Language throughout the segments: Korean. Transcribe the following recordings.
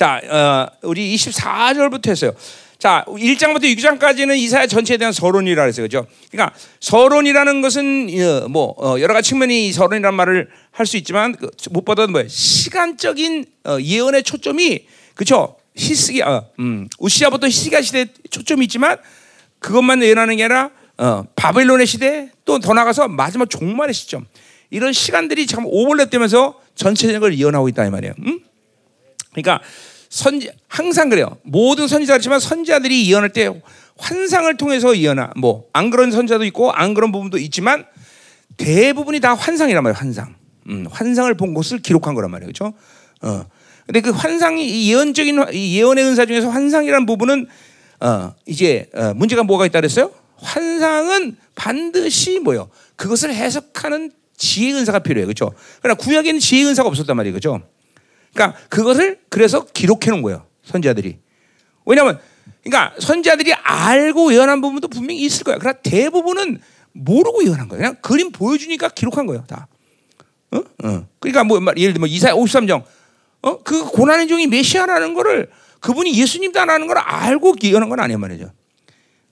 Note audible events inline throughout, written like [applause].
자, 어, 우리 24절부터 했어요. 자, 1장부터 6장까지는 이사야 전체에 대한 서론이라 그랬어요. 그죠? 그러니까 서론이라는 것은 어, 뭐 어, 여러 가지 측면이 서론이라는 말을 할 수 있지만 그, 무엇보다도 뭐예요? 시간적인 어, 예언의 초점이 그죠? 히스기 어, 음, 우시아부터 히스기야 시대 초점이 있지만 그것만 예언하는 게 아니라 어, 바벨론의 시대 또 더 나가서 마지막 종말의 시점 이런 시간들이 참 오버랩되면서 전체적인 걸 예언하고 있다 이 말이에요. 음? 그러니까 선지 항상 그래요. 모든 선지자지만 선지자들이 예언할 때 환상을 통해서 예언하 뭐 안 그런 선지자도 있고 안 그런 부분도 있지만 대부분이 다 환상이란 말이에요. 환상. 음, 환상을 본 것을 기록한 거란 말이에요. 그렇죠? 어. 근데 그 환상이 예언적인 예언의 은사 중에서 환상이라는 부분은 어, 이제 어, 문제가 뭐가 있다 그랬어요? 환상은 반드시 뭐요? 그것을 해석하는 지혜 은사가 필요해요. 그렇죠? 그러나 구약에는 지혜 은사가 없었단 말이에요. 그렇죠? 그러니까 그것을 그래서 기록해 놓은 거예요. 선지자들이. 왜냐하면 그러니까 선지자들이 알고 예언한 부분도 분명히 있을 거야. 그러나 대부분은 모르고 예언한 거예요. 그냥 그림 보여주니까 기록한 거예요. 다. 어? 어. 그러니까 뭐 예를 들면 이사야 53장 어? 그 고난의 종이 메시아라는 거를 그분이 예수님다라는 걸 알고 예언한 건 아니란 말이죠.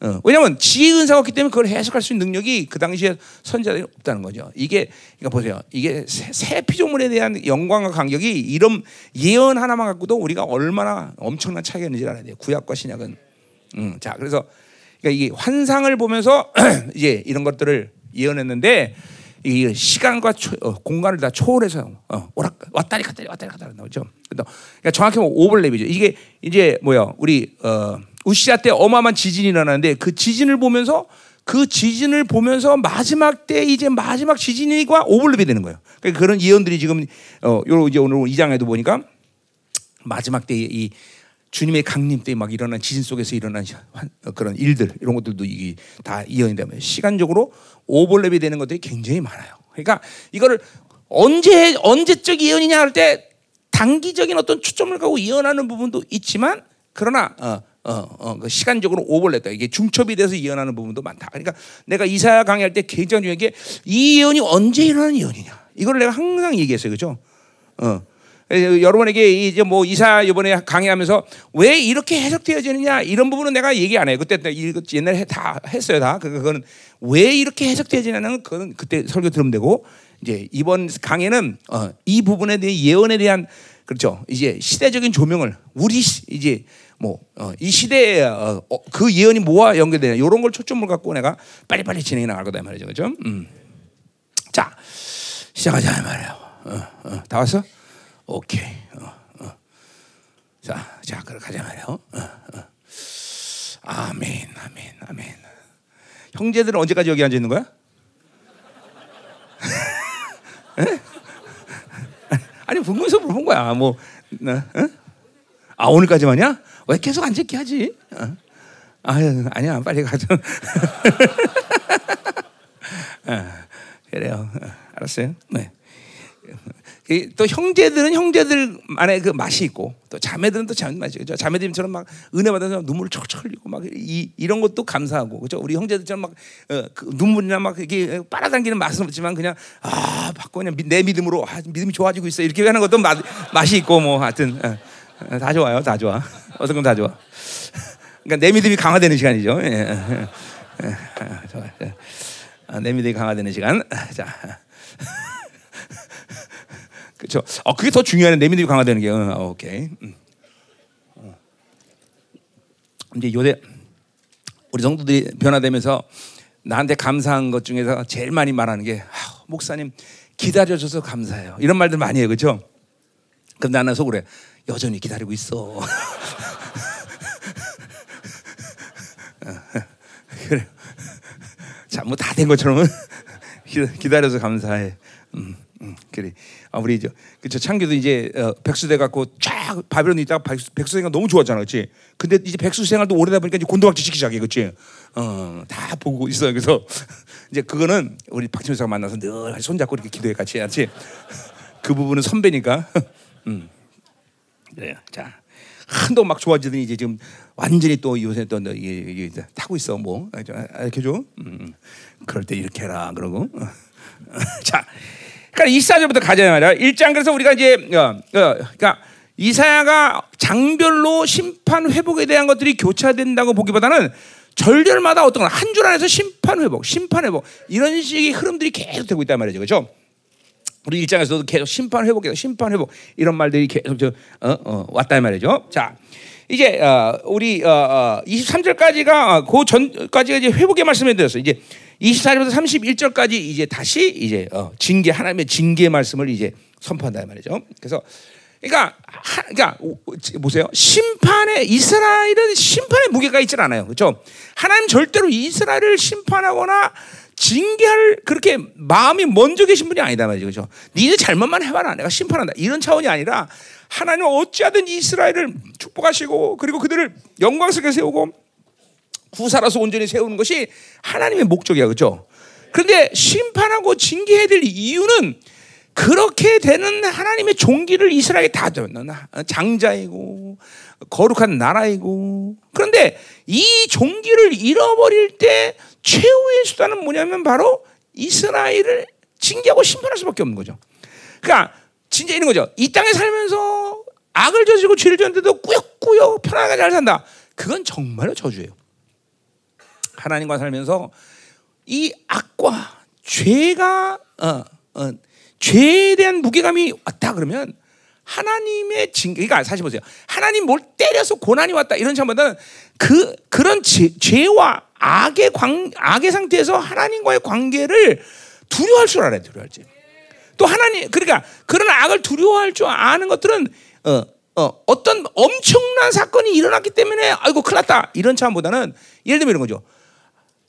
어, 왜냐하면 지혜 은사가 없기 때문에 그걸 해석할 수 있는 능력이 그 당시에 선자들이 없다는 거죠. 이게 그러니까 보세요. 이게 새, 새 피조물에 대한 영광과 간격이 이런 예언 하나만 갖고도 우리가 얼마나 엄청난 차이가 있는지 알아야 돼요. 구약과 신약은. 음, 자, 그래서 그러니까 이 환상을 보면서 [clears throat] 이제 이런 것들을 예언했는데 이 시간과 초, 어, 공간을 다 초월해서 어, 오락 왔다리 갔다리 왔다리 갔다리 나오죠. 그러니까 정확히 뭐 오버랩이죠. 이게 이제 뭐야 우리 어, 우시아 때 어마어마한 지진이 일어나는데 그 지진을 보면서 그 지진을 보면서 마지막 때 이제 마지막 지진이과 오버랩이 되는 거예요. 그러니까 그런 예언들이 지금 어, 요 이제 오늘 2장에도 보니까 마지막 때 이 주님의 강림 때 막 일어난 지진 속에서 일어난 어, 그런 일들 이런 것들도 이게 다 예언이 되면 시간적으로 오버랩이 되는 것들이 굉장히 많아요. 그러니까 이거를 언제 언제적 예언이냐 할 때 단기적인 어떤 초점을 갖고 예언하는 부분도 있지만 그러나 어, 어, 어, 그 시간적으로 오버랩다. 이게 중첩이 돼서 예언하는 부분도 많다. 그러니까 내가 이사야 강의할 때 굉장히 중요한 게 이 예언이 언제 일어나는 예언이냐. 이걸 내가 항상 얘기했어요. 그죠? 어. 여러분에게 이제 뭐 이사 이번에 강의하면서 왜 이렇게 해석되어지느냐 이런 부분은 내가 얘기 안 해요. 그때 옛날에 다 했어요. 다 그거는 왜 이렇게 해석되어지냐는 그건 그때 설교 들으면 되고 이제 이번 강의는 어, 이 부분에 대해 예언에 대한 그렇죠. 이제 시대적인 조명을 우리 이제 뭐이 어, 시대에 어, 어, 그 예언이 뭐와 연결되냐 이런 걸 초점을 갖고 내가 빨리빨리 진행해 나갈 거다 말이죠, 그렇죠? 음. 자 시작하자 말이에요. 어, 어, 다 왔어? 오케이. 자, 자, 그럼 가자 말이에요. 아멘, 아멘, 아멘. 형제들은 언제까지 여기 앉아 있는 거야? [laughs] 아니 분문서 물어본 거야. 뭐, 어? 아 오늘까지만이야? 왜 계속 앉아 있게 하지? 어? 아 아니야, 빨리 가자. [laughs] 어, 그래요. 어, 알았어요. 네. 또 형제들은 형제들만의 그 맛이 있고 또 자매들은 또 자매 맛이 있죠. 자매들처럼 막 은혜 받아서 눈물을 척척 흘리고 막 이, 이런 것도 감사하고 그죠. 우리 형제들처럼 막 어, 그 눈물이나 막 이게 빨아당기는 맛은 없지만 그냥 아 받고 그냥 내 믿음으로 아, 믿음이 좋아지고 있어 이렇게 하는 것도 맛, 맛이 있고 뭐 하여튼 어, 어, 다 좋아요, 다 좋아. 어떤 건 다 좋아. 그러니까 내 믿음이 강화되는 시간이죠. 예, 예, 예. 아, 내 믿음이 강화되는 시간. 자. 그렇죠. 어, 그게 더 중요하네. 내 믿음이 강화되는 게. 어, 오케이. 음. 어. 이제 요새 우리 성도들이 변화되면서 나한테 감사한 것 중에서 제일 많이 말하는 게 아, 목사님 기다려줘서 감사해요. 이런 말들 많이 해요. 그렇죠? 그럼 나는 속으로 여전히 기다리고 있어. [laughs] 그래. 자, 뭐 다 된 것처럼 [laughs] 기다려서 감사해. 음, 음, 그래. 아, 우리 저, 그쵸 창규도 이제 어, 백수 돼 갖고 쫙 바벨론에 있다가 백수, 백수 생활 너무 좋았잖아, 그렇지? 근데 이제 백수 생활도 오래다 보니까 이제 곤도박질 시키기 시작해, 그렇지? 어, 다 보고 있어. [laughs] 그래서 이제 그거는 우리 박진수가 만나서 늘 손잡고 이렇게 기도해 같이 해야지. [laughs] 그 부분은 선배니까. 음, 그래요. 자. 한도 막 좋아지더니 이제 지금 완전히 또 요새 또 타고 있어 뭐 이렇게 줘. 음, 그럴 때 이렇게 해라 그러고. [laughs] 자, 그러니까 이사절부터 가자 말이야. 1장 그래서 우리가 이제 어, 어, 그러니까 이사야가 장별로 심판 회복에 대한 것들이 교차된다고 보기보다는 절절마다 어떤 한 줄 안에서 심판 회복, 심판 회복 이런 식의 흐름들이 계속 되고 있단 말이죠, 그렇죠? 우리 일장에서도 계속 심판 회복에서 심판 회복 이런 말들이 계속 저, 어, 어, 왔단 말이죠. 자, 이제 어, 우리 어, 어, 23절까지가 그 전까지가 이제 회복의 말씀을 드렸어요. 이제 24절부터 31절까지 이제 다시 이제 어, 징계 하나님의 징계 말씀을 이제 선포한다 말이죠. 그래서 그러니까 하, 그러니까 보세요. 심판에 이스라엘은 심판의 무게가 있질 않아요. 그렇죠? 하나님 절대로 이스라엘을 심판하거나 징계할 그렇게 마음이 먼저 계신 분이 아니다 말이죠. 그렇죠? 니네 잘못만 해봐라. 내가 심판한다. 이런 차원이 아니라 하나님은 어찌하든 이스라엘을 축복하시고 그리고 그들을 영광스럽게 세우고 구사라서 온전히 세우는 것이 하나님의 목적이야. 그렇죠? 그런데 심판하고 징계해야 될 이유는 그렇게 되는 하나님의 종기를 이스라엘에 다 줬는 장자이고 거룩한 나라이고 그런데 이 종기를 잃어버릴 때 최후의 수단은 뭐냐면 바로 이스라엘을 징계하고 심판할 수밖에 없는 거죠. 그러니까 진짜 이런 거죠. 이 땅에 살면서 악을 저지르고 죄를 졌는데도 꾸역꾸역 편하게 잘 산다. 그건 정말로 저주예요. 하나님과 살면서 이 악과 죄가 어, 어, 죄에 대한 무게감이 왔다 그러면 하나님의 징계, 그러니까 사실 보세요. 하나님 뭘 때려서 고난이 왔다 이런 참보다는 그 그런 죄, 죄와 악의 관, 악의 상태에서 하나님과의 관계를 두려워할 줄 알아야 두려워할지. 또 하나님 그러니까 그런 악을 두려워할 줄 아는 것들은 어, 어, 어떤 엄청난 사건이 일어났기 때문에 아이고 큰일 났다 이런 차원보다는 예를 들면 이런 거죠.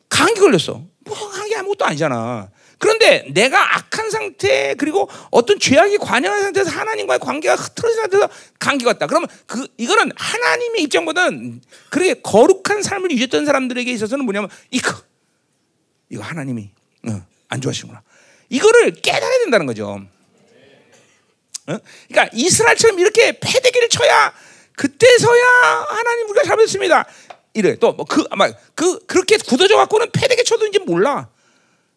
감기 걸렸어. 뭐 감기 아무것도 아니잖아. 그런데 내가 악한 상태 그리고 어떤 죄악이 관영한 상태에서 하나님과의 관계가 흐트러진 상태에서 감기가 왔다. 그러면 그 이거는 하나님의 입장보다는 그렇게 거룩한 삶을 유지했던 사람들에게 있어서는 뭐냐면 이거 이거 하나님이 어, 안 좋아하시구나. 이거를 깨달아야 된다는 거죠. 어? 그러니까 이스라엘처럼 이렇게 패대기를 쳐야 그때서야 하나님 우리가 잘못했습니다. 이래 또뭐그 아마 그 그렇게 굳어져 갖고는 패대기 쳐도 이제 몰라.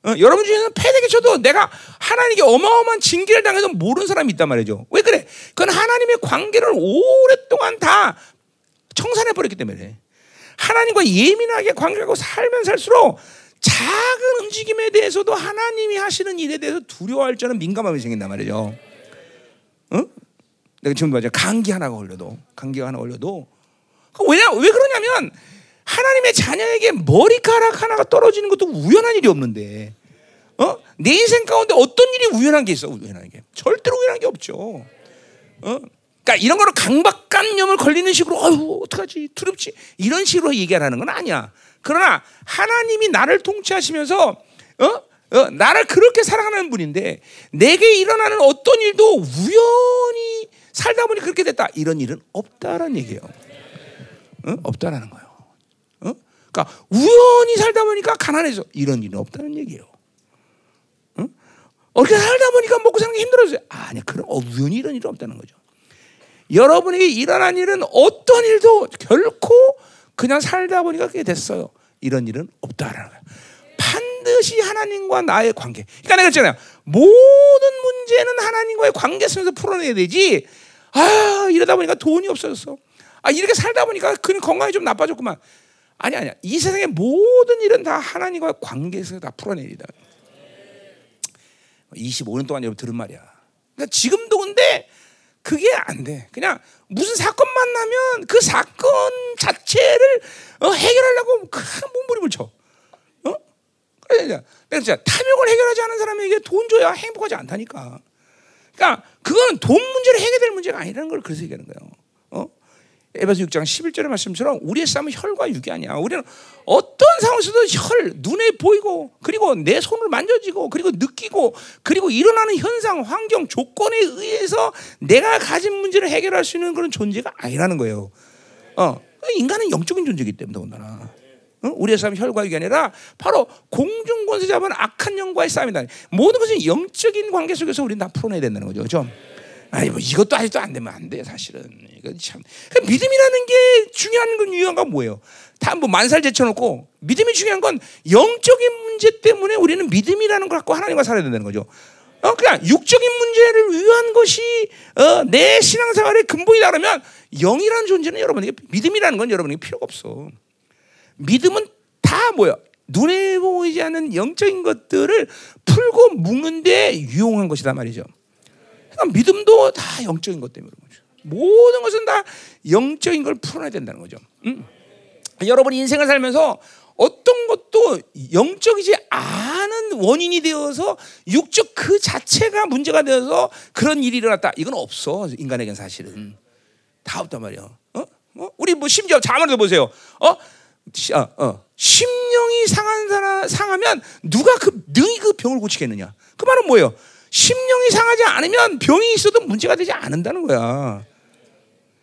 어, 여러분 중에는 패대기 쳐도 내가 하나님께 어마어마한 징계를 당해서 모르는 사람이 있단 말이죠. 왜 그래? 그건 하나님의 관계를 오랫동안 다 청산해 버렸기 때문에 하나님과 예민하게 관계하고 살면 살수록 작은 움직임에 대해서도 하나님이 하시는 일에 대해서 두려워할 줄은 민감함이 생긴단 말이죠. 어? 내가 지금 맞아 감기 하나가 걸려도 감기가 하나 걸려도 왜냐 왜 그러냐면 하나님의 자녀에게 머리카락 하나가 떨어지는 것도 우연한 일이 없는데, 어? 내 인생 가운데 어떤 일이 우연한 게 있어? 우연한 게 절대로 우연한 게 없죠. 어? 그러니까 이런 거로 강박감염을 걸리는 식으로 아유 어떡하지 두렵지 이런 식으로 얘기하는 건 아니야. 그러나 하나님이 나를 통치하시면서 어? 어, 나를 그렇게 사랑하는 분인데 내게 일어나는 어떤 일도 우연히 살다 보니 그렇게 됐다 이런 일은 없다라는 얘기예요. 어? 없다라는 거예요. 그러니까 우연히 살다 보니까 가난해져 이런 일은 없다는 얘기예요. 응? 어떻게 살다 보니까 먹고 사는 게 힘들어져요. 아니 그런 어, 우연히 이런 일은 없다는 거죠. 여러분에게 일어난 일은 어떤 일도 결코 그냥 살다 보니까 그게 됐어요. 이런 일은 없다라는 거예요. 반드시 하나님과 나의 관계. 그러니까 내가 했잖아요. 모든 문제는 하나님과의 관계 속에서 풀어내야 되지. 아 이러다 보니까 돈이 없어졌어. 아 이렇게 살다 보니까 그 건강이 좀 나빠졌구만. 아니 아니야. 이 세상의 모든 일은 다 하나님과 관계에서 다 풀어내리다. 25년 동안 여러분 들은 말이야. 그러니까 지금도 근데 그게 안 돼. 그냥 무슨 사건만 나면 그 사건 자체를 어, 해결하려고 큰 몸부림을 쳐. 어? 그러니까 탐욕을 해결하지 않은 사람에게 돈 줘야 행복하지 않다니까. 그러니까 그거는 돈 문제를 해결될 문제가 아니라는 걸 그래서 얘기하는 거예요. 에베소 6장 11절의 말씀처럼 우리의 싸움은 혈과 육이 아니야. 우리는 어떤 상황에서도 혈 눈에 보이고 그리고 내 손을 만져지고 그리고 느끼고 그리고 일어나는 현상, 환경, 조건에 의해서 내가 가진 문제를 해결할 수 있는 그런 존재가 아니라는 거예요. 어, 인간은 영적인 존재이기 때문에 더군다나. 어? 우리의 싸움이 혈과 육이 아니라 바로 공중 권세 잡은 악한 영과의 싸움이다. 모든 것은 영적인 관계 속에서 우리는 다 풀어내야 된다는 거죠. 그렇죠? 아니 뭐 이것도 아직도 안 되면 안 돼, 사실은. 이건 참 그러니까 믿음이라는 게 중요한 건 유효한 건 뭐예요? 다 뭐 만살 제쳐놓고 믿음이 중요한 건 영적인 문제 때문에 우리는 믿음이라는 걸 갖고 하나님과 살아야 된다는 거죠. 어, 그냥 육적인 문제를 위한 것이 어, 내 신앙생활의 근본이다 그러면 영이라는 존재는 여러분에게 믿음이라는 건 여러분에게 필요가 없어. 믿음은 다 뭐야? 눈에 보이지 않는 영적인 것들을 풀고 묶는데 유용한 것이다 말이죠. 그러니까 믿음도 다 영적인 것 때문에 그런 거죠. 모든 것은 다 영적인 걸 풀어내야 된다는 거죠. 음? 여러분 인생을 살면서 어떤 것도 영적이지 않은 원인이 되어서 육적 그 자체가 문제가 되어서 그런 일이 일어났다. 이건 없어 인간에겐 사실은 다 없단 말이야. 어? 어? 우리 뭐 심지어 자문을 보세요. 어? 시, 어, 어. 심령이 상한 사람 상하면 누가 그 능히 그 병을 고치겠느냐? 그 말은 뭐예요? 심령이 상하지 않으면 병이 있어도 문제가 되지 않는다는 거야.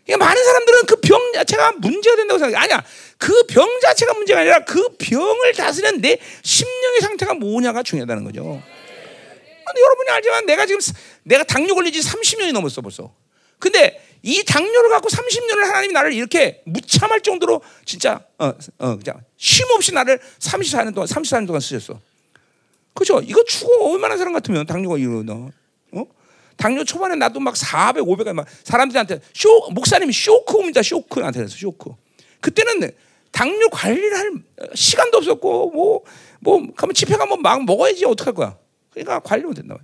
그러니까 많은 사람들은 그 병 자체가 문제가 된다고 생각해. 아니야. 그 병 자체가 문제가 아니라 그 병을 다스리는 내 심령의 상태가 뭐냐가 중요하다는 거죠. 근데 여러분이 알지만 내가 지금 내가 당뇨 걸린 지 30년이 넘었어 벌써. 근데 이 당뇨를 갖고 30년을 하나님이 나를 이렇게 무참할 정도로 진짜 어, 어, 그냥 쉼 없이 나를 34년 동안 34년 동안 쓰셨어. 그죠? 이거 죽어 얼마나 사람 같으면 당뇨가 이러나? 어? 당뇨 초반에 나도 막 400, 500막 막 사람들한테 쇼 목사님이 쇼크 옵니다. 쇼크 나한테 그래서 쇼크. 그때는 당뇨 관리를 할 시간도 없었고 뭐뭐 뭐, 가면 집회 가면 막 먹어야지 어떡할 거야. 그러니까 관리 못 된다.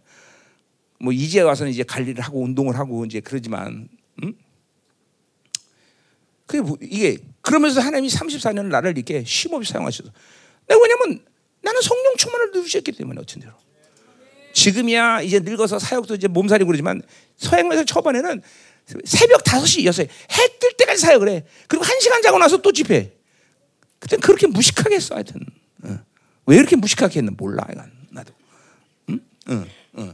뭐 이제 와서는 이제 관리를 하고 운동을 하고 이제 그러지만 음? 그게 뭐, 이게 그러면서 하나님이 34년을 나를 이렇게 쉼없이 사용하셔서 내가 왜냐면 나는 성령 충만을 누리셨기 때문에 어쩐 대로. 지금이야 이제 늙어서 사역도 이제 몸살이 그러지만 서행에서 초반에는 새벽 5시, 6시 해 뜰 때까지 사역을 해. 그리고 1시간 자고 나서 또 집회. 그땐 그렇게 무식하게 했어 하여튼. 어. 왜 이렇게 무식하게 했나 몰라 나도. 응? 응. 응.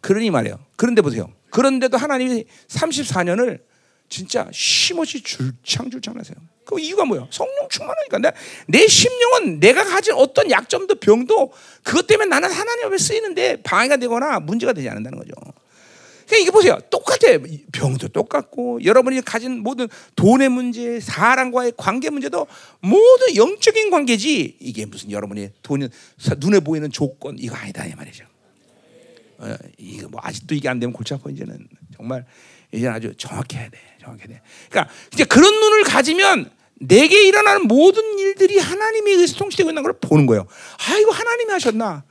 그러니 말이에요. 그런데 보세요. 그런데도 하나님이 34년을 진짜 쉼없이 줄창줄창 하세요. 그 이유가 뭐야? 성령 충만하니까. 내, 내 심령은 내가 가진 어떤 약점도 병도 그것 때문에 나는 하나님 앞에 쓰이는데 방해가 되거나 문제가 되지 않는다는 거죠. 그러니까 이게 보세요. 똑같아. 병도 똑같고 여러분이 가진 모든 돈의 문제, 사람과의 관계 문제도 모두 영적인 관계지 이게 무슨 여러분이 돈이 눈에 보이는 조건 이거 아니다 이 말이죠. 어, 이거 뭐 아직도 이게 안 되면 골치 아파 이제는 정말 이제 아주 정확해야 돼. 정확해야 돼. 그러니까 이제 그런 눈을 가지면 내게 일어나는 모든 일들이 하나님에 의해서 통치되고 있는 걸 보는 거예요. 아, 이거 하나님이 하셨나?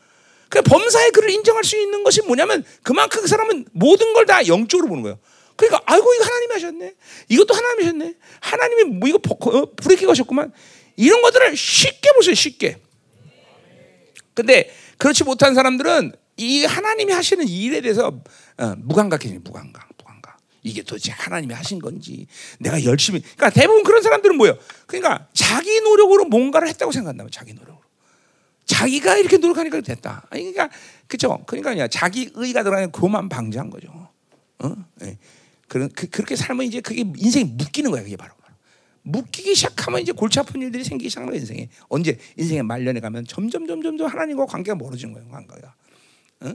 그 범사의 그를 인정할 수 있는 것이 뭐냐면 그만큼 그 사람은 모든 걸 다 영적으로 보는 거예요. 그러니까 아이고 이거 하나님이 하셨네. 이것도 하나님이 하셨네. 하나님이 뭐 이거 브레이크 가셨구만. 이런 것들을 쉽게 보세요. 쉽게. 근데 그렇지 못한 사람들은 이 하나님이 하시는 일에 대해서 어, 무감각해요. 무감각. 이게 도대체 하나님이 하신 건지 내가 열심히 그러니까 대부분 그런 사람들은 뭐예요? 그러니까 자기 노력으로 뭔가를 했다고 생각한다면 자기 노력으로. 자기가 이렇게 노력하니까 됐다. 그러니까 그죠? 그러니까 자기 의가 들어가는 교만 방지한 거죠. 어? 네. 그런 그, 렇게 살면 이제 그게 인생이 묶이는 거야. 그게 바로. 묶이기 시작하면 이제 골치 아픈 일들이 생기기 시작하는 거야, 인생에. 언제 인생의 말년에 가면 점점 점점 점 하나님과 관계가 멀어지는 거예요. 관계가. 어?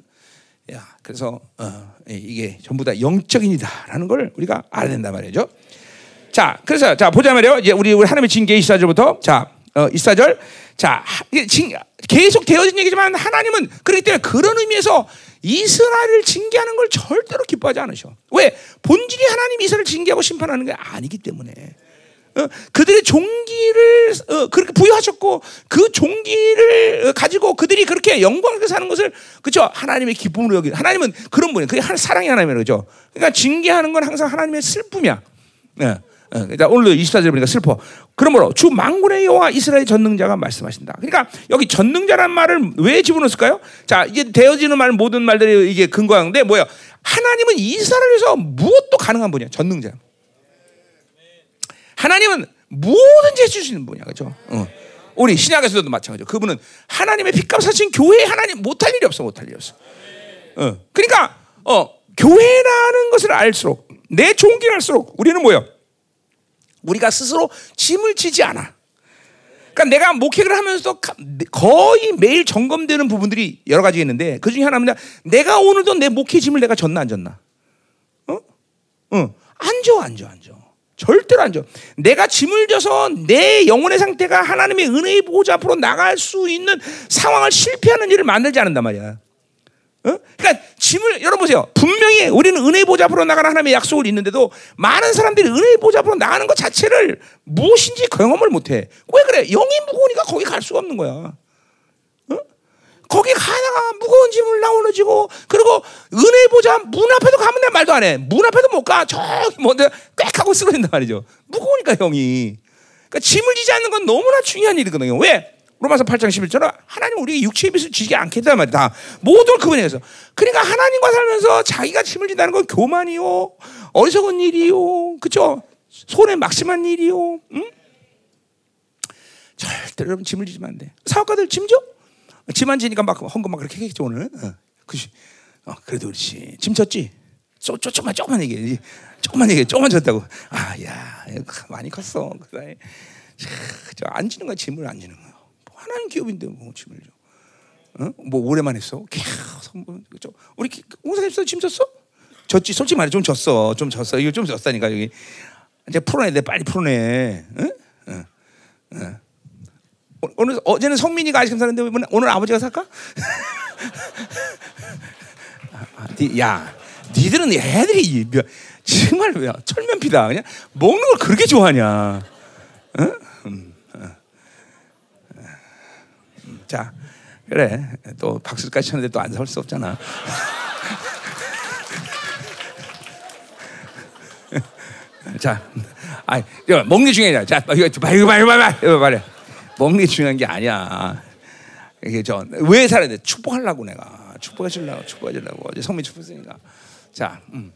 야, 그래서 어, 이게 전부 다 영적인 이다라는 걸 우리가 알아야 된단 말이죠. 자, 그래서 자 보자 말이요. 이제 우리 우리 하나님의 징계 24절부터 자, 어, 24절. 자, 징, 계속 되어진 얘기지만 하나님은 그렇기 때문에 그런 의미에서 이스라엘을 징계하는 걸 절대로 기뻐하지 않으셔. 왜? 본질이 하나님 이스라엘을 징계하고 심판하는 게 아니기 때문에. 어, 그들의 종기를 어, 그렇게 부여하셨고 그 종기를 가지고 그들이 그렇게 영광하게 사는 것을 그죠 하나님의 기쁨으로 여기 하나님은 그런 분이 그게 사랑의 하나님이죠. 그죠? 그러니까 징계하는 건 항상 하나님의 슬픔이야. 네. 그러니까 오늘도 24절 보니까 슬퍼. 그러므로 주 망군의 여호와 이스라엘 전능자가 말씀하신다. 그러니까 여기 전능자란 말을 왜 집어넣었을까요? 자, 이제 되어지는 말 모든 말들이 이게 근거하는데 뭐야? 하나님은 이스라엘에서 무엇도 가능한 분이야. 전능자. 하나님은 뭐든지 있는 분이야. 그죠? 어. 우리 신약에서도 마찬가지죠. 그분은 하나님의 핏값 사신 교회 하나님 못할 일이 없어. 못할 일이 없어. 어. 그러니까 어, 교회라는 것을 알수록 내 종기를 알수록 우리는 뭐야? 우리가 스스로 짐을 지지 않아. 그러니까 내가 목회를 하면서도 거의 매일 점검되는 부분들이 여러 가지 있는데 그 중에 하나는 내가 오늘도 내 목회 짐을 내가 졌나 안 졌나? 어? 어. 안 져, 안 져, 안 져. 절대로 안 져. 내가 짐을 져서 내 영혼의 상태가 하나님의 은혜의 보호자 앞으로 나갈 수 있는 상황을 실패하는 일을 만들지 않는단 말이야. 어? 그러니까 짐을 여러분 보세요. 분명히 우리는 은혜 보좌 앞으로 나가는 하나님의 약속을 있는데도 많은 사람들이 은혜 보좌 앞으로 나가는 것 자체를 무엇인지 경험을 못해. 왜 그래? 영이 무거우니까 거기 갈 수가 없는 거야. 어? 거기 가다가 무거운 짐을 나오너지고 그리고 은혜 보좌 문 앞에도 가면 내 말도 안 해. 문 앞에도 못 가. 저기 뭔데 꽥 하고 쓰러진단 말이죠. 무거우니까 형이. 그러니까 짐을 지지 않는 건 너무나 중요한 일이거든요. 왜? 로마서 8장 11절은 하나님 우리 육체의 빚을 지지 않겠다 말이야. 다 모든 그분에 서 그러니까 하나님과 살면서 자기가 짐을 진다는 건 교만이요. 어리석은 일이요. 그죠? 손에 막심한 일이요. 응? 절대로 여러분 짐을 지면 안 돼. 사업가들 짐 져? 짐안 지니까 막 헌금 막 그렇게 했겠지 오늘. 어, 그지? 어, 그래도 그렇지. 짐 졌지? 쪼, 쪼, 조금만 조금만 얘기해. 조금만 얘기해. 조금만 졌다고. 아, 야, 많이 컸어. 그래. 안 지는 거야. 짐을 안 지는 거야. 하나님 기업인데 뭐 짐을 줘. 어? 뭐 오래만 했어. 계속 그죠? 우리 홍사님도 짐 졌어? 졌지. 솔직히 말해 좀 졌어. 좀 졌어. 이거 좀 졌다니까 여기. 이제 풀어내. 내 빨리 풀어내. 응? 응. 응. 오늘 어제는 성민이가 아직 사는데 오늘 아버지가 살까? 야, 니들은 애들이 정말 철면피다. 그냥 먹는 걸 그렇게 좋아하냐? 응? 자, 그래. 또 박수까지 쳤는데 또안설수 없잖아. 자, 아, 먹는 게 중요해. 자, 이거 봐, 이거 봐. 먹는 게 중요한 게 아니야. 이게 저왜 살아야 돼? 축복하려고 내가 축복해 주려고 축복해 주려고 어제 성민 축복했으니까. 자, 음.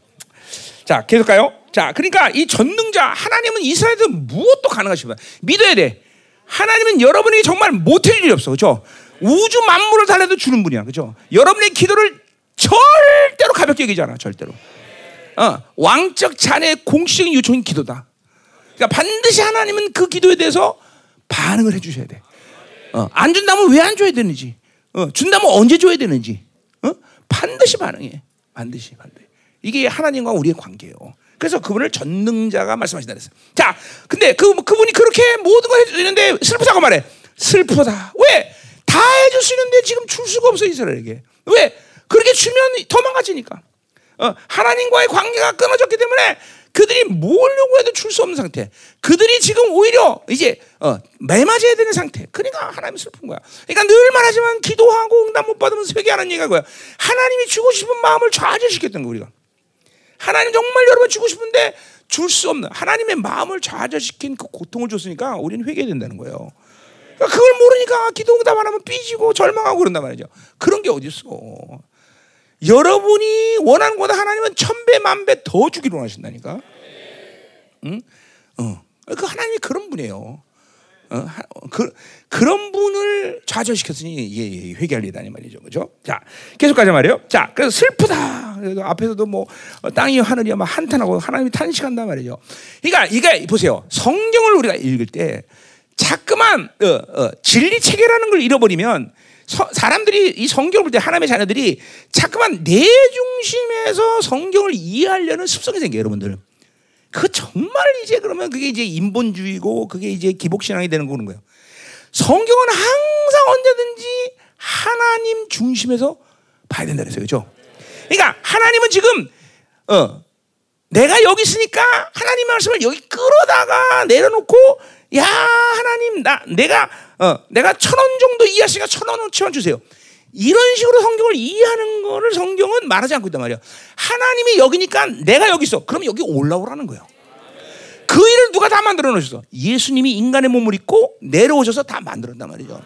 자 계속 가요. 자, 그러니까 이 전능자 하나님은 이스라엘도 무엇도 가능하시다. 믿어야 돼. 하나님은 여러분에게 정말 못할 일이 없어. 그죠? 우주 만물을 달래도 주는 분이야. 그죠? 여러분의 기도를 절대로 가볍게 여기지 않아. 절대로. 어, 왕적 자녀의 공식적인 요청인 기도다. 그러니까 반드시 하나님은 그 기도에 대해서 반응을 해 주셔야 돼. 어, 안 준다면 왜 안 줘야 되는지. 어, 준다면 언제 줘야 되는지. 어? 반드시 반응해. 반드시 반드시. 이게 하나님과 우리의 관계예요. 그래서 그분을 전능자가 말씀하신다 그랬어요. 자, 근데 그 그분이 그렇게 모든 걸 해주는데 슬프다고 말해. 슬프다. 왜? 다 해줄 수 있는데 지금 줄 수가 없어 이스라엘에게. 왜? 그렇게 주면 더 망가지니까. 어, 하나님과의 관계가 끊어졌기 때문에 그들이 뭘 요구해도 줄 수 없는 상태. 그들이 지금 오히려 이제 어, 매맞아야 되는 상태. 그러니까 하나님 슬픈 거야. 그러니까 늘 말하지만 기도하고 응답 못 받으면서 회개하는 얘기가 뭐야? 하나님이 주고 싶은 마음을 좌절시켰던 거 우리가. 하나님 정말 여러분 주고 싶은데 줄 수 없는 하나님의 마음을 좌절시킨 그 고통을 줬으니까 우리는 회개된다는 거예요. 그러니까 그걸 모르니까 기도 응답 안 하면 삐지고 절망하고 그런단 말이죠. 그런 게 어디 있어? 여러분이 원하는 것보다 하나님은 천배 만배 더 주기로 하신다니까. 응? 어. 그 하나님이 그런 분이에요. 어, 그, 그런 분을 좌절시켰으니 예, 예, 회개할 일이다 말이죠, 그죠? 자, 계속 가자 말이에요. 자, 그래서 슬프다. 그래서 앞에서도 뭐 어, 땅이 하늘이 막 한탄하고 하나님이 탄식한다 말이죠. 그러니까 이게 보세요. 성경을 우리가 읽을 때 자꾸만 어, 어, 진리 체계라는 걸 잃어버리면 서, 사람들이 이 성경을 볼 때 하나님의 자녀들이 자꾸만 내 중심에서 성경을 이해하려는 습성이 생겨요, 여러분들. 그 정말 이제 그러면 그게 이제 인본주의고 그게 이제 기복신앙이 되는 거는 거예요. 성경은 항상 언제든지 하나님 중심에서 봐야 된다 그랬어요. 그죠? 그러니까 하나님은 지금 어 내가 여기 있으니까 하나님 말씀을 여기 끌어다가 내려놓고 야 하나님 나 내가 어 내가 천 원 정도 이해하시니까 천 원어치만 주세요. 이런 식으로 성경을 이해하는 거를 성경은 말하지 않고 있단 말이야. 하나님이 여기니까 내가 여기 있어. 그럼 여기 올라오라는 거예요. 그 일을 누가 다 만들어 놓으셨어? 예수님이 인간의 몸을 입고 내려오셔서 다 만들었단 말이죠.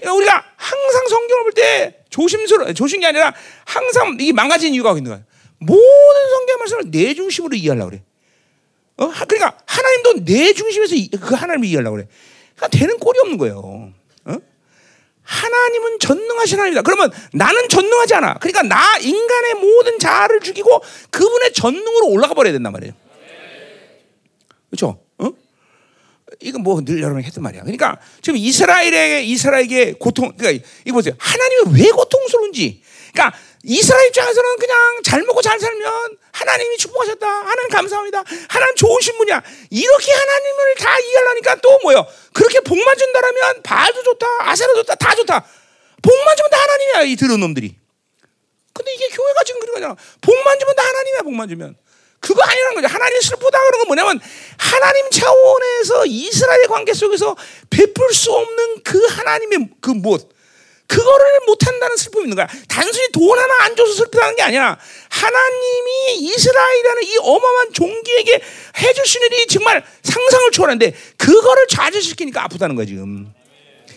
그러니까 우리가 항상 성경을 볼 때 조심스러워, 조심이 아니라 항상 이 망가진 이유가 있는 거야. 모든 성경 말씀을 내 중심으로 이해하려고 그래. 어? 그러니까 하나님도 내 중심에서 그 하나님을 이해하려고 그래. 그러니까 되는 꼴이 없는 거예요. 하나님은 전능하신 하나님이다. 그러면 나는 전능하지 않아. 그러니까 나 인간의 모든 자아를 죽이고 그분의 전능으로 올라가 버려야 된단 말이에요. 그렇죠? 어? 이건 뭐 늘 여러분이 했던 말이야. 그러니까 지금 이스라엘에게 이스라엘에게 고통 그러니까 이거 보세요. 하나님이 왜 고통스러운지. 그러니까 이스라엘 입장에서는 그냥 잘 먹고 잘 살면 하나님이 축복하셨다. 하나님 감사합니다. 하나님 좋으신 분이야. 이렇게 하나님을 다 이해하려니까 또 뭐요? 그렇게 복만 준다라면 바알도 좋다. 아세라 좋다. 다 좋다. 복만 주면 다 하나님이야. 이 들은 놈들이. 근데 이게 교회가 지금 그런 거잖아. 복만 주면 다 하나님이야, 복만 주면. 그거 아니라는 거죠. 하나님 슬프다 그런 건 뭐냐면 하나님 차원에서 이스라엘 관계 속에서 베풀 수 없는 그 하나님의 그 무엇 그거를 못한다는 슬픔이 있는 거야. 단순히 돈 하나 안 줘서 슬프다는 게 아니라 하나님이 이스라엘이라는 이 어마어마한 종기에게 해주신 일이 정말 상상을 초월하는데 그거를 좌절시키니까 아프다는 거야 지금.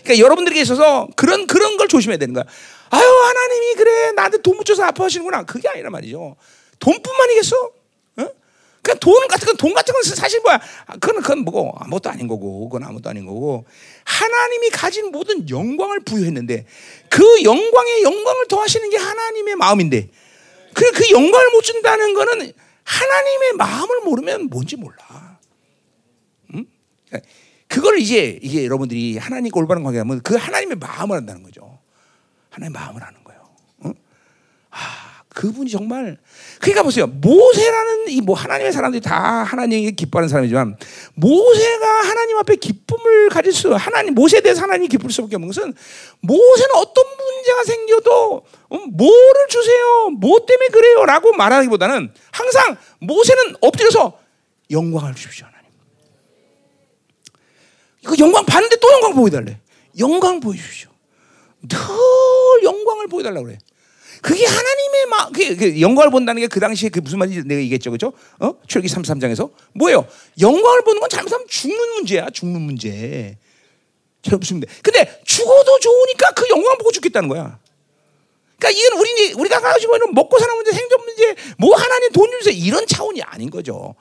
그러니까 여러분들에게 있어서 그런 그런 걸 조심해야 되는 거야. 아유 하나님이 그래 나한테 돈 묻혀서 아파하시는구나. 그게 아니라 말이죠. 돈뿐만이겠어? 그러니까 돈 같은 건 돈 같은 건 사실 뭐야? 그건 그건 뭐고 아무것도 아닌 거고 그건 아무것도 아닌 거고 하나님이 가진 모든 영광을 부여했는데 그 영광의 영광을 더하시는 게 하나님의 마음인데 그래 그 영광을 못 준다는 거는 하나님의 마음을 모르면 뭔지 몰라. 응? 그걸 이제 이게 여러분들이 하나님과 올바른 관계하면 그 하나님의 마음을 한다는 거죠. 하나님의 마음을 하는 거예요. 응? 아. 그분이 정말 그러니까 보세요. 모세라는 이 뭐 하나님의 사람들이 다 하나님이 기뻐하는 사람이지만 모세가 하나님 앞에 기쁨을 가질 수 하나님 모세에 대해서 하나님 기쁠 수밖에 없는 것은 모세는 어떤 문제가 생겨도 어, 뭐를 주세요? 뭐 때문에 그래요라고 말하기보다는 항상 모세는 엎드려서 영광을 주십시오 하나님. 이거 영광 받는데 또 영광 보여달래. 영광 보여주십시오. 늘 영광을 보여달라고 그래 그게 하나님의 마, 그, 그 영광을 본다는 게 그 당시에 그 무슨 말인지 내가 얘기했죠, 그죠? 어? 출기 33장에서 뭐예요? 영광을 보는 건 잘못하면 죽는 문제야, 죽는 문제. 잘 무슨 문제? 근데 죽어도 좋으니까 그 영광 보고 죽겠다는 거야. 그러니까 이건 우리 우리가 가지고 있는 먹고 사는 문제, 생존 문제, 뭐 하나님 돈 주세요 이런 차원이 아닌 거죠.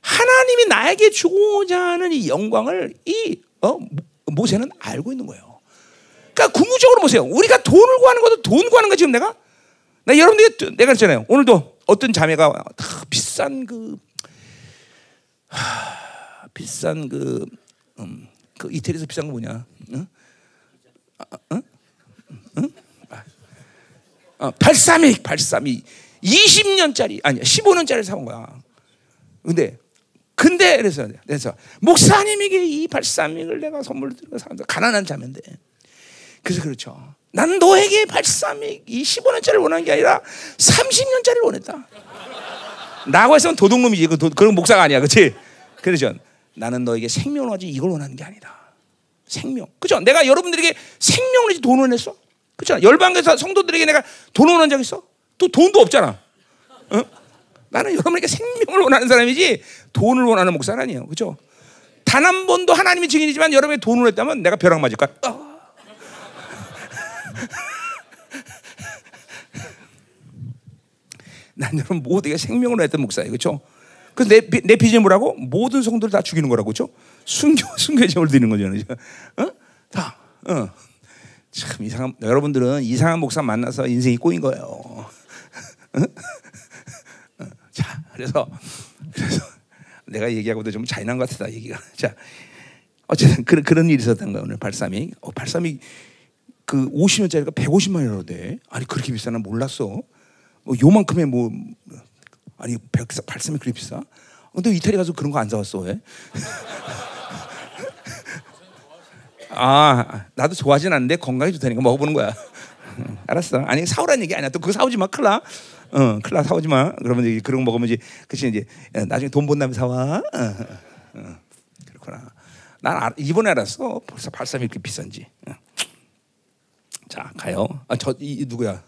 하나님이 나에게 주고자 하는 이 영광을 이 어, 모세는 알고 있는 거예요. 그러니까 궁극적으로 보세요. 우리가 돈을 구하는 것도 돈 구하는 거 지금 내가 나 여러분들 내가 그랬잖아요. 오늘도 어떤 자매가 다 비싼 그 하, 비싼 그, 음, 그 이태리에서 비싼 거 뭐냐? 응? 아, 응? 응? 아, 발사믹, 발사믹 20년짜리 아니 15년짜리 사온 거야. 근데 근데 그래서 그래서 목사님에게 이 발사믹을 내가 선물 드리고 가난한 자매인데 그래서 그렇죠. 나는 너에게 발사믹 이 15년짜리를 원하는 게 아니라 30년짜리를 원했다. 나고 해서는 도둑놈이지. 그 도, 그런 목사가 아니야. 그치? 그러죠. 나는 너에게 생명을 하지 이걸 원하는 게 아니다. 생명. 그죠? 내가 여러분들에게 생명을 하지 돈을 냈어? 그죠? 열방에서 성도들에게 내가 돈을 원한 적 있어? 또 돈도 없잖아. 어? 나는 여러분에게 생명을 원하는 사람이지 돈을 원하는 목사는 아니에요. 그죠? 단 한 번도 하나님이 증인이지만 여러분이 돈을 했다면 내가 벼락 맞을까? 어. [laughs] 난 여러분 모두에게 생명을 했던 목사예요. 그렇죠? 그래서 내, 내 비전이 뭐라고? 모든 성도를 다 죽이는 거라고. 그렇죠? 순교, [laughs] 순교제물 드리는 거잖아요. 어? 다. 어. 참 이상한 여러분들은 이상한 목사 만나서 인생이 꼬인 거예요. 어? 어. 자, 그래서 그래서 내가 얘기하고도 좀 잔인한 것 같다 얘기가. 자, 어쨌든 그런 그런 일이 있었던 거야 오늘 발삼이. 어, 발삼이 그 50년짜리가 150만 원이라고 돼. 아니 그렇게 비싸나 몰랐어. 뭐 요만큼의 뭐 아니 백사 발삼이 그렇게 비싸? 근데 이태리 가서 그런 거 안 사왔어 왜? [laughs] 아 나도 좋아하진 않는데 건강에 좋다니까 먹어보는 거야. [laughs] 알았어. 아니 사오라는 얘기 아니야. 또 그거 사오지 마, 클라. 어, 클라 사오지 마. 그러면 이제 그런 거 먹으면 이제 그치 이제 나중에 돈본 다음에 사와. 어, 어, 그렇구나. 난 이번에 알았어. 벌써 발삼이 이렇게 비싼지. 어. 자 가요. 아, 저 이, 누구야?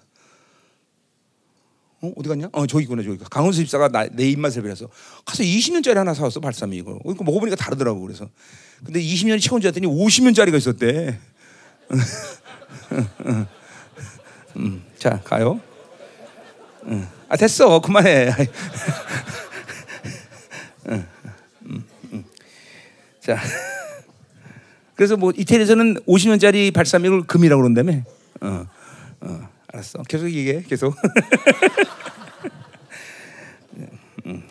어, 어디 갔냐? 어, 저기구나, 저기. 강원수 집사가 나, 내 입맛을 빌어서 가서 20년짜리 하나 사왔어, 발사미 이거. 이거 먹어보니까 다르더라고, 그래서. 근데 20년이 최고인 줄 알았더니 50년짜리가 있었대. [laughs] 음, 자, 가요. 음. 아, 됐어. 그만해. [laughs] 음, 음, 자. 그래서 뭐 이태리에서는 50년짜리 발사믹을 금이라고 그런다며. 어, 어. 알았어. 계속 얘기해. 계속. [laughs] 음.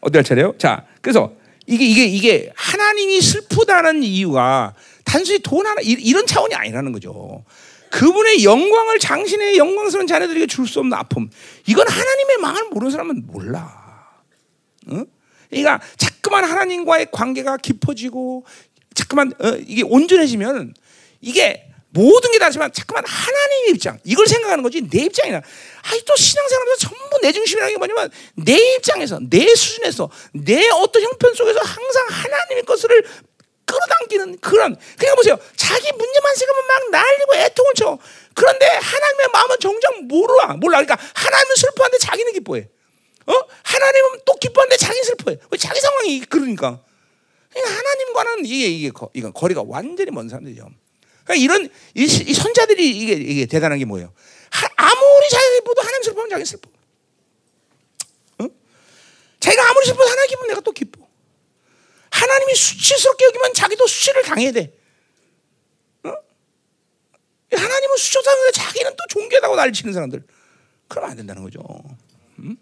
어디 할 차례요? 자, 그래서 이게 이게 이게 하나님이 슬프다는 이유가 단순히 돈 하나 이 런 차원이 아니라는 거죠. 그분의 영광을 당신의 영광스러운 자녀들에게 줄 수 없는 아픔. 이건 하나님의 마음을 모르는 사람은 몰라. 어? 그러니까 자꾸만 하나님과의 관계가 깊어지고 자꾸만 어, 이게 온전해지면 이게 모든 게 다지만 잠깐만 하나님의 입장. 이걸 생각하는 거지 내 입장이나. 아니 또 신앙생활에서 전부 내 중심이라는 게 뭐냐면 내 입장에서 내 수준에서 내 어떤 형편 속에서 항상 하나님의 것을 끌어당기는 그런 그러니까 보세요. 자기 문제만 생각하면 막 날리고 애통을 쳐. 그런데 하나님의 마음은 정작 몰라 몰라. 그러니까 하나님은 슬퍼하는데 자기는 기뻐해. 어? 하나님은 또 기뻐하는데 자기는 슬퍼해. 왜 자기 상황이 그러니까 하나님과는 이게 이게 이건 거리가 완전히 먼 사람들이죠. 그러니까 이런 이, 이 선자들이 이게 이게 대단한 게 뭐예요? 하, 아무리 자기보다 하나님 슬퍼하면 자기 슬퍼. 어? 자기가 아무리 슬퍼도 하나님 기쁘면 내가 또 기뻐. 하나님이 수치스럽게 여기면 자기도 수치를 당해야 돼. 어? 하나님은 수치스럽게 자기는 또 존귀하다고 날 치는 사람들. 그러면 안 된다는 거죠. 음.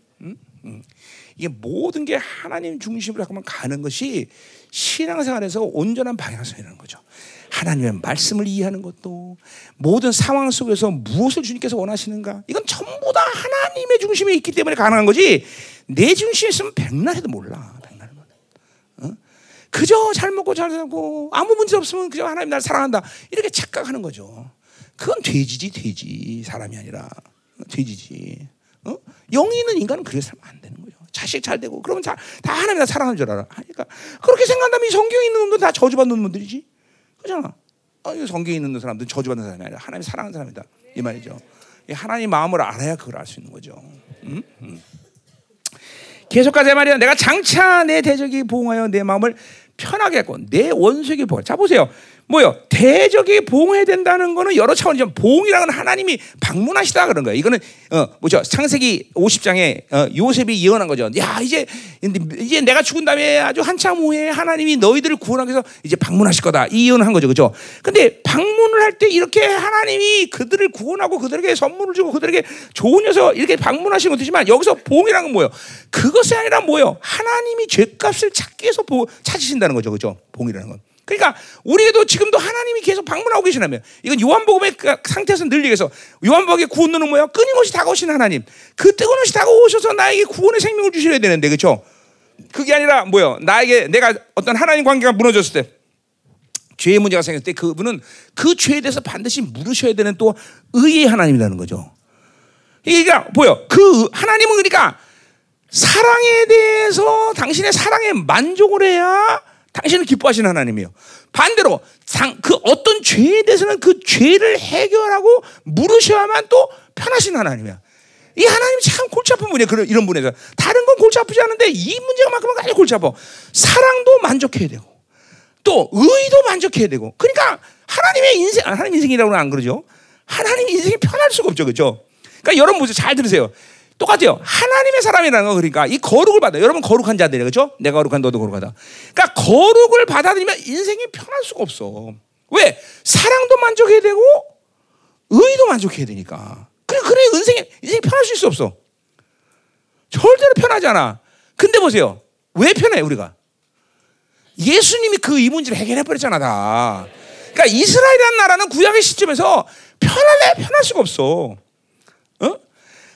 이게 모든 게 하나님 중심으로 잠깐만 가는 것이 신앙생활에서 온전한 방향성이라는 거죠. 하나님의 말씀을 이해하는 것도 모든 상황 속에서 무엇을 주님께서 원하시는가? 이건 전부 다 하나님의 중심에 있기 때문에 가능한 거지. 내 중심에 있으면 백날 해도 몰라 백날 어? 그저 잘 먹고 잘 살고 아무 문제 없으면 그저 하나님 날 사랑한다. 이렇게 착각하는 거죠. 그건 돼지지 돼지. 사람이 아니라. 돼지지. 어? 영이 있는 인간은 그렇게 살면 안 되는 거예요 자식 잘 되고 그러면 다, 다 하나님 나 사랑하는 줄 알아. 그러니까 그렇게 생각한다면 이 성경에 있는 놈들 다 저주받는 놈들이지. 그잖아. 어, 성경에 있는 사람들은 저주받는 사람이 아니라 하나님 사랑하는 사람이다. 이 말이죠. 하나님 마음을 알아야 그걸 알 수 있는 거죠. 음? 음. 계속 가자 말이야. 내가 장차 내 대적이 보응하여 내 마음을 편하게 했고 내 원수에게 보자. 자 보세요. 뭐요? 대적이 봉해야 된다는 거는 여러 차원이죠. 봉이라는 하나님이 방문하시다 그런 거예요. 이거는 어 뭐죠? 창세기 50장에 어, 요셉이 예언한 거죠. 야 이제 이제 내가 죽은 다음에 아주 한참 후에 하나님이 너희들을 구원하기 위해서 이제 방문하실 거다. 이 예언을 한 거죠, 그렇죠? 근데 방문을 할 때 이렇게 하나님이 그들을 구원하고 그들에게 선물을 주고 그들에게 좋은 녀석 이렇게 방문하시는 것이지만 여기서 봉이라는 건 뭐예요? 그것이 아니라 뭐예요? 하나님이 죄값을 찾기 위해서 찾으신다는 거죠, 그렇죠? 봉이라는 건. 그러니까 우리에도 지금도 하나님이 계속 방문하고 계시나면 이건 요한복음의 그 상태에서 늘 얘기해서 요한복음의 구원론은 뭐야? 끊임없이 다가오신 하나님. 그 뜨거운 이 다가오셔서 나에게 구원의 생명을 주셔야 되는데 그렇죠? 그게 아니라 뭐요? 나에게 내가 어떤 하나님 관계가 무너졌을 때 죄의 문제가 생겼을 때 그분은 그 죄에 대해서 반드시 물으셔야 되는 또 의의 하나님이라는 거죠. 그러니까 보여. 그 하나님은 그러니까 사랑에 대해서 당신의 사랑에 만족을 해야 당신은 기뻐하시는 하나님이에요. 반대로 그 어떤 죄에 대해서는 그 죄를 해결하고 물으셔야만 또 편하신 하나님이야. 이 하나님 참 골치 아픈 분이에요. 그런 이런 분에서 다른 건 골치 아프지 않은데 이 문제만큼은 아주 골치 아파. 사랑도 만족해야 되고 또 의도 만족해야 되고. 그러니까 하나님의 인생, 아, 하나님 인생이라고는 안 그러죠. 하나님 인생이 편할 수가 없죠, 그렇죠? 그러니까 여러분 보세요, 잘 들으세요. 똑같아요. 하나님의 사람이라는 거 그러니까 이 거룩을 받아. 여러분 거룩한 자들이에요. 그렇죠? 내가 거룩한 너도 거룩하다. 그러니까 거룩을 받아들이면 인생이 편할 수가 없어. 왜? 사랑도 만족해야 되고 의도 만족해야 되니까. 그래 그래 인생이 인생이 편할 수 있어 없어. 절대로 편하지 않아. 근데 보세요. 왜 편해 우리가? 예수님이 그 이 문제를 해결해 버렸잖아 다. 그러니까 이스라엘이라는 나라는 구약의 시점에서 편할래 편할 수가 없어.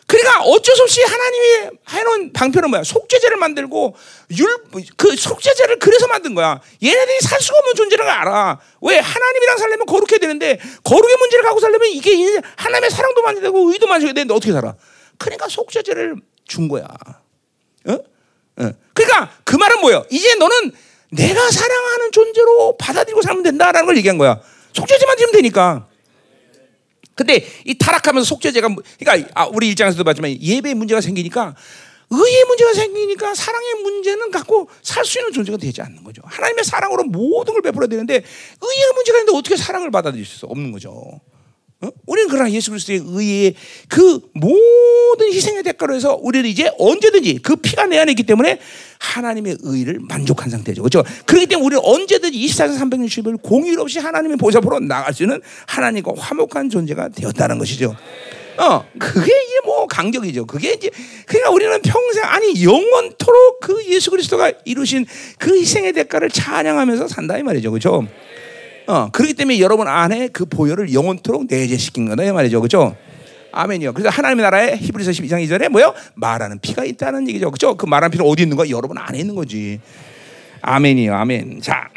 그러니까 어쩔 수 없이 하나님이 해놓은 방편은 뭐야? 속죄제를 만들고 율 그 속죄제를 그래서 만든 거야. 얘네들이 살 수가 없는 존재를 알아. 왜 하나님이랑 살려면 거룩해야 되는데 거룩의 문제를 갖고 살려면 이게 하나님의 사랑도 만져야 되고 의도 만져야 되는데 어떻게 살아? 그러니까 속죄제를 준 거야. 어? 어. 그러니까 그 말은 뭐예요? 이제 너는 내가 사랑하는 존재로 받아들이고 살면 된다라는 걸 얘기한 거야. 속죄제만 주면 되니까. 근데 이 타락하면서 속죄제가 뭐, 그러니까 아, 우리 일장에서도 봤지만 예배에 문제가 생기니까 의의 문제가 생기니까 사랑의 문제는 갖고 살 수 있는 존재가 되지 않는 거죠. 하나님의 사랑으로 모든 걸 베풀어야 되는데 의의 문제가 있는데 어떻게 사랑을 받아들일 수 없는 거죠. 어? 우리는 그러나 예수 그리스도의 의의 그 모든 희생의 대가로 해서 우리는 이제 언제든지 그 피가 내 안에 있기 때문에 하나님의 의를 만족한 상태죠. 그렇죠? 그렇기 때문에 우리는 언제든지 24시 360일 공휴일 없이 하나님의 보좌 보러 나갈 수 있는 하나님과 화목한 존재가 되었다는 것이죠. 어, 그게 이제 뭐 강적이죠. 그게 이제 그러니까 우리는 평생 아니 영원토록 그 예수 그리스도가 이루신 그 희생의 대가를 찬양하면서 산다 이 말이죠. 그렇죠? 어, 그렇기 때문에 여러분 안에 그 보혈을 영원토록 내재시킨 거다 이 말이죠. 그렇죠? 아멘이요. 그래서 하나님의 나라에 히브리서 12장 2절에 뭐요? 말하는 피가 있다는 얘기죠. 그렇죠? 그 말하는 피는 어디 있는 거? 여러분 안에 있는 거지. 아멘이요. 아멘. 자.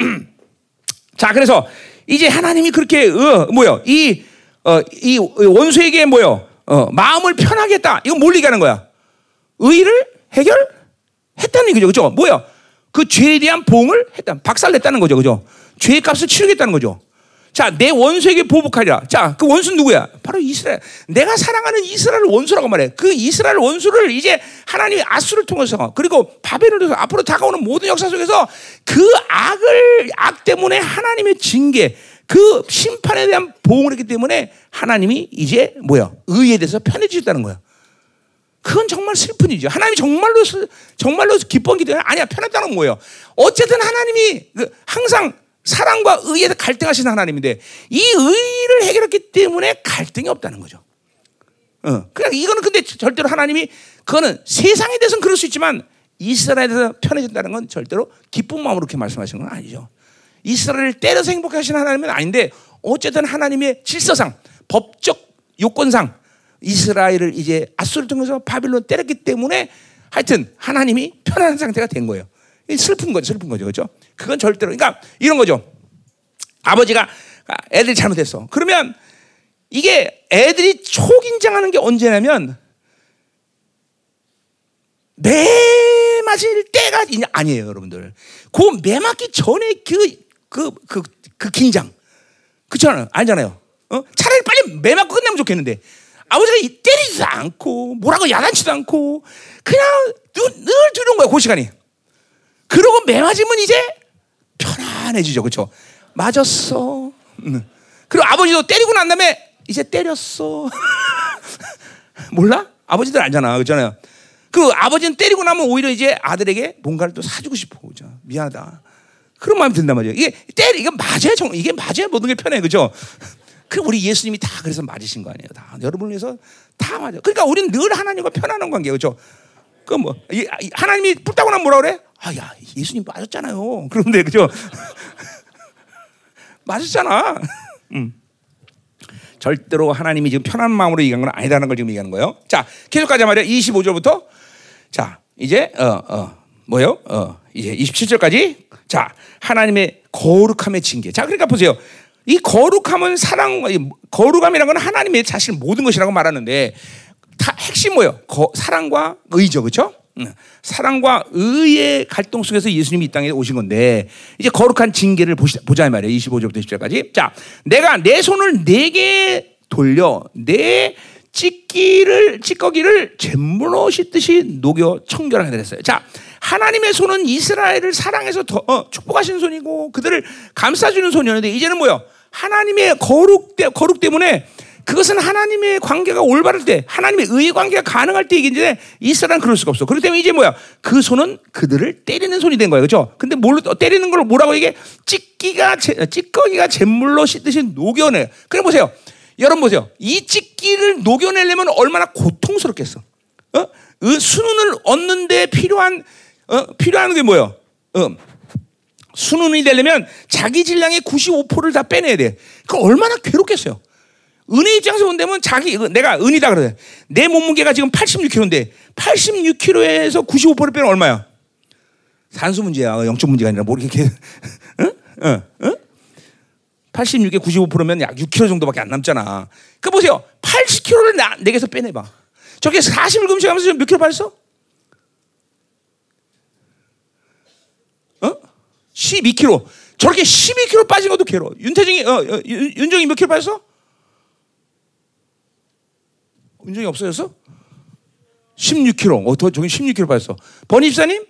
[clears throat] 자, 그래서 이제 하나님이 그렇게 어, 뭐요? 이, 어, 이 원수에게 뭐요? 어, 마음을 편하게 했다. 이거 뭘 얘기하는 거야? 의를 해결했다는 얘기죠. 그죠? 뭐야? 그 죄에 대한 봉을 했다. 박살냈다는 거죠. 그죠? 죄의 값을 치르겠다는 거죠. 자, 내 원수에게 보복하리라. 자, 그 원수는 누구야? 바로 이스라엘. 내가 사랑하는 이스라엘 원수라고 말해. 그 이스라엘 원수를 이제 하나님이 아수를 통해서 그리고 바벨을 통해서 앞으로 다가오는 모든 역사 속에서 그 악을 악 때문에 하나님의 징계, 그 심판에 대한 보응을 했기 때문에 하나님이 이제 뭐야? 의에 대해서 편해지셨다는 거야. 그건 정말 슬픈 일이죠. 하나님이 정말로 정말로 기뻐하기 때문에 아니야 편했다는 건 뭐예요? 어쨌든 하나님이 그 항상 사랑과 의에서 갈등하시는 하나님인데 이 의를 해결했기 때문에 갈등이 없다는 거죠. 어, 그냥 이거는 근데 절대로 하나님이 그거는 세상에 대해서는 그럴 수 있지만 이스라엘에 대해서 편해진다는 건 절대로 기쁜 마음으로 그렇게 말씀하시는 건 아니죠. 이스라엘을 때려서 행복해 하시는 하나님은 아닌데 어쨌든 하나님의 질서상 법적 요건상 이스라엘을 이제 아수를 통해서 바빌론 때렸기 때문에 하여튼 하나님이 편안한 상태가 된 거예요. 슬픈 거죠, 슬픈 거죠, 그렇죠? 그건 절대로 그러니까 이런 거죠. 아버지가 애들이 잘못했어. 그러면 이게 애들이 초긴장하는 게 언제냐면 매 맞을 때가 아니에요, 여러분들. 그매 맞기 전에 그, 그, 그, 그 긴장. 그렇잖아요. 알잖아요. 어? 차라리 빨리 매 맞고 끝내면 좋겠는데. 아버지가 때리지도 않고, 뭐라고 야단치도 않고, 그냥 늘, 늘 두는 거야, 그 시간이. 그러고 매 맞으면 이제 편안해지죠. 그렇죠? 맞았어. 그리고 아버지도 때리고 난 다음에 이제 때렸어. [laughs] 몰라? 아버지들 알잖아. 그렇잖아요. 그 아버지는 때리고 나면 오히려 이제 아들에게 뭔가를 또 사주고 싶어. 그죠? 미안하다. 그런 마음이 든단 말이에요. 이게 때리, 이게 맞아야 정, 이게 맞아야 모든 게 편해. 그죠? 그 우리 예수님이 다 그래서 맞으신 거 아니에요. 다. 여러분을 위해서 다 맞아. 그러니까 우리는 늘 하나님과 편안한 관계. 그죠? 그 뭐, 하나님이 뿔따고 나면 뭐라 그래? 아, 야, 예수님 맞았잖아요. [laughs] 그런데, 그죠? [laughs] 맞았잖아. [laughs] 음. 절대로 하나님이 지금 편한 마음으로 얘기한 건 아니다는 걸 지금 얘기하는 거예요. 자, 계속 가자 말이야. 25절부터. 자, 이제, 어, 어, 뭐요? 어, 이제 27절까지. 자, 하나님의 거룩함의 징계. 자, 그러니까 보세요. 이 거룩함은 사랑, 거룩함이라는 건 하나님의 자신 모든 것이라고 말하는데, 다 핵심 뭐예요? 거, 사랑과 의죠. 그렇죠? 사랑과 의의 갈등 속에서 예수님이 이 땅에 오신 건데 이제 거룩한 징계를 보자 말이에요. 25절부터 10절까지. 자, 내가 내 손을 내게 돌려 내 찢기를 찢거기를 잿물로 씻듯이 녹여 청결하게 됐어요. 자, 하나님의 손은 이스라엘을 사랑해서 더, 어, 축복하시는 손이고 그들을 감싸주는 손이었는데 이제는 뭐요? 하나님의 거룩, 거룩 때문에 그것은 하나님의 관계가 올바를 때, 하나님의 의의 관계가 가능할 때 얘기인데 이스라엘은 그럴 수가 없어. 그렇기 때문에 이제 뭐야? 그 손은 그들을 때리는 손이 된 거예요. 그죠? 근데 뭘, 때리는 걸 뭐라고 이게 찢기가, 찢거기가 잿물로 씻듯이 녹여내. 그래 보세요. 여러분 보세요. 이 찢기를 녹여내려면 얼마나 고통스럽겠어. 어? 수능을 얻는데 필요한, 어? 필요한 게 뭐예요? 어? 수능이 되려면 자기 질량의 95%를 다 빼내야 돼. 그 얼마나 괴롭겠어요. 은혜 입장에서 본다면 자기 내가 은이다 그래. 내 몸무게가 지금 86kg인데 86kg에서 95%를 빼면 얼마야? 산수 문제야. 0점 문제가 아니라 모르게 응? 응? 응? 86에 95%면 약 6kg 정도밖에 안 남잖아. 그 보세요. 80kg를 나, 내게서 빼내봐. 저게 40일 금식하면서 몇 킬로 빠졌어? 어? 12kg. 저렇게 12kg 빠진 것도 괴로워. 윤태정이, 어, 어, 윤정이 몇 킬로 빠졌어? 운정이 없어졌어? 16kg. 어, 더 저기 16kg 빠졌어. 번입사님?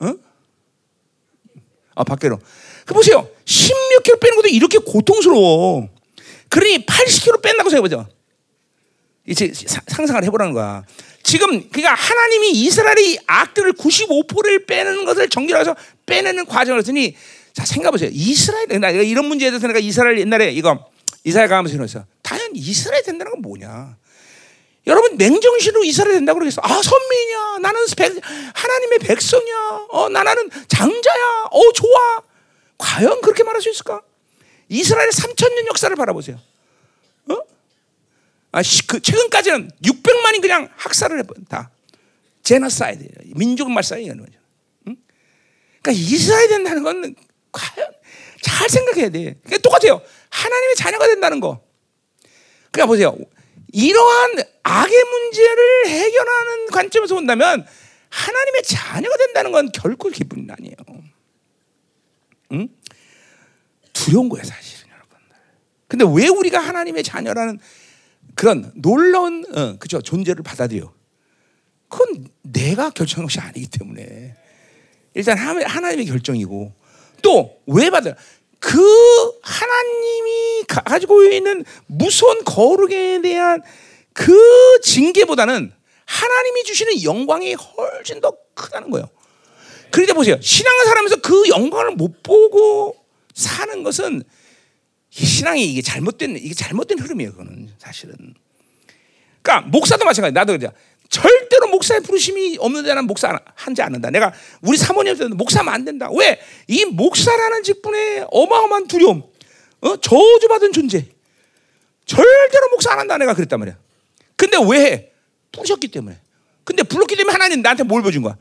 어? 아, 밖으로. 그 보세요. 16kg 빼는 것도 이렇게 고통스러워. 그러니 80kg 뺀다고 생각해보죠. 이제 상상을 해보라는 거야. 지금 그러니까 하나님이 이스라엘의 악들을 95%를 빼는 것을 정결해서 빼내는 과정을 했으니 자 생각해보세요. 이스라엘 나 이런 문제에 대해서 내가 이스라엘 옛날에 이거 이스라엘 가면서 이러면서 과연 이스라엘 된다는 건 뭐냐? 여러분 맨정신으로 이스라엘 된다고 그러겠어. 아 선민이야. 나는 백, 하나님의 백성이야. 어, 나 나는 장자야. 어 좋아. 과연 그렇게 말할 수 있을까? 이스라엘 3천 년 역사를 바라보세요. 어? 아, 그 최근까지는 600만이 그냥 학살을 해다 제너사이드, 민족 말살이라는 거죠. 응? 그러니까 이스라엘 된다는 건 과연 잘 생각해야 돼. 그러니까 똑같아요. 하나님의 자녀가 된다는 거. 그러니까 보세요. 이러한 악의 문제를 해결하는 관점에서 본다면 하나님의 자녀가 된다는 건 결코 일 아니에요. 응? 두려운 거예요, 사실은 여러분들. 근데 왜 우리가 하나님의 자녀라는 그런 놀라운 어, 그죠 존재를 받아들여? 그건 내가 결정한 것이 아니기 때문에 일단 하나님의 결정이고 또 왜 받아? 그 하나님이 가지고 있는 무서운 거룩에 대한 그 징계보다는 하나님이 주시는 영광이 훨씬 더 크다는 거예요. 그런데 보세요. 신앙을 살면서 그 영광을 못 보고 사는 것은 신앙이 이게 잘못된 이게 잘못된 흐름이에요. 그거는 사실은. 그러니까 목사도 마찬가지. 나도 그냥 절대로 목사의 부르심이 없는 데는 목사 한지 않는다. 내가 우리 사모님 때는 목사면 안 된다. 왜? 이 목사라는 직분에 어마어마한 두려움, 어? 저주받은 존재. 절대로 목사 안 한다. 내가 그랬단 말이야. 근데 왜 해? 부르셨기 때문에. 근데 불렀기 때문에 하나님 나한테 뭘 보여준 거야?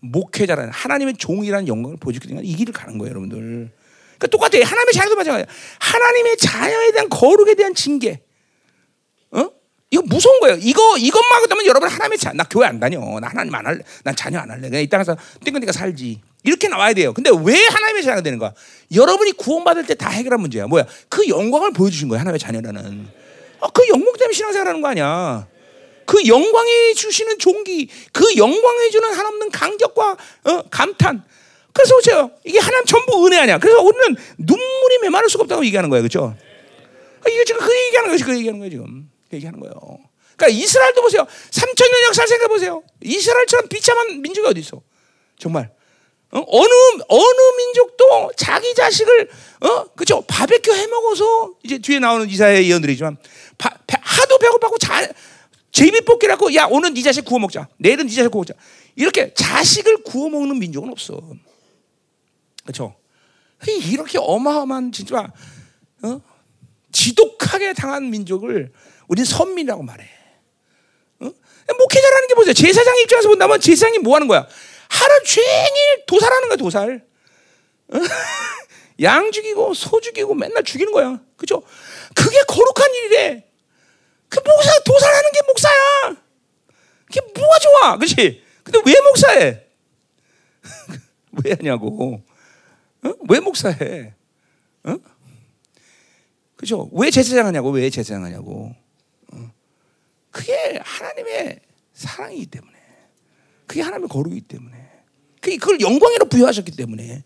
목회자라는 하나님의 종이라는 영광을 보여줬기 때문에 이 길을 가는 거예요, 여러분들. 그러니까 똑같아요. 하나님의 자녀도 마찬가지야. 하나님의 자녀에 대한 거룩에 대한 징계. 어? 이거 무서운 거예요. 이거 이것만 하면 여러분 하나님의 자, 나 교회 안 다녀. 나 하나님 안 할래. 난 자녀 안 할래. 그냥 이 땅에서 띵근띵근 살지. 이렇게 나와야 돼요. 근데 왜 하나님의 자녀가 되는 거야? 여러분이 구원받을 때 다 해결한 문제야. 뭐야? 그 영광을 보여주신 거야. 하나님의 자녀라는. 어, 그 영광 때문에 신앙생활하는 거 아니야. 그 영광에 주시는 종기, 그 영광에 주는 한없는 간격과 어, 감탄. 그래서 보세요. 이게 하나님 전부 은혜 아니야. 그래서 우리는 눈물이 메마를 수가 없다고 얘기하는 거예요. 그렇죠? 이게 지금 그 얘기하는 거지. 그 얘기하는 거예요, 지금. 그 얘기하는 거예요. 그러니까 이스라엘도 보세요. 3천 년 역사를 생각해 보세요. 이스라엘처럼 비참한 민족이 어디 있어? 정말. 어? 어느 어느 민족도 자기 자식을 어 그죠 바베큐 해 먹어서 이제 뒤에 나오는 이사의 예언들이지만 바, 하도 배고파고 자, 제비뽑기라고 야 오늘 네 자식 구워 먹자. 내일은 네 자식 구워 먹자. 이렇게 자식을 구워 먹는 민족은 없어. 그렇죠? 이렇게 어마어마한 진짜 어? 지독하게 당한 민족을 우리는 선민이라고 말해. 어? 목회자라는 게 뭐죠? 제사장 입장에서 본다면 제사장이 뭐 하는 거야? 하루 종일 도살하는 거야, 도살. 어? [laughs] 양 죽이고 소 죽이고 맨날 죽이는 거야. 그죠? 그게 거룩한 일이래. 그 목사 도살하는 게 목사야. 그게 뭐가 좋아, 그렇지? 근데 왜 목사해? [laughs] 왜 하냐고? 어? 왜 목사해? 어? 그죠? 왜 제사장 하냐고? 왜 제사장 하냐고? 어? 그게 하나님의 사랑이기 때문에, 그게 하나님의 거룩이기 때문에, 그걸 영광으로 부여하셨기 때문에.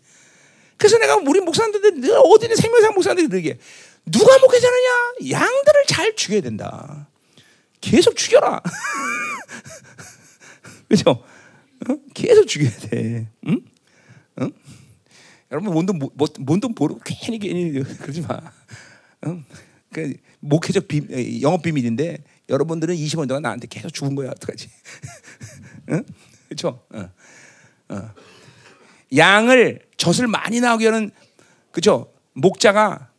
그래서 내가 우리 목사님들 늘 어디는 생명상 목사님들이 그러게 누가 목회자느냐? 양들을 잘 죽여야 된다. 계속 죽여라. [laughs] 그죠? 어? 계속 죽여야 돼. 응? 응? 여러분 뭔돈 뭔돈 모르고 괜히 괜히 그러지 마. 응? 그 목회적 비, 영업 비밀인데 여러분들은 20원 동안 나한테 계속 죽은 거야 어떡하지? [laughs] 응? 그렇죠? 어. 어. 양을 젖을 많이 나오게 하는 그죠? 목자가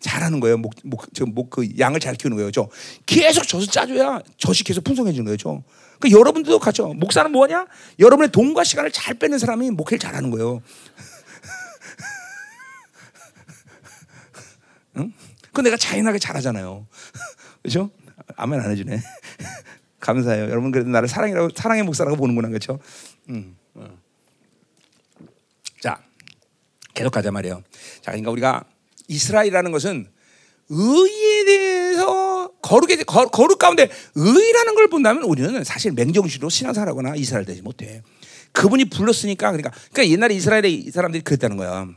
잘하는 거예요. 목, 목, 목, 그 양을 잘 키우는 거예요. 죠 계속 젖을 짜줘야 젖이 계속 풍성해지는 거예요. 그 여러분들도 같죠. 목사는 뭐냐? 여러분의 돈과 시간을 잘 빼는 사람이 목회를 잘하는 거예요. 응? 그 내가 잔인하게 잘하잖아요. [laughs] 그렇죠? 아멘 안 해주네. [laughs] 감사해요. 여러분 그래도 나를 사랑이라고 사랑의 목사라고 보는구나 그렇죠? 음, 어. 자 계속 가자 말이에요. 자 그러니까 우리가 이스라엘이라는 것은 의에 대해서 거룩에 거, 거룩 가운데 의라는 걸 본다면 우리는 사실 맹정신으로 신앙사하거나 이스라엘 되지 못해. 그분이 불렀으니까 그러니까 그러니까 옛날에 이스라엘의 사람들이 그랬다는 거야.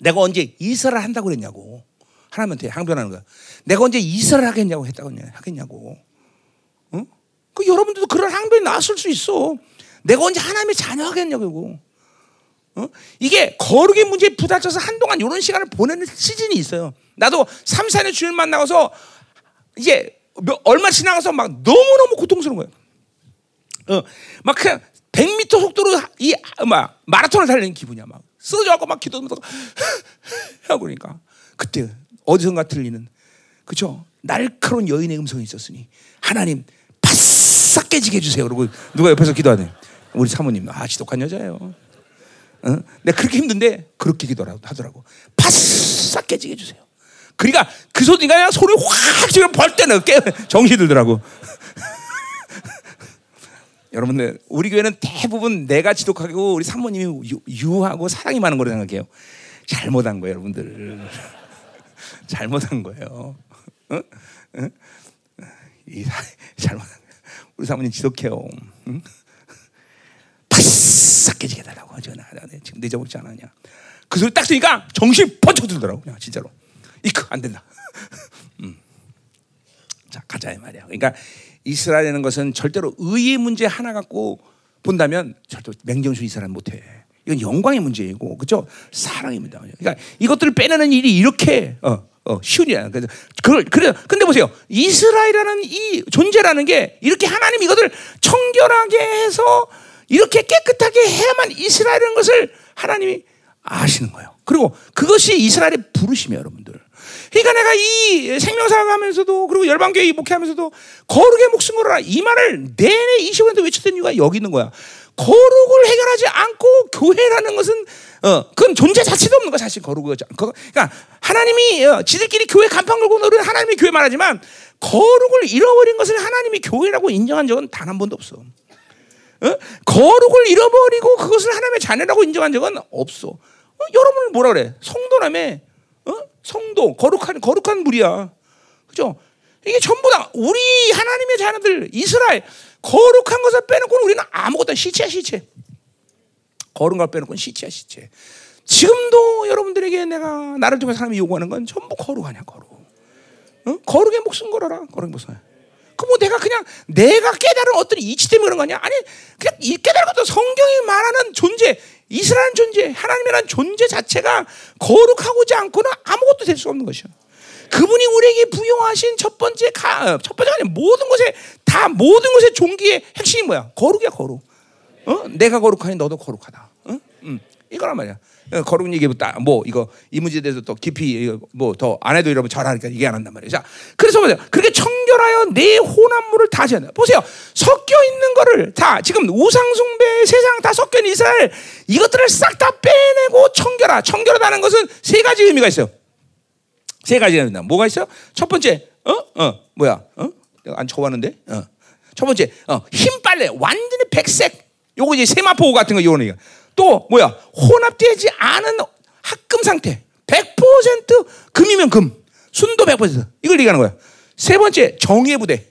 내가 언제 이스라엘 한다고 그랬냐고 하나님한테 항변하는 거야. 내가 언제 이스라엘 하겠냐고 했다고 하겠냐고. 어? 그 여러분들도 그런 항변이 나왔을 수 있어. 내가 언제 하나님의 자녀 하겠냐고. 어? 이게 거룩의 문제에 부딪혀서 한동안 이런 시간을 보내는 시즌이 있어요. 나도 3, 4년 주일 만나서 이제 얼마 지나가서 막 너무너무 고통스러운 거예요. 어, 막 그냥 100m 속도로 이, 막 마라톤을 달리는 기분이야. 막 쓰러져갖고 막 기도하면서 [laughs] 하고 그러니까. 그때 어디선가 들리는, 그죠? 날카로운 여인의 음성이 있었으니 하나님 바싹 깨지게 해주세요. 그러고 누가 옆에서 기도하네. 우리 사모님, 아, 지독한 여자예요. 어? 내가 그렇게 힘든데 그렇게 기도라고 하더라고. 바싹 깨지게 해주세요. 그러니까 그 소리가 그냥 소리 확 지금 벌 때는 깨 정신 들더라고. [laughs] 여러분들 우리 교회는 대부분 내가 지독하고 우리 사모님이 유, 유하고 사랑이 많은 거로 생각해요. 잘못한 거예요, 여러분들. 잘못한 거예요. 어? 어? 이 잘못한. 우리 사모님 지독해요. 응? 바싹 깨지게 달라고 전화 지금 늦어먹지 않았냐. 그 소리 딱 쓰니까 정신 번쩍 들더라고 그냥 진짜로. 이크 안 된다. [laughs] 음. 자 가자 이 말이야. 그러니까 이스라엘이라는 것은 절대로 의의 문제 하나 갖고 본다면 절대 맹정수 이스라엘 못해. 이건 영광의 문제이고 그죠? 문제. 그러니까 이것들을 빼내는 일이 이렇게 어, 어, 쉬운 일이야. 그래서 그걸 그래. 근데 보세요. 이스라엘이라는 이 존재라는 게 이렇게 하나님 이것을 청결하게 해서 이렇게 깨끗하게 해야만 이스라엘이라는 것을 하나님이 아시는 거예요. 그리고 그것이 이스라엘의 부르심이에요, 여러분들. 그러니까 내가 이 생명사가 하면서도 그리고 열방교회 목회하면서도 거룩의 목숨 걸어라 이 말을 내내 25년도 외쳤던 이유가 여기 있는 거야. 거룩을 해결하지 않고 교회라는 것은 어 그건 존재 자체도 없는 거 사실 거룩을 그러니까 하나님이 어, 지들끼리 교회 간판 걸고 노는 하나님이 교회 말하지만 거룩을 잃어버린 것을 하나님이 교회라고 인정한 적은 단 한 번도 없어. 어? 거룩을 잃어버리고 그것을 하나님의 자녀라고 인정한 적은 없어. 어? 여러분을 뭐라 그래? 성도라며. 어? 성도 거룩한 거룩한 물이야. 그죠? 이게 전부 다 우리 하나님의 자녀들 이스라엘 거룩한 것을 빼놓고는 우리는 아무것도 시체야 시체. 거룩한 걸 빼놓고는 시체야 시체. 지금도 여러분들에게 내가 나를 통해 사람이 요구하는 건 전부 거룩하냐 거룩. 어? 거룩의 목숨 걸어라 거룩의 목숨. 그뭐 내가 그냥 내가 깨달은 어떤 이치 때문에 그런 거냐? 아니 그냥 이 깨달은 것도 성경이 말하는 존재, 이스라엘 존재, 하나님이라는 존재 자체가 거룩하고지 않고는 아무것도 될 수 없는 것이야. 그분이 우리에게 부여하신 첫 번째 가, 첫 번째 아니 모든 것에 다 모든 것의 종기의 핵심이 뭐야? 거룩이야 거룩. 어? 내가 거룩하니 너도 거룩하다. 어? 음. 이거란 말이야. 어, 거룩 얘기 뭐 이거 이 문제에 대해서 또 깊이 뭐 더 안 해도 여러분 잘하니까 얘기 안 한단 말이야. 자, 그래서 보세요. 그렇게 청결하여 내 혼합물을 다 지었네. 보세요. 섞여 있는 거를 다 지금 우상 숭배 세상 다 섞여 있는 이스라엘 이것들을 싹 다 빼내고 청결하. 청결하다는 것은 세 가지 의미가 있어요. 세 가지 의미다. 뭐가 있어요? 첫 번째, 어, 어, 뭐야, 어, 안 적어왔는데, 어, 첫 번째, 어, 흰 빨래, 완전히 백색. 요거 이제 세마포 같은 거 요거는 또 뭐야? 혼합되지 않은 합금 상태. 100% 금이면 금. 순도 100%. 이걸 얘기하는 거야. 세 번째, 정의 부대.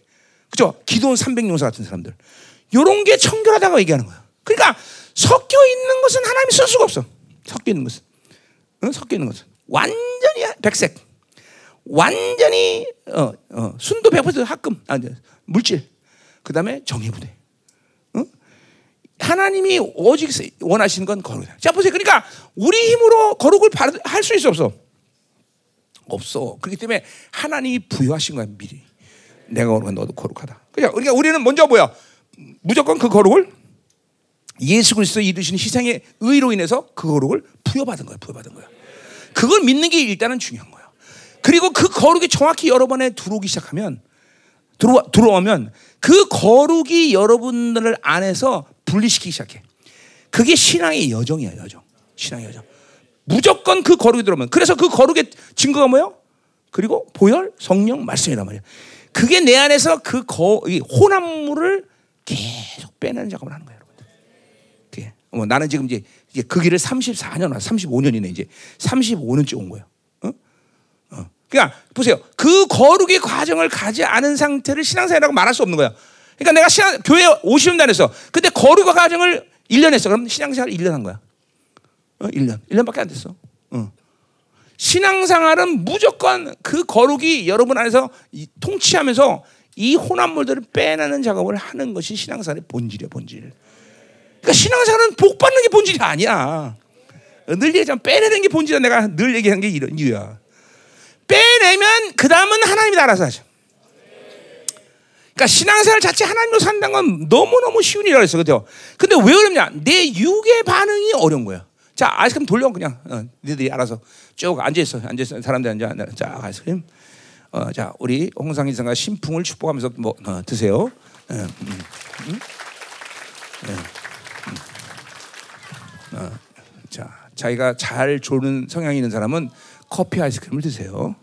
그죠? 기도원 300용사 같은 사람들. 요런 게 청결하다고 얘기하는 거야. 그러니까 섞여 있는 것은 하나님이 쓸 수가 없어. 섞여 있는 것은. 응? 섞여 있는 것은. 완전히 백색. 완전히 어, 어, 순도 100% 합금. 아, 물질. 그 다음에 정의 부대. 하나님이 오직 원하시는 건 거룩이다. 자 보세요. 그러니까 우리 힘으로 거룩을 할 수 있어 없어? 없어. 그렇기 때문에 하나님이 부여하신 거야 미리. 내가 거룩한 너도 거룩하다. 그러니까 우리는 먼저 뭐야? 무조건 그 거룩을 예수 그리스도 이루신 희생의 의로 인해서 그 거룩을 부여받은 거야. 부여받은 거야. 그걸 믿는 게 일단은 중요한 거야. 그리고 그 거룩이 정확히 여러 번에 들어오기 시작하면 들어와, 들어오면 그 거룩이 여러분들 안에서 분리시키기 시작해. 그게 신앙의 여정이야, 여정. 신앙의 여정. 무조건 그 거룩이 들어오면. 그래서 그 거룩의 증거가 뭐예요? 그리고 보혈, 성령, 말씀이란 말이야. 그게 내 안에서 그 거, 혼합물을 계속 빼내는 작업을 하는 거예요, 여러분들. 그게. 뭐 나는 지금 이제 그 길을 34년, 35년이네, 이제. 35년째 온 거예요. 그러니까 보세요. 그 거룩의 과정을 가지 않은 상태를 신앙생활이라고 말할 수 없는 거야. 그러니까 내가 신앙, 교회 50년 다녔어. 근데 거룩의 과정을 1년 했어. 그럼 신앙생활 1년 한 거야. 어? 1년. 1년밖에 안 됐어. 어. 신앙생활은 무조건 그 거룩이 여러분 안에서 통치하면서 이 혼합물들을 빼내는 작업을 하는 것이 신앙생활의 본질이야, 본질. 그러니까 신앙생활은 복 받는 게 본질이 아니야. 늘 얘기하자면 빼내는 게 본질이야. 내가 늘 얘기한 게 이런 이유야. 빼내면 그 다음은 하나님이 알아서 하죠. 그러니까 신앙생활 자체 하나님으로 산다는 건 너무너무 쉬운 일이라고 했어. 그죠? 근데 왜 그러냐? 내 육의 반응이 어려운 거야. 자, 아이스크림 돌려 그냥. 어, 니들이 알아서 쭉 앉아있어. 앉아있어. 사람들 앉아. 자, 아이스크림. 어, 자, 우리 홍상희 선가 신풍을 축복하면서 뭐 어, 드세요. 음, 음, 음. 어, 자기가 잘 조는 성향이 있는 사람은 커피 아이스크림을 드세요.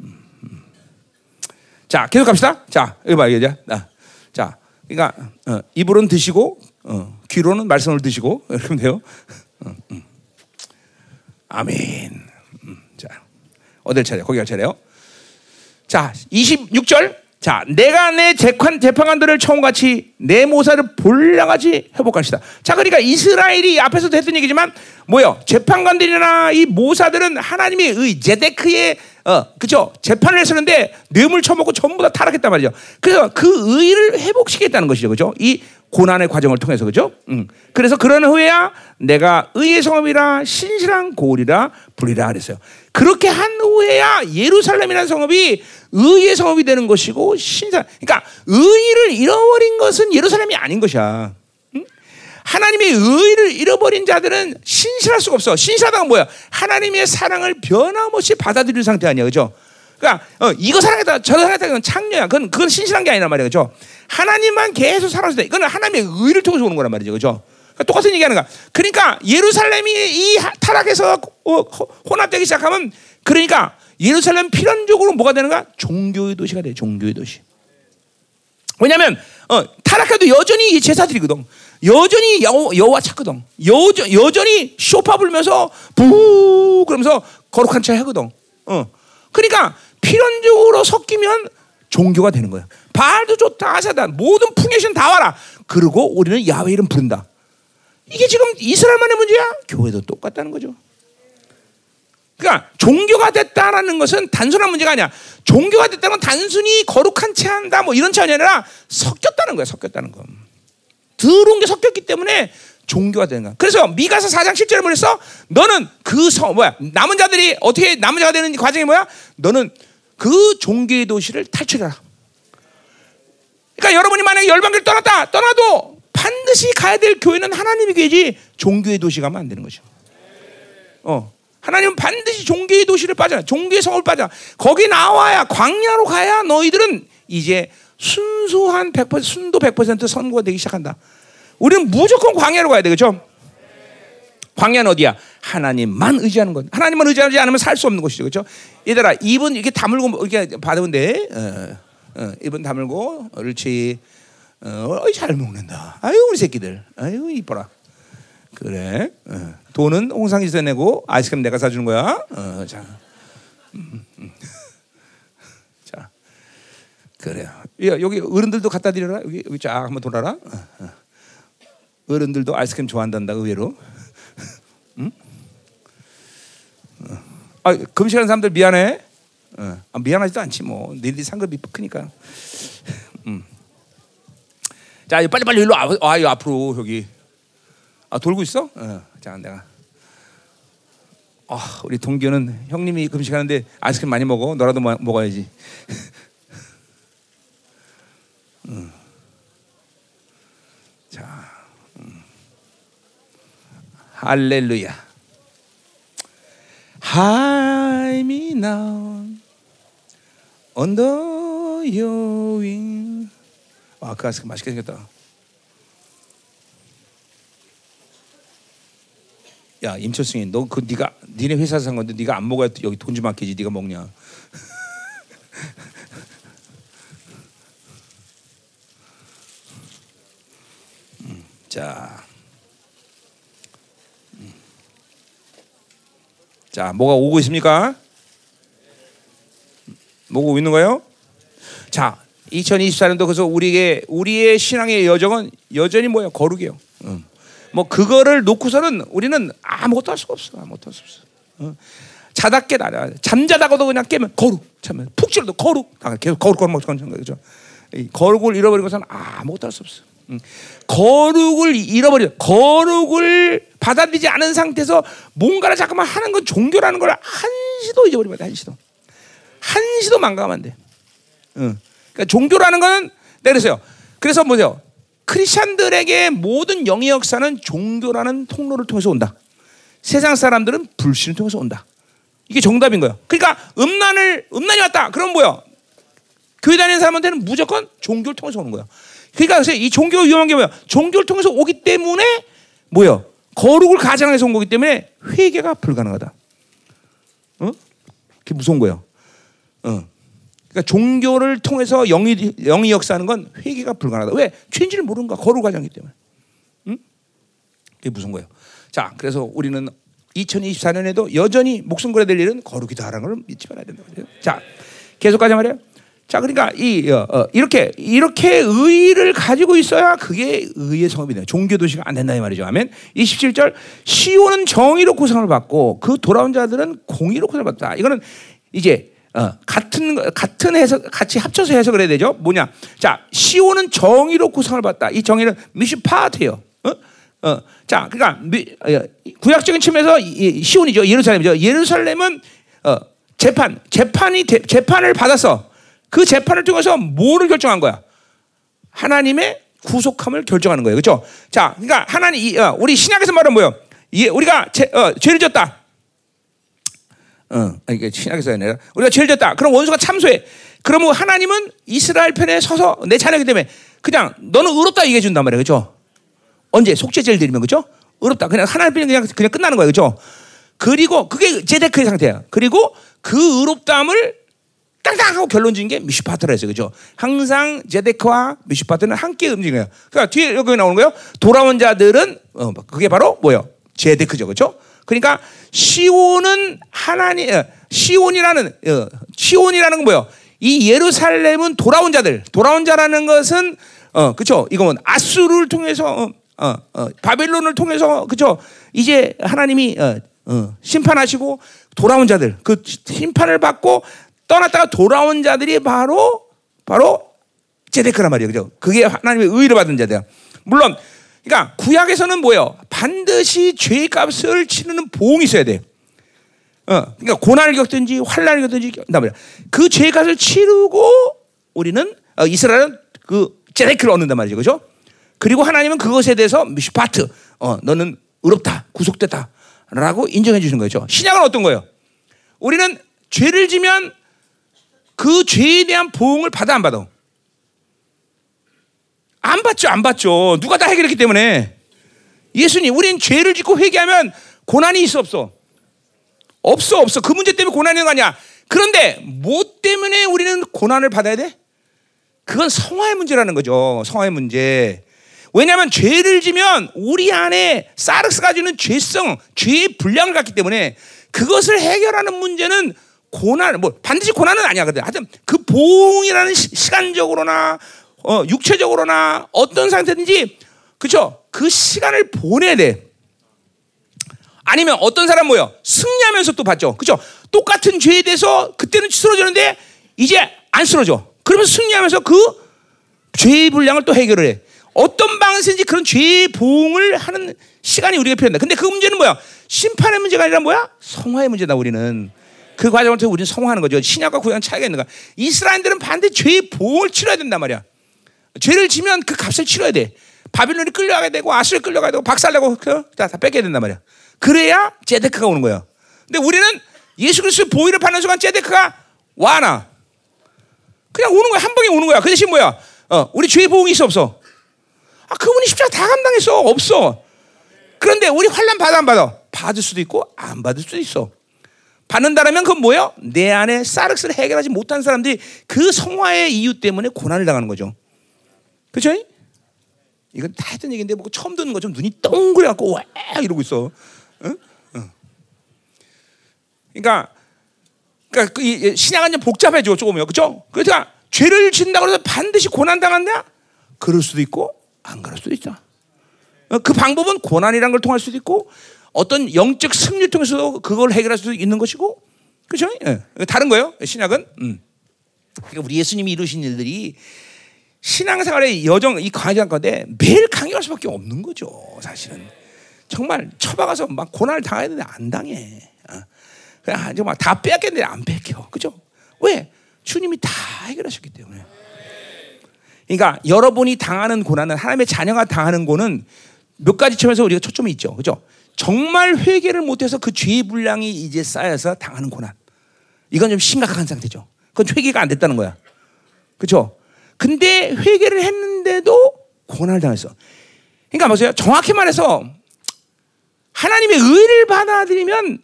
음, 음. 자, 계속 갑시다. 자, 여기 봐, 이제. 자, 그러니까 어, 입으로는 드시고 어, 귀로는 말씀을 드시고 [laughs] 이렇게 돼요. 어, 음. 아멘. 음, 자, 어딜 차례? 거기 갈 차례요. 자, 26절. 자, 내가 내 재판, 재판관들을 처음같이 내 모사를 볼량같이 회복하시다. 자, 그러니까 이스라엘이 앞에서도 했던 얘기지만, 뭐요? 재판관들이나 이 모사들은 하나님의 의, 제데크의, 어, 그죠? 재판을 했었는데, 뇌물 처먹고 전부 다 타락했단 말이죠. 그래서 그 의를 회복시키겠다는 것이죠. 그죠? 이 고난의 과정을 통해서 그죠? 음. 그래서 그런 후에야 내가 의의 성읍이라 신실한 고울이라 부리라 그랬어요. 그렇게 한 후에야 예루살렘이라는 성읍이 의의 성읍이 되는 것이고 신사. 그러니까 의를 잃어버린 것은 예루살렘이 아닌 것이야. 하나님의 의를 잃어버린 자들은 신실할 수가 없어. 신실하다가 뭐야? 하나님의 사랑을 변함없이 받아들일 상태 아니야, 그죠? 그러니까 어, 이거 사랑했다, 저 사랑했다, 그건 창녀야. 그건 그건 신실한 게 아니란 말이야, 그죠? 하나님만 계속 사랑했다. 이건 하나님의 의를 통해서 오는 거란 말이죠, 그죠? 그러니까 똑같은 얘기하는 거야. 그러니까 예루살렘이 이 타락해서 어, 혼합되기 시작하면 그러니까 예루살렘 필연적으로 뭐가 되는가? 종교의 도시가 돼. 종교의 도시. 왜냐하면 어, 타락해도 여전히 제사드리거든. 여전히 여, 여호와 찾거든. 여전, 여전히 쇼파 불면서 부 그러면서 거룩한 차 하거든. 어. 그러니까 필연적으로 섞이면 종교가 되는 거야. 바알도 좋다, 아사다 모든 풍요신 다 와라. 그리고 우리는 야외 이름 부른다. 이게 지금 이스라엘만의 문제야? 교회도 똑같다는 거죠. 그러니까 종교가 됐다라는 것은 단순한 문제가 아니야. 종교가 됐다는 건 단순히 거룩한 채 한다 뭐 이런 차원이 아니라 섞였다는 거야. 섞였다는 거. 더러운 게 섞였기 때문에 종교가 되는 거야. 그래서 미가서 4장 7절에 뭐랬어? 너는 그 성, 뭐야? 남은 자들이 어떻게 남은 자가 되는 과정이 뭐야? 너는 그 종교의 도시를 탈출해라. 그러니까 여러분이 만약에 열방교를 떠났다, 떠나도 반드시 가야 될 교회는 하나님의 교회지 종교의 도시 가면 안 되는 거죠. 어. 하나님은 반드시 종교의 도시를 빠져, 종교의 성을 빠져. 거기 나와야 광야로 가야 너희들은 이제 순수한 100% 순도 100% 선고가 되기 시작한다. 우리는 무조건 광야로 가야 되겠죠? 광야는 어디야? 하나님만 의지하는 것. 하나님만 의지하지 않으면 살 수 없는 것이죠. 그렇죠? 얘들아, 입은 이렇게 다물고 이렇게 받으면 돼. 어, 어, 입은 다물고 옳지. 어, 잘 먹는다. 아유 우리 새끼들. 아유 이뻐라. 그래. 어. 돈은 홍상이서 내고 아이스크림 내가 사주는 거야. 어, 자. [laughs] 자. 그래요. 여기 어른들도 갖다 드려라. 여기 여기 쫙 한번 돌아라. 어, 어. 어른들도 아이스크림 좋아한단다 의외로. 아, 금식하는 사람들 미안해. 어. 아, 미안하지도 않지 뭐. 니들이 상급이 크니까. 음. 자, 빨리 빨리 일로 와. 아, 이 앞으로 여기. 아, 돌고 있어? 어. 자, 내가. 아, 우리 동규는 형님이 금식하는데 아이스크림 많이 먹어. 너라도 마, 먹어야지. [laughs] 음. 자, 음. 할렐루야. Hide me now under. 아, 그 아이스크림 맛있게 생겼다. 야 임철승이 너 그 네가 니네 회사에서 산 건데 네가 안 먹어야 여기 돈 좀 아끼지 네가 먹냐? [laughs] 음, 자, 자 뭐가 오고 있습니까? 뭐가 오고 있는 거예요? 자, 2024년도 그래서 우리에게 우리의 신앙의 여정은 여전히 뭐야 거룩이요. 음. 뭐 그거를 놓고서는 우리는 아무것도 할 수가 없어. 아무것도 할 수 없어. 어. 자다 깨다 잠자다가도 그냥 깨면 거룩 참면 푹 찔러도 거룩 아, 계속 거룩 거룩 거룩 거죠. 거룩을 잃어버린 것은 아무것도 할수 없어. 응. 거룩 을 잃어버려 거룩을 받아들이지 않은 상태에서 뭔가를 잠깐만 하는 건 종교라는 걸 한시도 잊어버리면 돼 한시도 한시도 망가면 안 돼. 응. 그러니까 종교라는 거는 내가 그랬어요. 그래서 뭐죠? 크리스천들에게 모든 영의 역사는 종교라는 통로를 통해서 온다. 세상 사람들은 불신을 통해서 온다. 이게 정답인 거예요. 그러니까 음란을 음란이 왔다. 그럼 뭐야? 교회 다니는 사람한테는 무조건 종교를 통해서 오는 거야. 그러니까 이 종교 위험한 게 뭐야? 종교를 통해서 오기 때문에 뭐야? 거룩을 가장해서 온 거기 때문에 회개가 불가능하다. 어? 그게 무서운 거예요. 어. 그러니까 종교를 통해서 영이 영이 역사하는 건 회개가 불가능하다. 왜? 죄인지를 모르는 거야. 거룩 과정이기 때문에. 응? 그게 무슨 거예요? 자, 그래서 우리는 2024년에도 여전히 목숨 걸어야 될 일은 거룩이다라는 걸 믿지 말아야 된다. 자, 계속 가자 말이야. 자, 그러니까 이 어, 어, 이렇게 이렇게 의를 가지고 있어야 그게 의의 성업이 돼요. 종교 도시가 안 된다 이 말이죠. 아멘. 27절 시온은 정의로 구성을 받고 그 돌아온 자들은 공의로 구성을 받다. 이거는 이제 어, 같은 같은 해석 같이 합쳐서 해석을 해야 되죠. 뭐냐? 자, 시온은 정의로 구성을 받다. 이 정의는 미시파트예요. 어? 어, 자, 그러니까 미, 어, 구약적인 측면에서 이, 시온이죠. 예루살렘이죠. 예루살렘은 어, 재판, 재판이 대, 재판을 받아서 그 재판을 통해서 뭐를 결정한 거야? 하나님의 구속함을 결정하는 거예요. 그렇죠? 자, 그러니까 하나님 이, 어, 우리 신약에서 말은 뭐요? 예, 우리가 제, 어, 죄를 졌다. 어, 이게 신약에서 아니라 우리가 죄를 졌다. 그럼 원수가 참소해. 그러면 하나님은 이스라엘 편에 서서 내 자녀이기 때문에 그냥 너는 의롭다 얘기해 준단 말이에요. 그렇죠? 언제 속죄제를 드리면 그렇죠? 의롭다. 그냥 하나님 편에 그냥 그냥 끝나는 거예요. 그렇죠? 그리고 그게 제데크의 상태야. 그리고 그 의롭다함을 땅땅 하고 결론 지은 게 미슈파트라서 그죠? 항상 제데크와 미슈파트는 함께 움직여요. 그러니까 뒤에 여기 나오는 거예요. 돌아온 자들은 어, 그게 바로 뭐예요? 제데크죠, 그렇죠? 그러니까 시온은 하나님 어, 시온이라는 어, 시온이라는 건 뭐예요? 이 예루살렘은 돌아온 자들, 돌아온 자라는 것은 어, 그렇죠? 이거는 아수르를 통해서 어, 어, 어, 바벨론을 통해서 그렇죠? 이제 하나님이 어, 어, 심판하시고 돌아온 자들 그 심판을 받고 떠났다가 돌아온 자들이 바로 바로 제데크란 말이에요. 그죠? 그게 하나님의 의를 받은 자들. 물론 그러니까 구약에서는 뭐예요? 반드시 죄 값을 치르는 보응이 있어야 돼. 어, 그러니까 고난을 겪든지 환란을 겪든지 그죄 값을 치르고 우리는 어, 이스라엘은 그 제데크를 얻는단 말이죠. 그죠? 그리고 하나님은 그것에 대해서 미슈파트 어, 너는 의롭다. 구속됐다. 라고 인정해 주시는 거죠. 신약은 어떤 거예요? 우리는 죄를 지면 그 죄에 대한 보응을 받아 안 받아? 안 받죠, 안 받죠. 누가 다 해결했기 때문에. 예수님, 우린 죄를 짓고 회개하면 고난이 있어 없어? 없어 없어. 그 문제 때문에 고난이 있는 거 아니야. 그런데 뭐 때문에 우리는 고난을 받아야 돼? 그건 성화의 문제라는 거죠. 성화의 문제. 왜냐하면 죄를 지면 우리 안에 사르스가 주는 죄성, 죄의 분량을 갖기 때문에 그것을 해결하는 문제는 고난, 뭐 반드시 고난은 아니야. 근데 하여튼 그 보응이라는 시, 간적으로나 어, 육체적으로나 어떤 상태든지 그쵸? 그 시간을 보내야 돼. 아니면 어떤 사람 뭐요? 승리하면서 또 받죠. 그죠? 똑같은 죄에 대해서 그때는 쓰러졌는데 이제 안 쓰러져. 그러면 승리하면서 그 죄의 분량을 또 해결을 해. 어떤 방식인지 그런 죄의 보응을 하는 시간이 우리가 필요한다. 근데 그 문제는 뭐야? 심판의 문제가 아니라 뭐야? 성화의 문제다 우리는. 그 과정을 통해 우리는 성화하는 거죠. 신약과 구약 차이가 있는 거야. 이스라엘들은 반드시 죄의 보응을 치러야 된단 말이야. 죄를 지면 그 값을 치러야 돼. 바빌론이 끌려가게 되고 아수르 끌려가게 되고 박살내고 다, 다 뺏게 된단 말이야. 그래야 제데크가 오는 거야. 근데 우리는 예수 그리스도의 보혈을 받는 순간 제데크가 와나. 그냥 오는 거야. 한 방에 오는 거야. 그 대신 뭐야? 어, 우리 죄의 보응이 있어 없어? 아, 그분이 십자가 다 감당했어. 없어. 그런데 우리 환란 받아 안 받아? 받을 수도 있고 안 받을 수도 있어. 받는다라면 그건 뭐예요? 내 안에 사르스를 해결하지 못한 사람들이 그 성화의 이유 때문에 고난을 당하는 거죠. 그렇죠? 이건 다 했던 얘기인데 뭐 처음 듣는 거좀 눈이 동그래 갖고 와 이러고 있어. 응? 응. 그러니까 그러니까 그 신약은 좀 복잡해져 조금요. 그렇죠? 그러니까 죄를 짓는다고 해서 반드시 고난 당한다? 그럴 수도 있고 안 그럴 수도 있다. 어, 그 방법은 고난이라는 걸 통할 수도 있고 어떤 영적 승리를 통해서 그걸 해결할 수도 있는 것이고 그렇죠? 예. 다른 거예요. 신약은. 음. 그러니까 우리 예수님이 이루신 일들이 신앙생활의 여정 이 과정 가운데 매일 강요할 수밖에 없는 거죠. 사실은 정말 처박아서 막 고난을 당해야 되는데 안 당해. 어. 그냥 정말 다 빼앗겠는데 안 뺏겨. 그죠? 왜? 주님이 다 해결하셨기 때문에. 그러니까 여러분이 당하는 고난은 하나님의 자녀가 당하는 고는 몇 가지 점에서 우리가 초점이 있죠. 그죠? 정말 회개를 못해서 그 죄의 분량이 이제 쌓여서 당하는 고난. 이건 좀 심각한 상태죠. 그건 회개가 안 됐다는 거야. 그죠? 근데 회개를 했는데도 고난을 당했어. 그러니까 보세요. 정확히 말해서 하나님의 의를 받아들이면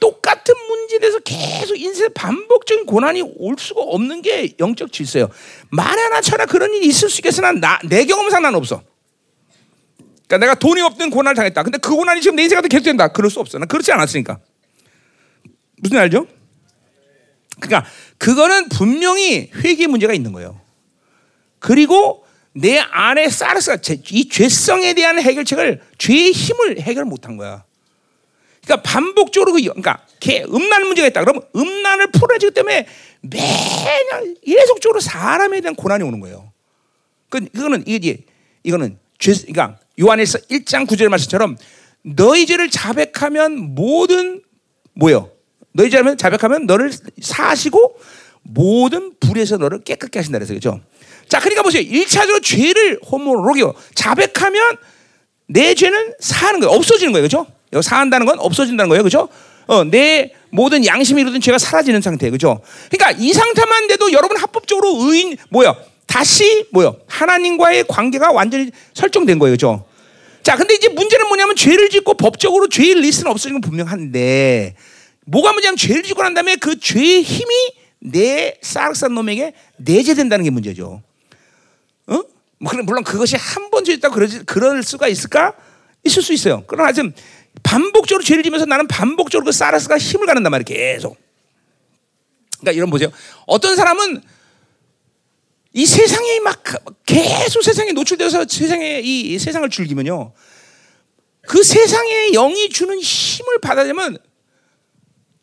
똑같은 문제에 대해서 계속 인생 반복적인 고난이 올 수가 없는 게 영적 질서예요. 만에나 천하 그런 일이 있을 수 있겠으나 나, 내 경험상 난 없어. 그러니까 내가 돈이 없든 고난을 당했다. 근데 그 고난이 지금 내 인생 가도 계속된다. 그럴 수 없어. 난 그렇지 않았으니까. 무슨 알죠? 그러니까 그거는 분명히 회개 문제가 있는 거예요. 그리고 내 안에 사르스가 이 죄성에 대한 해결책을 죄의 힘을 해결 못한 거야. 그러니까 반복적으로 그 그러니까 음란 문제가 있다. 그러면 음란을 풀어주기 때문에 매년 계속적으로 사람에 대한 고난이 오는 거예요. 그 그거는 이게 이거는 죄 그러니까 요한에서 1장 9절 말씀처럼 너희 죄를 자백하면 모든 뭐요? 너희 죄를 자백하면 너를 사시고 모든 불에서 너를 깨끗게 하신다 그래서 그죠? 자, 그러니까 보세요. 1차적으로 죄를 호모로기요. 자백하면 내 죄는 사는 거예요. 없어지는 거예요. 그죠? 사한다는 건 없어진다는 거예요. 그죠? 어, 내 모든 양심이 이루던 죄가 사라지는 상태. 그죠? 그러니까 이 상태만 돼도 여러분 합법적으로 의인, 뭐야? 다시, 뭐야? 하나님과의 관계가 완전히 설정된 거예요. 그죠? 자, 근데 이제 문제는 뭐냐면 죄를 짓고 법적으로 죄의 리스트는 없어지는 건 분명한데, 뭐가 문제냐면 죄를 짓고 난 다음에 그 죄의 힘이 내 σάρξ 놈에게 내재된다는 게 문제죠. 어? 뭐 물론 그것이 한 번 죄있다고 그러지 그럴 수가 있을까? 있을 수 있어요. 그러나 지금 반복적으로 죄를 지면서 나는 반복적으로 그 σάρξ가 힘을 가는단 말이에요. 계속. 그러니까 이런 보세요. 어떤 사람은 이 세상에 막 계속 세상에 노출되어서 세상에 이 세상을 즐기면요. 그 세상에 영이 주는 힘을 받아들면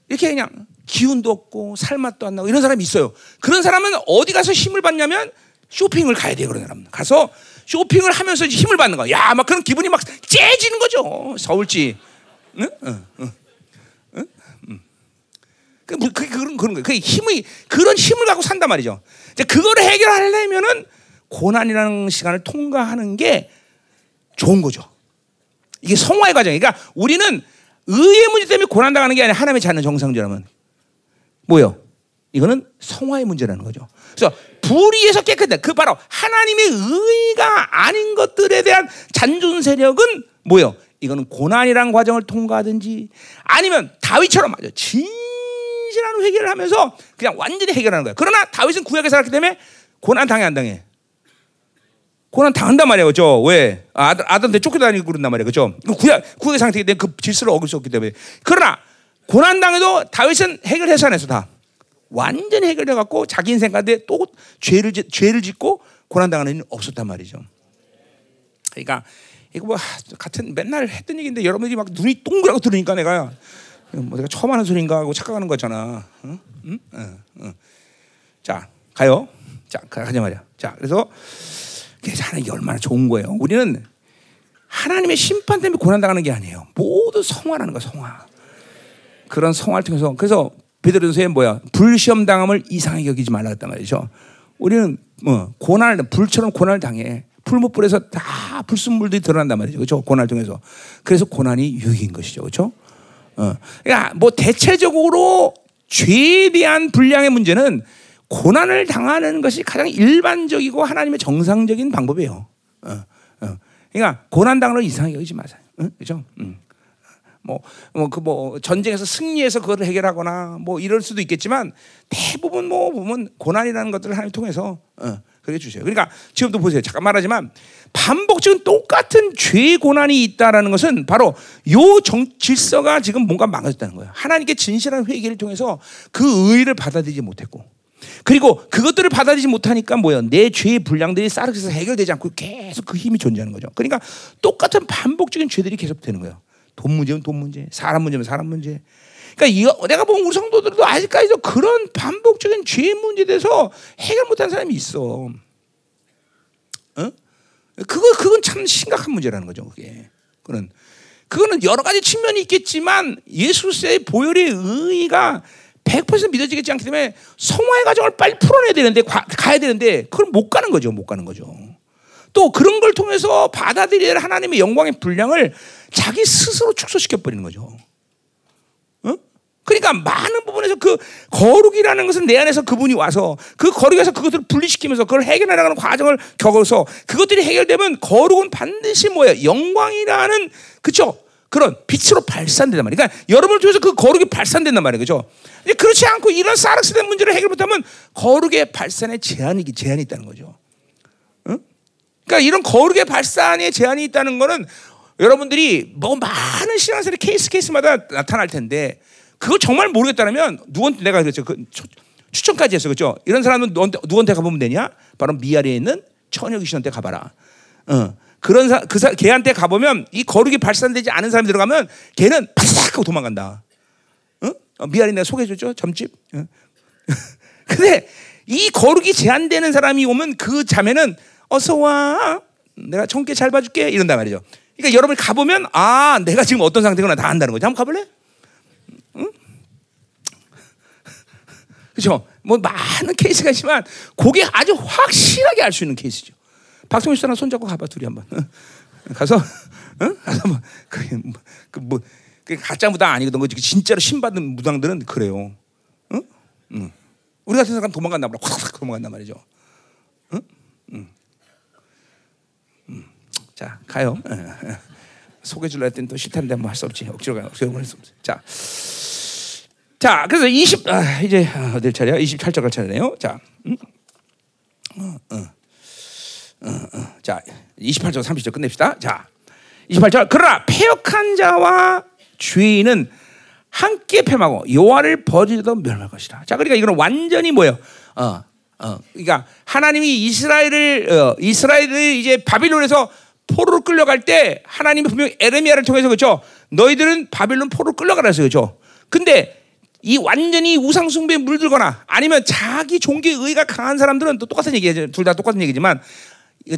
이렇게 그냥 기운도 없고 살맛도 안 나고 이런 사람이 있어요. 그런 사람은 어디 가서 힘을 받냐면 쇼핑을 가야 돼요. 그런 사람은 가서 쇼핑을 하면서 힘을 받는 거야. 야, 막 그런 기분이 막 째지는 거죠. 서울지. 응? 응, 응. 응? 응. 그, 뭐, 그, 그런, 그런 거예요. 그 힘이, 그런 힘을 갖고 산단 말이죠. 이제 그거를 해결하려면은 고난이라는 시간을 통과하는 게 좋은 거죠. 이게 성화의 과정이니까 그러니까 우리는 의의 문제 때문에 고난 당하는 게 아니라 하나님의 자는 정상적이라면 뭐요? 이거는 성화의 문제라는 거죠. 그래서 불의에서 깨끗해. 그 바로 하나님의 의가 아닌 것들에 대한 잔존 세력은 뭐요? 이거는 고난이란 과정을 통과하든지 아니면 다윗처럼 맞아 진 실한 회개를 하면서 그냥 완전히 해결하는 거야. 그러나 다윗은 구약에 살았기 때문에 고난 당해 안 당해? 고난 당한단 말이에요, 그죠? 왜? 아들, 아들한테 쫓겨다니고 그런단 말이에요, 그죠? 구약, 구약의 상태이기 때문에 그 질서를 어길 수 없기 때문에. 그러나, 고난 당해도 다윗은 해결해서 안 했어, 다. 완전히 해결돼 갖고 자기 인생 가운데 또 죄를 죄를 짓고 고난 당하는 일은 없었단 말이죠. 그러니까 이거 뭐 같은 맨날 했던 얘기인데 여러분들이 막 눈이 동그랗게 들으니까 내가 뭐 내가 처음 하는 소리인가 하고 착각하는 거잖아. 응? 응? 응. 응. 자 가요. 자 가자 말이야. 자 그래서 하나님이 얼마나 좋은 거예요. 우리는 하나님의 심판 때문에 고난 당하는 게 아니에요. 모두 성화라는 거 성화. 그런 성화를 통해서 그래서 베드로전서에 뭐야 불시험 당함을 이상하게 여기지 말라 했단 말이죠. 우리는 뭐 고난을 불처럼 고난을 당해. 풀무불에서 다 불순물들이 드러난단 말이죠. 그렇죠? 고난을 통해서. 그래서 고난이 유익인 것이죠. 그렇죠? 어. 그러니까 뭐 대체적으로 죄에 대한 분량의 문제는 고난을 당하는 것이 가장 일반적이고 하나님의 정상적인 방법이에요. 어. 어. 그러니까 고난 당하는 이상하게 여기지 마세요. 음. 뭐, 뭐, 그 뭐, 전쟁에서 승리해서 그걸 해결하거나 뭐 이럴 수도 있겠지만 대부분 뭐 보면 고난이라는 것들을 하나님 통해서, 어, 그렇게 주세요. 그러니까 지금도 보세요. 잠깐 말하지만 반복적인 똑같은 죄 고난이 있다라는 것은 바로 요 정, 질서가 지금 뭔가 망가졌다는 거예요. 하나님께 진실한 회개를 통해서 그 의를 받아들이지 못했고 그리고 그것들을 받아들이지 못하니까 뭐야 내 죄의 분량들이 쌓여서 해결되지 않고 계속 그 힘이 존재하는 거죠. 그러니까 똑같은 반복적인 죄들이 계속 되는 거예요. 돈 문제면 돈 문제, 사람 문제면 사람 문제. 그러니까 이거 내가 보면 우리 성도들도 아직까지도 그런 반복적인 죄 문제에 대해서 해결 못한 사람이 있어. 어? 그거 그건 참 심각한 문제라는 거죠. 그게 그는 그거는 여러 가지 측면이 있겠지만 예수의 보혈의 의가 100% 믿어지겠지 않기 때문에 성화의 과정을 빨리 풀어내야 되는데 가, 가야 되는데 그걸 못 가는 거죠. 못 가는 거죠. 또 그런 걸 통해서 받아들일 하나님의 영광의 분량을 자기 스스로 축소시켜 버리는 거죠. 어? 그러니까 많은 부분에서 그 거룩이라는 것은 내 안에서 그분이 와서 그 거룩에서 그것들을 분리시키면서 그걸 해결해 나가는 과정을 겪어서 그것들이 해결되면 거룩은 반드시 뭐야 영광이라는 그쵸 그런 빛으로 발산된단 말이에요. 그러니까 여러분을 통해서 그 거룩이 발산된단 말이에요. 그죠? 그렇지 않고 이런 사락스된 문제를 해결 못하면 거룩의 발산에 제한이, 제한이 있다는 거죠. 응? 그러니까 이런 거룩의 발산에 제한이 있다는 거는 여러분들이 뭐 많은 신앙생활 케이스 케이스마다 나타날 텐데 그거 정말 모르겠다면 누구한테 내가 그랬죠. 그 추천까지 했어. 그죠? 이런 사람은 누구한테, 누구한테 가보면 되냐? 바로 미아리에 있는 처녀 귀신한테 가봐라. 어. 그런 사, 그 사, 걔한테 가보면 이 거룩이 발산되지 않은 사람이 들어가면 걔는 파삭 하고 도망간다. 어? 어, 미아리 내가 소개해줬죠? 점집. 어. [laughs] 근데 이 거룩이 제한되는 사람이 오면 그 자매는 어서 와. 내가 청계 잘 봐줄게. 이런단 말이죠. 그러니까 여러분이 가보면 아 내가 지금 어떤 상태구나 다 안다는 거죠. 한번 가볼래? 그렇죠? 뭐 많은 케이스가 있지만 그게 아주 확실하게 알 수 있는 케이스죠. 박성희 씨랑 손잡고 가봐 둘이 한번 가서 응? 가서 뭐 그게 뭐, 그 뭐, 그 가짜 무당 아니거든. 진짜로 신받는 무당들은 그래요. 응? 응. 우리 같은 사람 도망간다 말이야. 확 도망간단 말이죠. 응? 응. 응. 자 가요. 소개 줄라 했더니 또 싫다는데 뭐 할 수 없지. 억지로 가. 억지로 할수 없지. 자. 자, 그래서 20 아, 이제 어딜 차례야? 28절 갈 차례네요. 자, 음? 어, 어. 어, 어. 자, 28절 30절 끝냅시다. 자, 28절. 그러나 폐역한 자와 죄인은 함께 패하고 여호와를 버리도 멸할 것이다. 자, 그러니까 이거는 완전히 뭐예요? 어, 어, 그러니까 하나님이 이스라엘을 어, 이스라엘을 이제 바빌론에서 포로로 끌려갈 때 하나님이 분명 에레미야를 통해서 그렇죠. 너희들은 바빌론 포로 끌려가라 했어요. 그렇죠. 근데 이 완전히 우상숭배에 물들거나 아니면 자기 종교의 의가 강한 사람들은 또 똑같은 얘기죠. 둘다 똑같은 얘기지만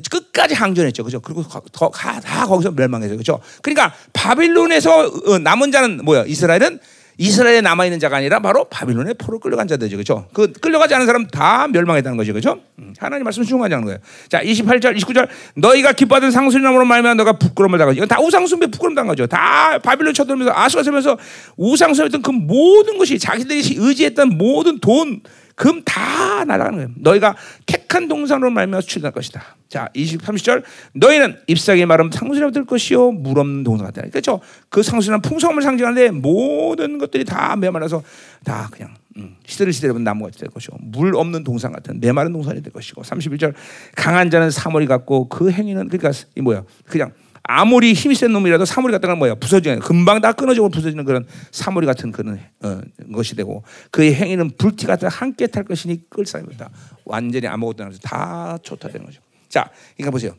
끝까지 항전했죠. 그죠? 그리고 더, 다 거기서 멸망했어요. 그죠? 그러니까 바빌론에서 어, 남은 자는 뭐야? 이스라엘은 이스라엘에 남아 있는 자가 아니라 바로 바빌론에 포로 끌려간 자들이죠. 그죠? 그 끌려가지 않은 사람 다 멸망했다는 거죠. 그죠? 음, 하나님 말씀 중요하다는 거예요. 자, 28절, 29절. 너희가 기뻐하던 상수리나무로 말면 너가 부끄러움을 당하지. 이건 다 우상숭배 부끄러움 당하죠. 다 바빌론 쳐들면서 아수가 세면서 우상숭배했던 그 모든 것이 자기들이 의지했던 모든 돈, 금 다 날아가는 거예요. 너희가 택한 동산으로 말미암아 출할 것이다. 자, 20, 30절. 너희는 잎사귀 마름 상수리라고 들 것이요 물 없는 동산 같다. 그렇죠? 그 상수리는 풍성함을 상징하는데 모든 것들이 다 메말라서 다 그냥 음, 시들을 시들면 나무가 될 것이고 물 없는 동산 같은 메마른 동산이 될 것이고 31절 강한 자는 사머리 같고 그 행위는 그러니까 이 뭐야? 그냥 아무리 힘이 센 놈이라도 사물이 같은 건 뭐야 부서지는 금방 다 끊어지고 부서지는 그런 사물이 같은 그런 어, 것이 되고 그의 행위는 불티 같은 함께 탈 것이니 끌 사람이다 완전히 아무것도 안 해서 다 초토되는 거죠. 자, 그러니까 보세요.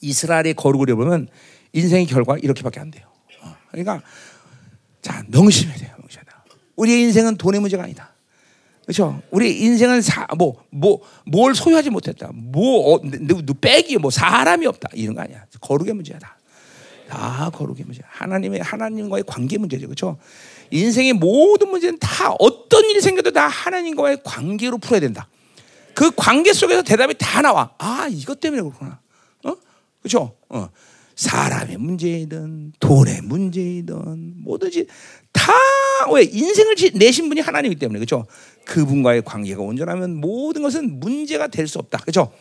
이스라엘의 거룩을 보면 인생의 결과 이렇게밖에 안 돼요. 어, 그러니까 자 명심해야 돼요. 명심하다. 우리의 인생은 돈의 문제가 아니다. 그렇죠? 우리 인생은 뭐뭐뭘 소유하지 못했다. 뭐 어, 누, 백이 뭐 사람이 없다. 이런 거 아니야. 거룩의 문제다. 다 거룩의 문제. 하나님의 하나님과의 관계 문제죠. 그렇죠? 인생의 모든 문제는 다 어떤 일이 생겨도 다 하나님과의 관계로 풀어야 된다. 그 관계 속에서 대답이 다 나와. 아, 이것 때문에 그렇구나. 어? 그렇죠? 어. 사람의 문제이든 돈의 문제이든 뭐든지 다 왜 인생을 내신 분이 하나님이기 때문에 그렇죠? 그분과의 관계가 온전하면 모든 것은 문제가 될 수 없다. 그렇죠?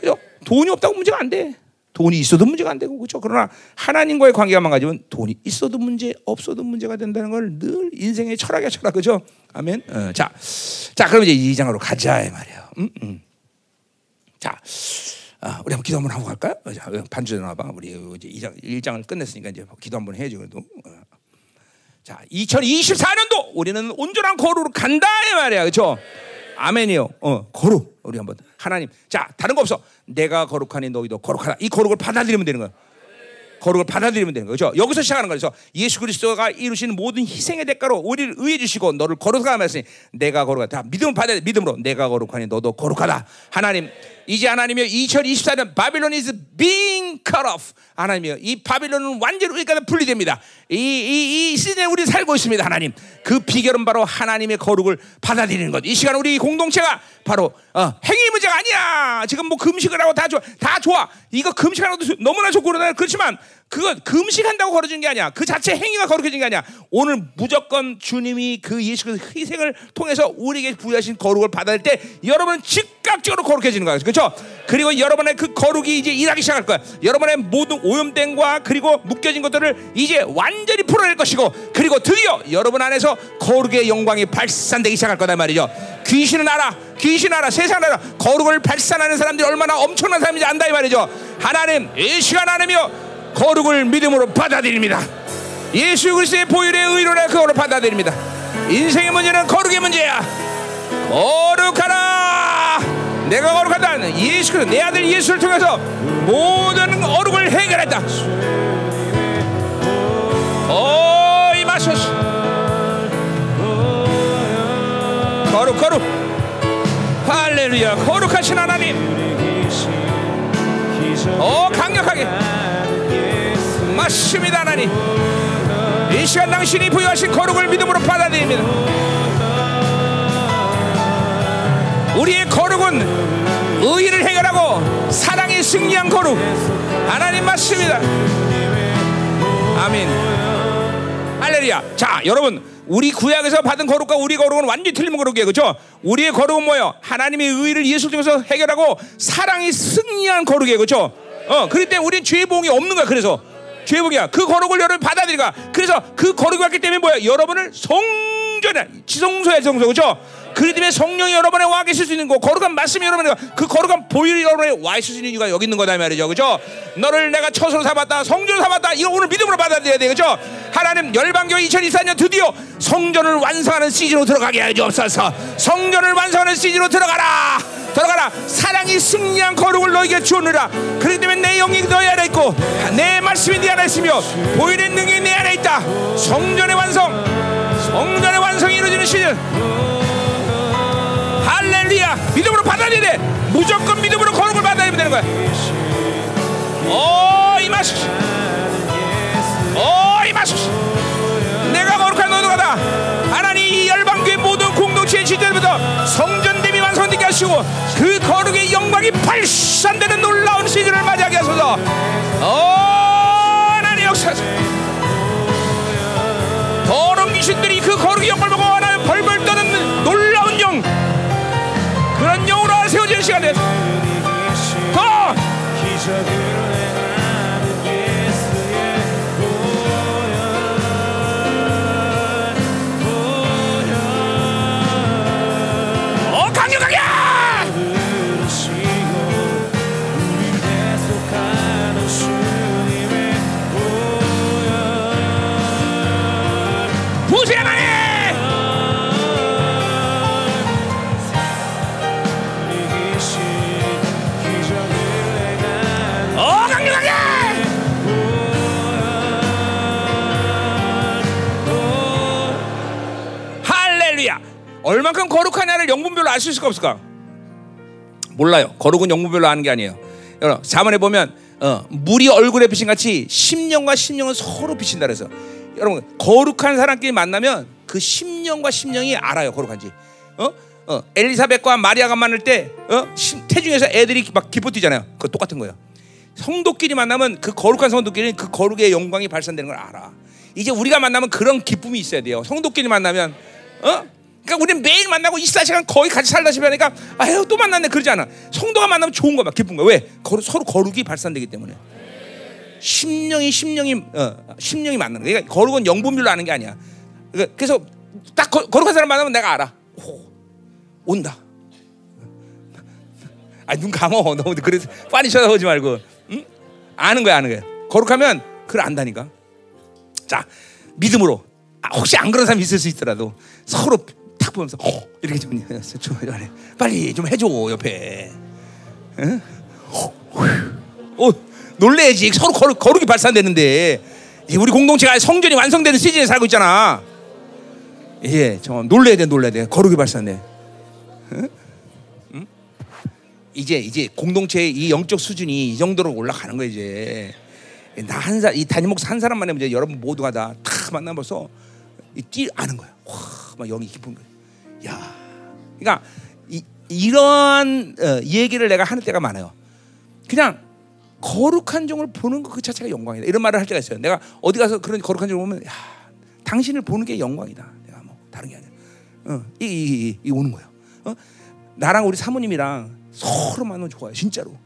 그죠? 돈이 없다고 문제가 안 돼. 돈이 있어도 문제가 안 되고 그렇죠. 그러나 하나님과의 관계가 망가지면 돈이 있어도 문제, 없어도 문제가 된다는 걸 늘 인생의 철학이야 철학 그죠? 아멘. 어, 자, 자 그럼 이제 이 장으로 가자 이 말이에요. 음, 음. 자, 아, 우리 한번 기도 한번 하고 갈까요? 자, 반주 나와봐. 우리 이제 2장 1장을 끝냈으니까 이제 기도 한번 해야죠 그래도. 어. 자, 2024년도 우리는 온전한 거룩으로 간다 이 말이야, 그렇죠? 아멘이요. 어, 거룩. 우리 한번 하나님. 자, 다른 거 없어. 내가 거룩하니 너희도 거룩하다. 이 거룩을 받아들이면 되는 거야. 거룩을 받아들이면 되는 거죠. 여기서 시작하는 거죠. 예수 그리스도가 이루신 모든 희생의 대가로 우리를 의해 주시고 너를 거룩하다 말씀이 내가 거룩하다. 믿음을 받아야 돼. 믿음으로 내가 거룩하니 너도 거룩하다. 하나님 이제 하나님이여 2024년 바빌론 is being cut off. 하나님이여 이 바빌론은 완전히 우리가 분리됩니다. 이, 이, 이 시즌에 우리 살고 있습니다. 하나님 그 비결은 바로 하나님의 거룩을 받아들이는 것. 이 시간 우리 공동체가 바로 어, 행위 문제가 아니야. 지금 뭐 금식을 하고 다 좋아, 다 좋아. 이거 금식하는 것도 너무나 좋고 그러나 그렇지만 그거 금식한다고 거룩해진 게 아니야. 그 자체 행위가 거룩해진 게 아니야. 오늘 무조건 주님이 그 예수 그리스도 희생을 통해서 우리에게 부여하신 거룩을 받을 때 여러분은 즉각적으로 거룩해지는 거야. 그렇죠? 그리고 여러분의 그 거룩이 이제 일하기 시작할 거야. 여러분의 모든 오염됨과 그리고 묶여진 것들을 이제 완전히 풀어낼 것이고 그리고 드디어 여러분 안에서 거룩의 영광이 발산되기 시작할 거다 말이죠. 귀신은 알아. 귀신 알아. 세상 알아. 거룩을 발산하는 사람들이 얼마나 엄청난 사람인지 안다 이 말이죠. 하나님 이 시간 안으며 거룩을 믿음으로 받아들입니다. 예수 그리스도의 보혈의 의로를 그거로 받아들입니다. 인생의 문제는 거룩의 문제야. 거룩하라. 내가 거룩하다. 예수 그리스도 내 아들 예수를 통해서 모든 어룩을 해결했다. 오 이마소스. 거룩 거룩. 할렐루야. 거룩하신 하나님. 오 강력하게. 맞습니다 하나님. 이 시간 당신이 부여하신 거룩을 믿음으로 받아들입니다. 우리의 거룩은 의를 해결하고 사랑이 승리한 거룩. 하나님 맞습니다. 아멘. 할렐루야. 자 여러분 우리 구약에서 받은 거룩과 우리 거룩은 완전히 틀린 거룩이에요. 그렇죠? 우리의 거룩은 뭐예요? 하나님의 의를 예수 통해서 해결하고 사랑이 승리한 거룩이에요. 그렇죠? 어, 그럴 때 우리는 죄의 봉이 없는 거야 그래서 죄복이야. 그 거룩을 여러분 받아들이가. 그래서 그 거룩이 왔기 때문에 뭐야? 여러분을 성전에 지성소에 지성소 그죠? 때문에 성령이 여러분에 와 계실 수 있는 거 거룩한 말씀이 여러분에 그 거룩한 보혈이 여러분에 와 있을 수 있는 이유가 여기 있는 거다 말이죠. 그죠? 너를 내가 처소로 삼았다 성전으로 삼았다 이거 오늘 믿음으로 받아들여야 돼 그죠? 하나님 열방교회 2024년 드디어 성전을 완성하는 시즌으로 들어가게 하옵소서. 성전을 완성하는 시즌으로 들어가라! 들어가라! 사랑이 승리한 거룩을 너에게 주느라. 그렇기 때문에 내 영이 너희 안에 있고 내 말씀이 네 안에 있으며 보이는 능력이 내 안에 있다. 성전의 완성! 성전의 완성이 이루어지는 시즌 할렐루야. 믿음으로 받아들여야 돼 무조건 믿음으로 거룩을 받아들여야 되는 거야. 오 이마스 오 이마스 내가 거룩한 너도가다. 하나님 이 열방교회 모든 공동체의 지도부터 성전됨이 완성되게 하시고 그 거룩의 영광이 발산 영으로 얼만큼 거룩하냐를 영분별로 알 수 있을까 없을까? 몰라요. 거룩은 영분별로 아는 게 아니에요. 여러분 자문해 보면 어, 물이 얼굴에 비친 같이 심령과 심령은 서로 비친다 그래서 여러분 거룩한 사람끼리 만나면 그 심령과 심령이 알아요 거룩한지. 어? 어, 엘리사벳과 마리아가 만날 때 어? 심- 태중에서 애들이 막 기뻐 뛰잖아요. 그거 똑같은 거예요. 성도끼리 만나면 그 거룩한 성도끼리는 그 거룩의 영광이 발산되는 걸 알아. 이제 우리가 만나면 그런 기쁨이 있어야 돼요. 성도끼리 만나면 어? 그러니까 우리는 매일 만나고 24시간 거의 같이 살다시피 하니까 아유 또 만났네 그러지 않아. 성도가 만나면 좋은 거야, 기쁜 거야. 왜? 거룩, 서로 거룩이 발산되기 때문에. 심령이 심령이 어, 심령이 만나는 거야. 그러니까 거룩은 영분별로 아는 게 아니야. 그러니까 그래서 딱 거, 거룩한 사람 만나면 내가 알아. 오, 온다. 아눈 감어 [laughs] 너무 그래서 빤히 쳐다보지 말고 응? 아는 거야 아는 거야 거룩하면 그걸 안다니까 자 믿음으로 아, 혹시 안 그런 사람이 있을 수 있더라도 서로 탁 보면서 어, 이렇게 좀, 좀 좀, 빨리 좀 해줘 옆에. 응? 어, 놀래야지. 서로 거룩, 거룩이 발산되는데. 우리 공동체가 성전이 완성되는 시즌에 살고 있잖아. 예, 정말 놀래야 돼 놀래야 돼. 거룩이 발산돼. 이제 이제 공동체의 이 영적 수준이 이 정도로 올라가는 거야 이제. 나 한사이 담임 목사 한 사람만 하면 이제 여러분 모두가 다탁 만나면서 이끼 아는 거야. 와 막 영이 깊은 거야. 야, 그러니까 이, 이러한 어, 얘기를 내가 하는 때가 많아요. 그냥 거룩한 종을 보는 것 그 자체가 영광이다. 이런 말을 할 때가 있어요. 내가 어디 가서 그런 거룩한 종을 보면 야, 당신을 보는 게 영광이다. 내가 뭐 다른 게 아니야. 어, 이, 이, 이, 이 오는 거예요. 어? 나랑 우리 사모님이랑 서로 만나면 좋아요. 진짜로.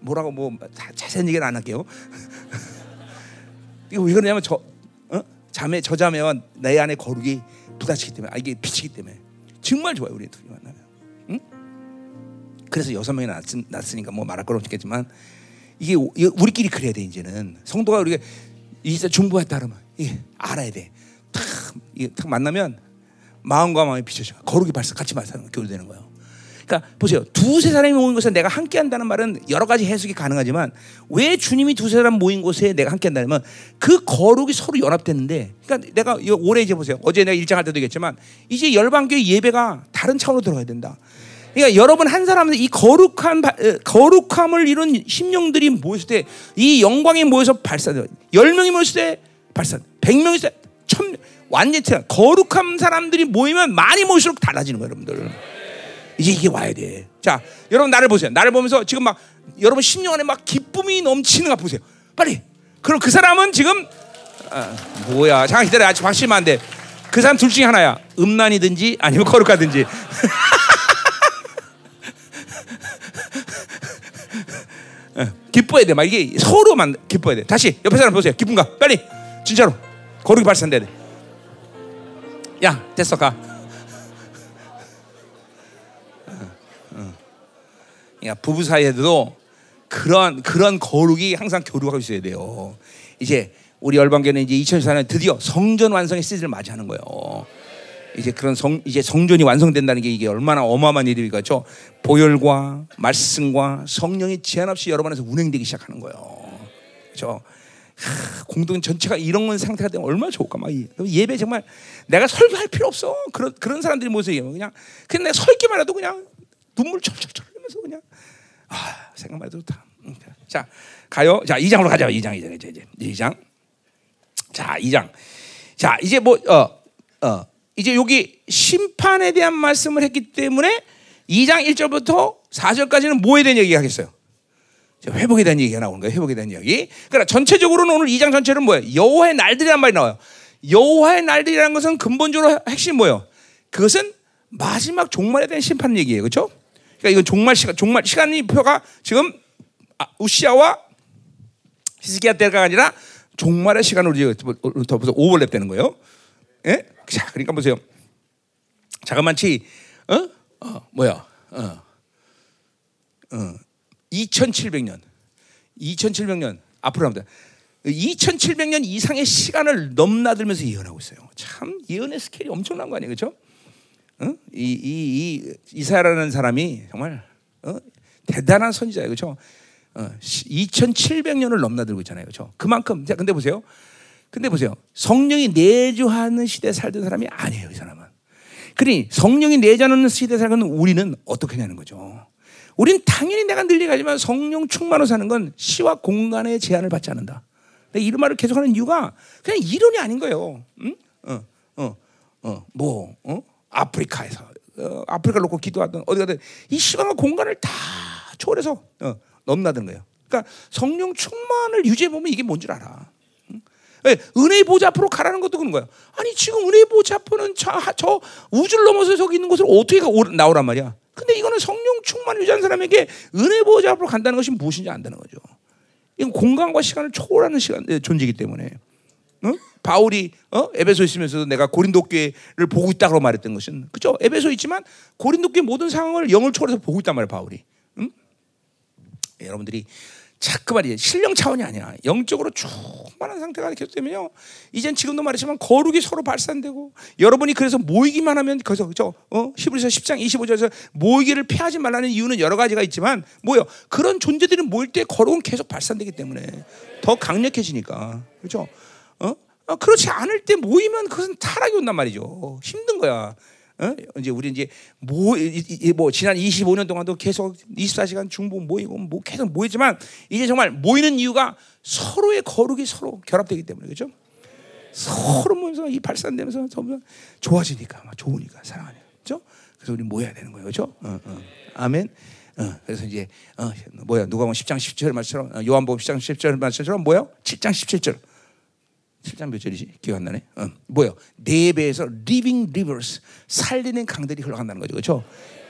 뭐라고 뭐 자, 자세한 얘기는 안 할게요. [laughs] 이거 왜 그러냐면 저 어? 자매 저 자매와 내 안에 거룩이 부딪히기 때문에 아 이게 비치기 때문에 정말 좋아요 우리 둘이 만나면. 응? 그래서 여섯 명이 낳았, 낳았으니까 뭐 말할 건 없겠지만 이게 우리끼리 그래야 돼 이제는 성도가 우리가 이제 중보했다 그러면 이게 알아야 돼. 탁, 이게 탁 만나면 마음과 마음이 비춰져. 거룩이 발사 같이 발사는 교류되는 거예요. 그러니까 보세요. 두세 사람이 모인 곳에 내가 함께 한다는 말은 여러 가지 해석이 가능하지만 왜 주님이 두세 사람 모인 곳에 내가 함께 한다면 그 거룩이 서로 연합됐는데 그러니까 내가 올해 이제 보세요. 어제 내가 일장할 때도 얘기했지만 이제 열방교회 예배가 다른 차원으로 들어가야 된다. 그러니까 여러분 한 사람은 이 거룩한 거룩함을 이룬 심령들이 모였을 때 이 영광이 모여서 발사돼. 열 명이 모였을 때 발사. 백 명이 있을 때천 완전히 거룩한 사람들이 모이면 많이 모일수록 달라지는 거예요, 여러분들. 이제 이게 와야 돼. 자, 여러분 나를 보세요. 나를 보면서 지금 막 여러분 심령 안에 막 기쁨이 넘치는 거 보세요. 빨리. 그럼 그 사람은 지금 아, 뭐야? 잠깐 기다려. 아직 확실히면 안 돼. 그 사람 둘 중에 하나야. 음란이든지 아니면 거룩하든지. [laughs] 기뻐야 돼. 막 이게 서로만 기뻐야 돼. 다시 옆에 사람 보세요. 기쁜가? 빨리. 진짜로. 거룩이 발산돼야 돼. 야, 됐어 가. 그러니까 부부 사이에도 그런 그런 거룩이 항상 교류하고 있어야 돼요. 이제 우리 열방교는 이제 2014년 드디어 성전 완성의 시즌을 맞이하는 거예요. 이제 그런 성 이제 성전이 완성된다는 게 이게 얼마나 어마어마한 일이겠죠. 보혈과 말씀과 성령이 제한 없이 여러 번에서 운행되기 시작하는 거예요. 그렇죠. 공동 전체가 이런 상태가 되면 얼마나 좋을까 막 예배 정말 내가 설교할 필요 없어 그런 그런 사람들이 모습이 그냥 그냥 내가 서 있기만 해도 그냥 눈물 철철철 흘리면서 그냥 아 생각만 해도 좋다. 자 가요. 자 2장으로 가자. 2장 2장 이제 이제 2장. 자 2장. 자 이제 뭐어어 어, 이제 여기 심판에 대한 말씀을 했기 때문에 2장 1절부터 4절까지는 뭐에 대한 얘기 하겠어요? 회복에 대한 얘기가 나오는 거예요. 회복에 대한 이야기. 그러나 전체적으로는 오늘 2장 전체는 뭐예요? 여호와의 날들이란 말이 나와요. 여호와의 날들이라는 것은 근본적으로 핵심 뭐예요? 그것은 마지막 종말에 대한 심판 얘기예요. 그렇죠? 그러니까 이건 종말 시간 종말 시간이 표가 지금 아, 우시아와 히스기야 때가 아니라 종말의 시간으로 더 오버랩 되는 거예요. 예? 자, 그러니까 보세요. 자그만치 어? 어 뭐야? 어. 어. 2700년. 2700년 앞으로 합니다. 2700년 이상의 시간을 넘나들면서 예언하고 있어요. 참 예언의 스케일이 엄청난 거 아니에요, 그렇죠? 어? 이, 이, 이 이사라는 사람이 정말 어? 대단한 선지자예요, 그렇죠? 어, 2700년을 넘나들고 있잖아요, 그렇죠? 그만큼 자, 근데 보세요. 근데 보세요. 성령이 내주하는 시대에 살던 사람이 아니에요, 이 사람은. 그러니 성령이 내주하는 시대에 살는 우리는 어떻게 하냐는 거죠. 우린 당연히 내가 늘 얘기하지만 성령 충만으로 사는 건 시와 공간의 제한을 받지 않는다. 이 말을 계속하는 이유가 그냥 이론이 아닌 거예요. 응? 어, 어, 어, 뭐, 어? 아프리카에서 어, 아프리카 놓고 기도하든 어디 가든 이 시간과 공간을 다 초월해서 어, 넘나든 거예요. 그러니까 성령 충만을 유지해 보면 이게 뭔 줄 알아. 네, 은혜의 보좌 앞으로 가라는 것도 그런 거야. 아니 지금 은혜의 보좌 앞으로는 저, 저 우주를 넘어서 저기 있는 곳을 어떻게 나오란 말이야. 근데 이거는 성령 충만 유지하는 사람에게 은혜 보좌 앞으로 간다는 것이 무엇인지 안다는 거죠. 이건 공간과 시간을 초월하는 시간 존재이기 때문에. 어? 바울이 어? 에베소 있으면서도 내가 고린도 교회를 보고 있다고 말했던 것은 그죠? 에베소 있지만 고린도 교회 모든 상황을 영을 초월해서 보고 있단 말이에요, 바울이. 응? 여러분들이 자꾸만 이제 신령 차원이 아니야. 영적으로 충만한 상태가 계속되면요. 이젠 지금도 말했지만 거룩이 서로 발산되고 여러분이 그래서 모이기만 하면 거기서 그죠? 어? 히브리서 10장 25절에서 모이기를 피하지 말라는 이유는 여러 가지가 있지만 뭐요? 그런 존재들이 모일 때 거룩은 계속 발산되기 때문에 더 강력해지니까. 그렇죠? 어? 어 그렇지 않을 때 모이면 그것은 타락이 온단 말이죠. 힘든 거야. 어? 이제 우리 이제 뭐, 뭐 지난 25년 동안도 계속 24시간 중보 모이고 뭐 계속 모이지만 이제 정말 모이는 이유가 서로의 거룩이 서로 결합되기 때문에 그죠? 서로 모여서 이 발산되면서 점점 좋아지니까 막 좋으니까 사랑하니까 그죠? 그래서 우리 모여야 되는 거예요, 그죠? 어, 어. 아멘. 어, 그래서 이제 어, 뭐야 누가복음 10장 17절 말처럼 어, 요한복음 10장 17절 말처럼 뭐야 7장 17절 7장 몇 절이지? 기억 안 나네. 어, 뭐요? 네 배에서 living rivers 살리는 강들이 흘러간다는 거죠, 그렇죠?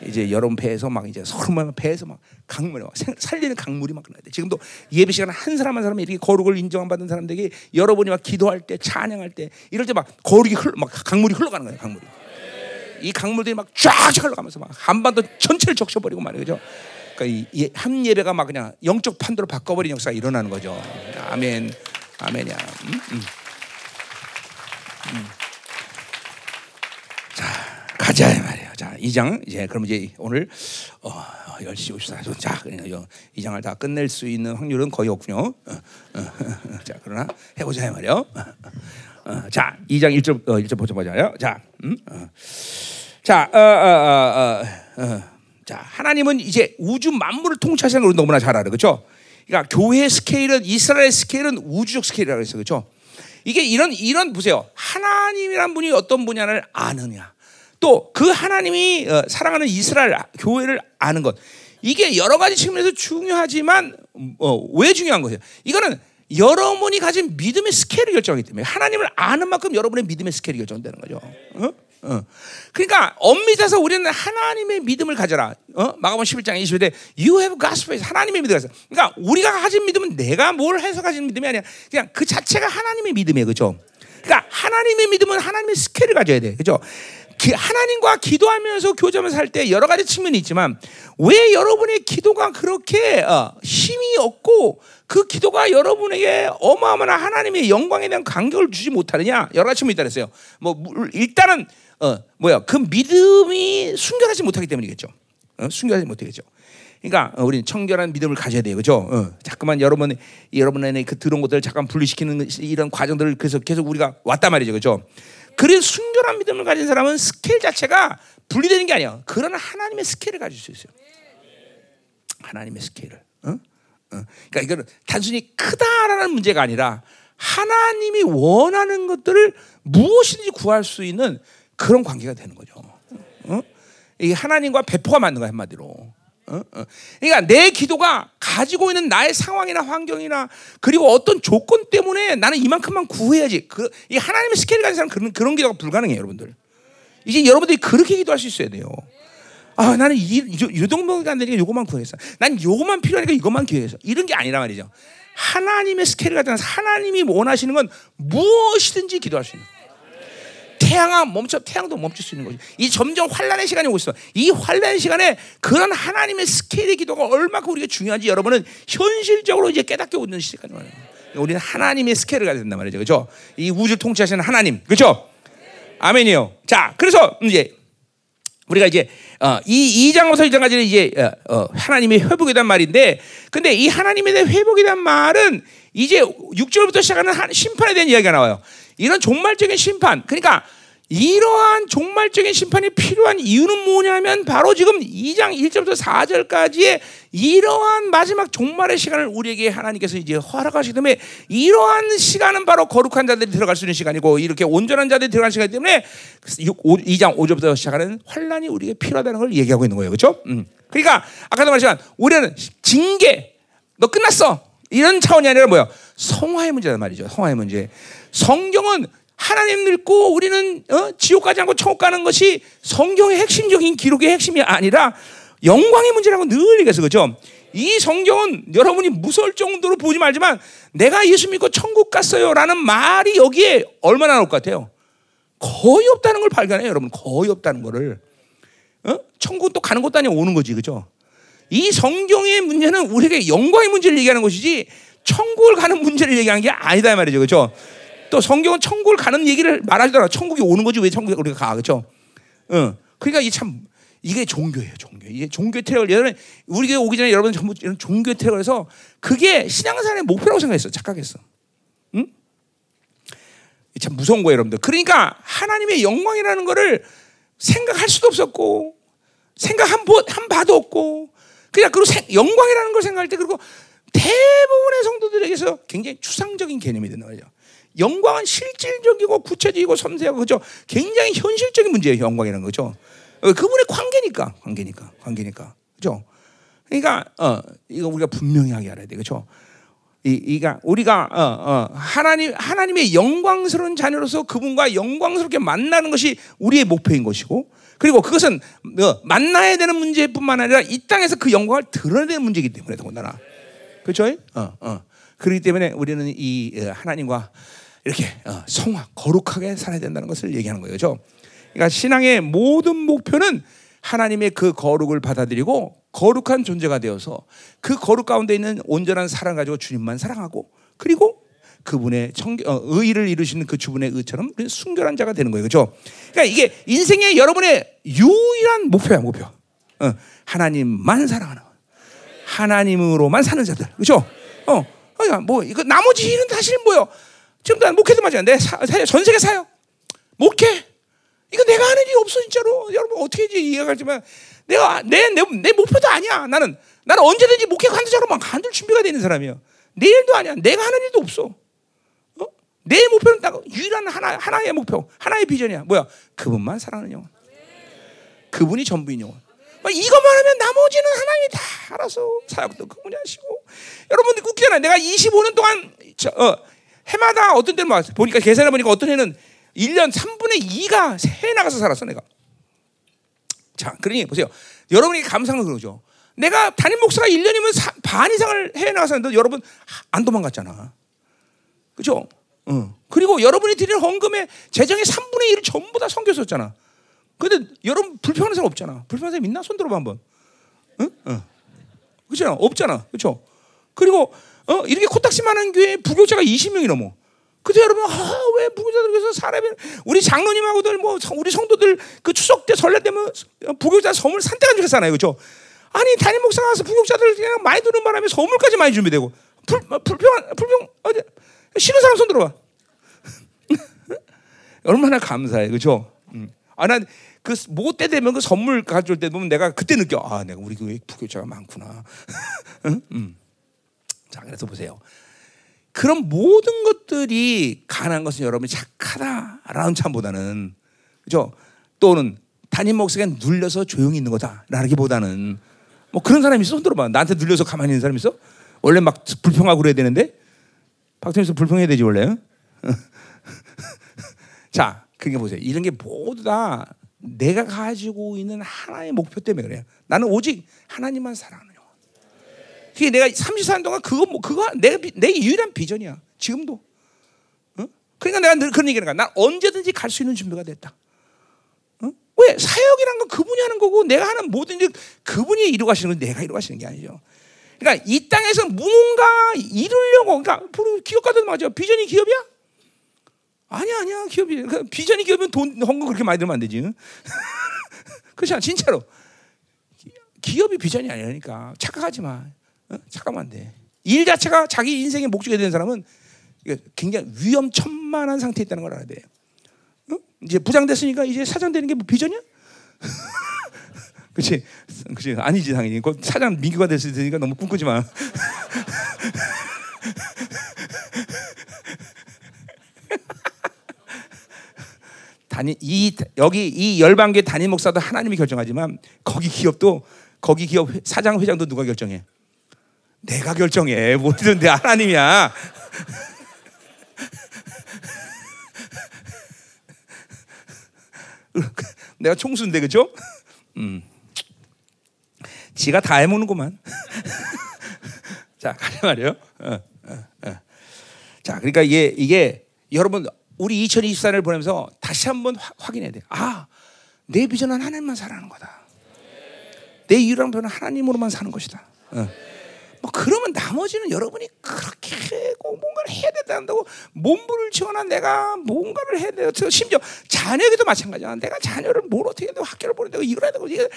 이제 여러분 배에서 막 이제 서른 배에서 막 강물이 막 살리는 강물이 막 흘러야 돼. 지금도 예배 시간 한 사람 한 사람이 이렇게 거룩을 인정 받은 사람들에게 여러분이 막 기도할 때 찬양할 때 이럴 때 막 거룩이 흘러 막 강물이 흘러가는 거예요, 강물이. 이 강물들이 막 쫙쫙 흘러가면서 막 한반도 전체를 적셔버리고 말이죠. 그러니까 이 한 예배가 막 그냥 영적 판도로 바꿔버린 역사가 일어나는 거죠. 아멘, 아멘이야. 음? 음. 음. 자, 가자 말이에요. 자, 2장 이제 그럼 이제 오늘 어, 10시 54분. 자, 그러니까 2장을 다 끝낼 수 있는 확률은 거의 없군요. 어, 어, 어, 자, 그러나 해 보자 말이요. 어, 자, 2장 1절 어, 1절 보자 보자요. 자, 음? 어. 자, 어, 어, 어, 자, 하나님은 이제 우주 만물을 통치하시는 걸 너무나 잘 알아, 그렇죠? 그러니까 교회 스케일은 이스라엘 스케일은 우주적 스케일이라고 했어, 그렇죠? 이게 이런 이런 보세요. 하나님이란 분이 어떤 분야를 아느냐. 또 그 하나님이 어, 사랑하는 이스라엘 교회를 아는 것. 이게 여러 가지 측면에서 중요하지만 어, 왜 중요한 거예요? 이거는 여러분이 가진 믿음의 스케일을 결정하기 때문에 하나님을 아는 만큼 여러분의 믿음의 스케일이 결정되는 거죠. 어? 어. 그러니까 엄밀히 따서 우리는 하나님의 믿음을 가져라. 어? 마가복음 11장 20절에 you have God's faith. 하나님의 믿음을 가져. 그러니까 우리가 가진 믿음은 내가 뭘 해서 가진 믿음이 아니야. 그냥 그 자체가 하나님의 믿음이에요. 그렇죠? 그러니까 하나님의 믿음은 하나님의 스케일을 가져야 돼. 그렇죠? 하나님과 기도하면서 교제하면서 살 때 여러 가지 측면이 있지만 왜 여러분의 기도가 그렇게 어, 힘이 없고 그 기도가 여러분에게 어마어마한 하나님의 영광에 대한 간격을 주지 못하느냐 여러 가지 측면이 있다 그랬어요. 뭐 일단은 어, 뭐야 그 믿음이 순결하지 못하기 때문이겠죠. 어? 순결하지 못하겠죠. 그러니까 어, 우리는 청결한 믿음을 가져야 돼요, 그죠? 어, 자꾸만 여러분 여러분의 그 들어온 것들을 잠깐 분리시키는 이런 과정들을 그래서 계속 우리가 왔단 말이죠, 그죠? 그래서 순결한 믿음을 가진 사람은 스케일 자체가 분리되는 게 아니야. 그러나 하나님의 스케일을 가질 수 있어요. 하나님의 스케일을. 어? 어. 그러니까 이거는 단순히 크다라는 문제가 아니라 하나님이 원하는 것들을 무엇이든지 구할 수 있는 그런 관계가 되는 거죠. 어? 이 하나님과 배포가 맞는 거야 한마디로. 어? 어. 그러니까 내 기도가 가지고 있는 나의 상황이나 환경이나 그리고 어떤 조건 때문에 나는 이만큼만 구해야지. 그, 이 하나님의 스케일 가진 사람 그런 그런 기도가 불가능해요, 여러분들. 이제 여러분들이 그렇게 기도할 수 있어야 돼요. 아, 나는 이, 이, 이 정도가 안 되니까 요것만 구했어. 난 요것만 필요하니까 이것만 기도했어. 이런 게 아니란 말이죠. 하나님의 스케일 같은 하나님이 원하시는 건 무엇이든지 기도할 수 있는. 태양아 멈춰 태양도 멈출 수 있는 거죠. 이 점점 환란의 시간이 오고 있어. 이 환란의 시간에 그런 하나님의 스케일의 기도가 얼마큼 우리가 중요한지 여러분은 현실적으로 이제 깨닫게 오는 시간이 와요. 우리는 하나님의 스케일을 가야 된단 말이죠. 그렇죠? 이 우주 통치하시는 하나님. 그렇죠? 아멘이요. 자, 그래서 이제 우리가 이제 어, 이 2장부터 2장까지는 이제 어, 어, 하나님의 회복에 대한 말인데 근데 이 하나님에 대한 회복에 대한 말은 이제 6절부터 시작하는 심판에 대한 이야기가 나와요. 이런 종말적인 심판. 그러니까 이러한 종말적인 심판이 필요한 이유는 뭐냐면 바로 지금 2장 1절부터 4절까지의 이러한 마지막 종말의 시간을 우리에게 하나님께서 이제 허락하시기 때문에 이러한 시간은 바로 거룩한 자들이 들어갈 수 있는 시간이고 이렇게 온전한 자들이 들어가는 시간이기 때문에 2장 5절부터 시작하는 환란이 우리에게 필요하다는 걸 얘기하고 있는 거예요. 그렇죠? 음. 그러니까 아까도 말했지만 우리는 징계 너 끝났어. 이런 차원이 아니라 뭐야? 성화의 문제란 말이죠. 성화의 문제. 성경은 하나님 믿고 우리는 어? 지옥 가지 않고 천국 가는 것이 성경의 핵심적인 기록의 핵심이 아니라 영광의 문제라고 늘 얘기해서 그죠? 이 성경은 여러분이 무서울 정도로 보지 말지만 내가 예수 믿고 천국 갔어요라는 말이 여기에 얼마나 나올 것 같아요? 거의 없다는 걸 발견해요, 여러분. 거의 없다는 거를. 어? 천국 또 가는 것도 아니고 오는 거지, 그죠? 이 성경의 문제는 우리에게 영광의 문제를 얘기하는 것이지 천국을 가는 문제를 얘기하는 게 아니다 말이죠, 그죠? 또 성경은 천국을 가는 얘기를 않아. 천국이 오는 거지 왜 천국에 우리가 가 그렇죠? 응. 그러니까 이 참 이게 종교예요, 종교. 이게 종교 트랙을 예전에 우리 교 오기 전에 여러분 전부 이런 종교 해서 그게 신앙생활의 목표라고 생각했어, 착각했어. 응? 참 무서운 거예요, 여러분들. 그러니까 하나님의 영광이라는 거를 생각할 수도 없었고 생각 한, 번, 한 바도 없고 그냥 그리고 영광이라는 걸 생각할 때 그리고 대부분의 성도들에게서 굉장히 추상적인 개념이 된다 말이죠. 영광은 실질적이고 구체적이고 섬세하고 그죠? 굉장히 현실적인 문제예요. 영광이라는 거죠. 어, 그분의 관계니까, 관계니까, 관계니까, 그죠? 그러니까 어, 이거 우리가 분명히 하게 알아야 돼, 그렇죠? 이, 이가 우리가 어, 어, 하나님 하나님의 영광스러운 자녀로서 그분과 영광스럽게 만나는 것이 우리의 목표인 것이고, 그리고 그것은 어, 만나야 되는 문제뿐만 아니라 이 땅에서 그 영광을 드러내는 문제이기 때문에 더군다나, 그렇죠? 어, 어. 그렇기 때문에 우리는 이 어, 하나님과 이렇게 어, 성화 거룩하게 살아야 된다는 것을 얘기하는 거예요, 그렇죠? 그러니까 신앙의 모든 목표는 하나님의 그 거룩을 받아들이고 거룩한 존재가 되어서 그 거룩 가운데 있는 온전한 사랑 가지고 주님만 사랑하고 그리고 그분의 청결, 어, 의를 이루시는 그 주분의 의처럼 순결한 자가 되는 거예요, 그렇죠? 그러니까 이게 인생의 여러분의 유일한 목표야, 목표. 어, 하나님만 사랑하는, 하나님으로만 사는 자들, 그렇죠? 어, 그러니까 뭐 이거 나머지 일은 사실 뭐요? 지금 난 목회도 맞아, 내 사, 전 세계 사역, 목회. 이거 내가 하는 일이 없어 진짜로. 여러분 어떻게 이해할지만 내가 내, 내, 내 목표도 아니야 나는. 나는 언제든지 목회 관두자로 막 간둘 준비가 되는 사람이야 내 일도 아니야. 내가 하는 일도 없어. 어? 내 목표는 딱 유일한 하나, 하나의 목표. 하나의 비전이야. 뭐야? 그분만 사랑하는 영혼. 그분이 전부인 영혼. 이것만 하면 나머지는 하나님이 다 알아서 사역도 그분이 하시고. 여러분 웃기잖아요 내가 25년 동안 저, 어, 해마다 어떤 때는 보니까 계산해 보니까 어떤 해는 1년 3분의 2가 새 나가서 살았어, 내가. 자, 그러니 보세요. 여러분이 감상을 그러죠. 내가 담임 목사가 1년이면 사, 반 이상을 해외 나가서 했는데 여러분 안 도망갔잖아. 그죠? 어. 그리고 여러분이 드리는 헌금의 재정의 3분의 1을 전부 다 성교 썼잖아. 근데 여러분 불평하는 사람 없잖아. 불평하는 사람 있나? 손 들어봐 한번. 응? 어. 그렇잖아. 없잖아. 그렇죠? 그리고 어, 이렇게 코딱지만한 교회 부교자가 20명이 넘어. 그때 여러분 아, 왜 부교자들에서 사람이 우리 장로님하고들 뭐 우리 성도들 그 추석 때 설레 때면 부교자 선물 산대가 주겠잖아요, 그렇죠? 아니 담임 목사 가서 부교자들 그냥 많이 두는 바람에 선물까지 많이 준비되고 불 불평 불평 어디 싫은 사람 손 들어봐. [laughs] 얼마나 감사해, 그렇죠? 음. 아 난 그 뭐 때 되면 그 선물 가져올 때 보면 내가 그때 느껴 아 내가 우리 교회 부교자가 많구나. [laughs] 음. 자 그래서 보세요. 그런 모든 것들이 가능한 것은 여러분이 착하다라는 참보다는 그죠? 또는 담임 목사가 눌려서 조용히 있는 거다라기보다는 뭐 그런 사람이 있어? 손 들어봐. 나한테 눌려서 가만히 있는 사람 있어? 원래 막 불평하고 그래야 되는데? 박태민서 불평해야 되지 원래 [laughs] 자 그게 보세요. 이런 게 모두 다 내가 가지고 있는 하나의 목표 때문에 그래요. 나는 오직 하나님만 사랑하는 그게 내가 34년 동안 그거 뭐 그거 내, 내 유일한 비전이야. 지금도. 어? 그러니까 내가 늘 그런 얘기를 난 언제든지 갈 수 있는 준비가 됐다. 어? 왜 사역이란 건 그분이 하는 거고 내가 하는 일 그분이 이루가시는 건 내가 이루가시는 게 아니죠. 그러니까 이 땅에서 무언가 이루려고 그러니까 기업가들 맞아. 비전이 기업이야? 아니야 아니야 기업이 그러니까 비전이 기업이면 돈 헌금 그렇게 많이 들면 안 되지. [laughs] 그렇잖아 진짜로 기업이 비전이 아니라니까 착각하지 마. 어? 잠깐만 돼. 일 자체가 자기 인생의 목적이 되는 사람은 굉장히 위험천만한 상태에 있다는 걸 알아야 돼. 어? 이제 부장 됐으니까 이제 사장 되는 게 뭐 비전이야? [laughs] 그렇지, 그렇지 아니지 당연히. 그 사장 민규가 됐으니까 너무 꿈꾸지 마. [laughs] 단임 이 여기 이 열방계 단임 목사도 하나님이 결정하지만 거기 기업도 거기 기업 사장 회장도 누가 결정해? 내가 결정해. 뭐든 내 하나님이야. 내가 총수인데 그죠? 음. 지가 다 해먹는구만. 자, 가자 말이요. 어, 어, 어. 자, 그러니까 이게 이게 여러분 우리 2024년을 보내면서 다시 한번 확인해야 돼. 아, 내 비전은 하나님만 살아가는 거다. 내 유일한 변은 하나님으로만 사는 것이다. 어. 뭐 그러면 나머지는 여러분이 그렇게 꼭 뭔가를 해야 된다고 몸부를 치거나 내가 뭔가를 해야 돼요. 심지어 자녀에게도 마찬가지야. 내가 자녀를 뭘 어떻게 해야 되고 학교를 보내야 이걸 해야 되고 이게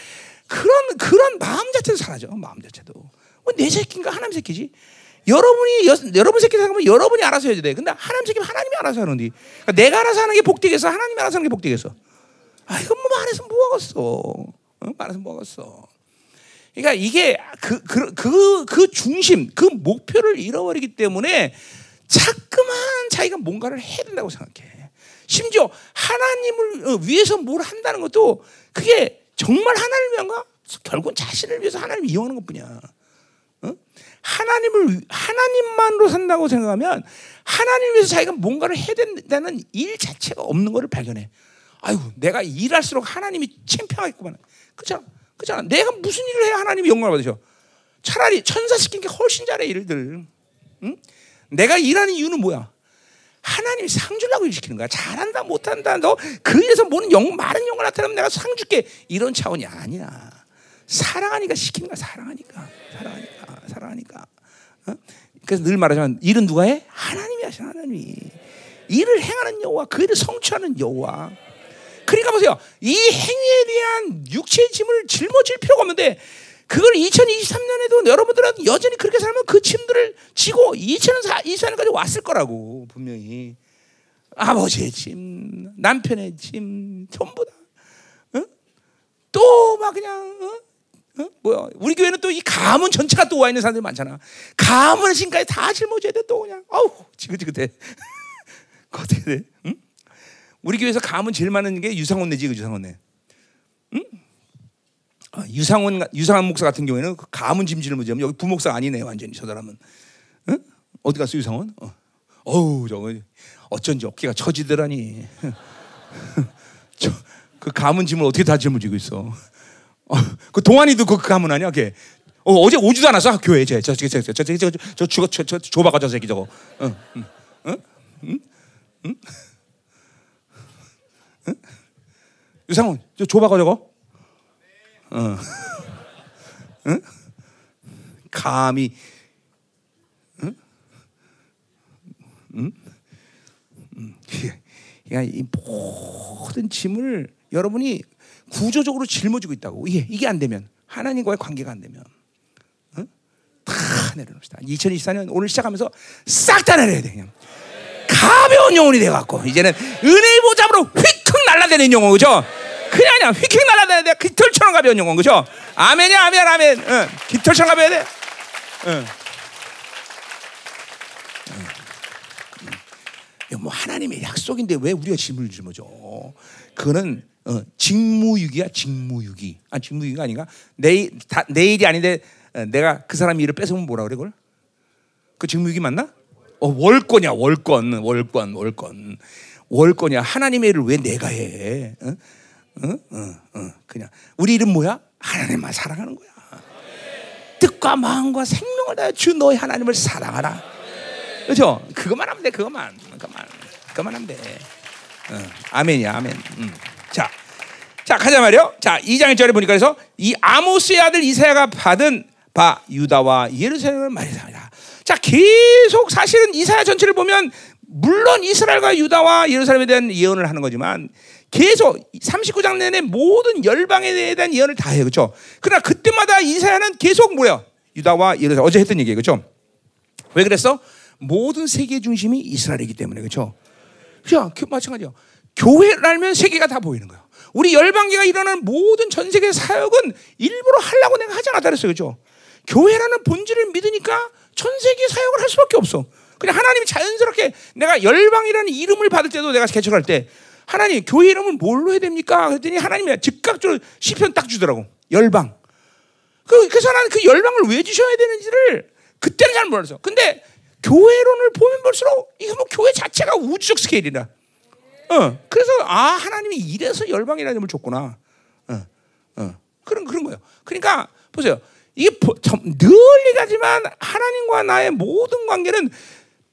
그런 그런 마음 자체도 사라져. 마음 자체도. 뭐내 새끼인가 하나님 새끼지. 여러분이 여, 여러분 새끼 생각하면 여러분이 알아서 해야 돼. 근데 하나님 새끼면 하나님이 알아서 하는데 그러니까 내가 알아서 하는 게 복되겠어. 하나님이 알아서 하는 게 복되겠어. 아 이건 뭐 말해서 뭐하겠어. 어? 말해서 뭐하겠어. 그러니까 이게 그, 그, 그, 그 중심, 그 목표를 잃어버리기 때문에 자꾸만 자기가 뭔가를 해야 된다고 생각해. 심지어 하나님을 어, 위해서 뭘 한다는 것도 그게 정말 하나님을 위한가? 결국은 자신을 위해서 하나님을 이용하는 것 뿐이야. 어? 하나님을 하나님만으로 산다고 생각하면 하나님 위해서 자기가 뭔가를 해야 된다는 일 자체가 없는 것을 발견해. 아유, 내가 일할수록 하나님이 창피하겠구만. 그렇잖아. 그렇잖아. 내가 무슨 일을 해야 하나님이 영광을 받으셔? 차라리 천사 시킨 게 훨씬 잘해 일들. 응? 내가 일하는 이유는 뭐야? 하나님이 상 주려고 일 시키는 거야. 잘한다, 못한다. 너 그 일에서 뭐는 영, 많은 영광 나타나면 내가 상 줄게. 이런 차원이 아니야. 사랑하니까 시키는 거야. 사랑하니까. 사랑하니까. 사랑하니까. 어? 그래서 늘 말하지만 일은 누가 해? 하나님이 하시는 하나님이. 일을 행하는 여호와, 그 일을 성취하는 여호와. 그러니까 보세요. 이 행위에 대한 육체의 짐을 짊어질 필요가 없는데 그걸 2023년에도 여러분들은 여전히 그렇게 살면 그 짐들을 지고 2024년까지 왔을 거라고 분명히 아버지의 짐, 남편의 짐 전부 다. 어? 또막 그냥 어? 어? 뭐야? 우리 교회는 또 이 가문 전체가 또 와 있는 사람들이 많잖아. 가문 신까지 다 짊어져야 돼 또 그냥. 아우 지긋지긋해. [laughs] 어떻게 돼? 응? 우리 교회에서 가문 제일 많은 게 유상원 내지 그 유상원 내. 응? 아, 유상원 유상한 목사 같은 경우에는 그 가문 짐지를 무지하면 여기 부목사 아니네 완전히 저 사람은. 응? 어디 갔어 유상원? 어. 어우 저거 어쩐지 어깨가 처지더라니. 저 그 가문 짐을 어떻게 다 짊어지고 있어? 어, 그 동안이도 그 가문 아니야? 걔. 어, 어제 오지도 않았어 교회에 저저 저 저 저저 죽어 저저 조바가 저 새끼 저거. 응, 응, 응, 응, 응, 응? 유상훈 저 조바가 저거. 어. 응? 감히 응? 응? 응. 이 모든 짐을 여러분이 구조적으로 짊어지고 있다고. 이게 이게 안 되면 하나님과의 관계가 안 되면 응? 다 내려놓읍시다. 2024년 오늘 시작하면서 싹 다 내려야 돼 그냥. 가벼운 영혼이 돼 갖고 이제는 은혜의 보잡으로 휙휙 날라다니는 영혼 그죠? 그냥 그냥 휙휙 날아다녀야 돼. 깃털처럼 가벼운 영혼 그죠? 아멘이야 아멘 아멘. 응. 깃털처럼 가벼야 돼. 응. 응. 뭐 하나님의 약속인데 왜 우리가 짐을 짊어져? 그거는 어, 직무유기야 직무유기. 아 직무유기가 아닌가? 내일 다, 내일이 아닌데 어, 내가 그 사람 일을 뺏으면 뭐라 그래 그걸? 그 직무유기 맞나? 어, 월권이야 월권 월권 월권 월권이야 하나님의 일을 왜 내가 해? 어? 어? 어, 어. 그냥 우리 이름 뭐야? 하나님만 사랑하는 거야. 뜻과 마음과 생명을 다해 주 너희 하나님을 사랑하라. 그렇죠? 그것만 하면 돼. 그것만. 그것만. 그것만 하면 돼. 어, 아멘이야. 아멘. 음. 자. 자, 가자 말이요. 자, 2장 1절에 보니까 그래서 이 아모스의 아들 이사야가 받은 바 유다와 예루살렘을 말이다. 자, 계속 사실은 이사야 전체를 보면 물론 이스라엘과 유다와 예루살렘에 대한 예언을 하는 거지만 계속 39장 내내 모든 열방에 대한 예언을 다 해요. 그렇죠? 그러나 그때마다 이사야는 계속 뭐야? 유다와 예루살렘 어제 했던 얘기예요. 그렇죠? 왜 그랬어? 모든 세계 중심이 이스라엘이기 때문에. 그렇죠? 그죠? 마찬가지요. 교회라면 세계가 다 보이는 거예요. 우리 열방계가 일어나는 모든 전 세계 사역은 일부러 하려고 내가 하지 않았다 그랬어요. 그죠? 교회라는 본질을 믿으니까 전 세계 사역을 할 수밖에 없어. 그냥 하나님이 자연스럽게 내가 열방이라는 이름을 받을 때도 내가 개척할 때 하나님 교회 이름을 뭘로 해야 됩니까? 그랬더니 하나님이 즉각적으로 시편 딱 주더라고. 열방. 그, 그래서 나는 그 열방을 왜 주셔야 되는지를 그때는 잘 몰랐어. 근데 교회론을 보면 볼수록 이거 뭐 교회 자체가 우주적 스케일이다. 어, 그래서 아 하나님이 이래서 열방이라는 이름을 줬구나. 어, 어, 그런 그런 거예요. 그러니까 보세요. 이게 늘 얘기하지만 하나님과 나의 모든 관계는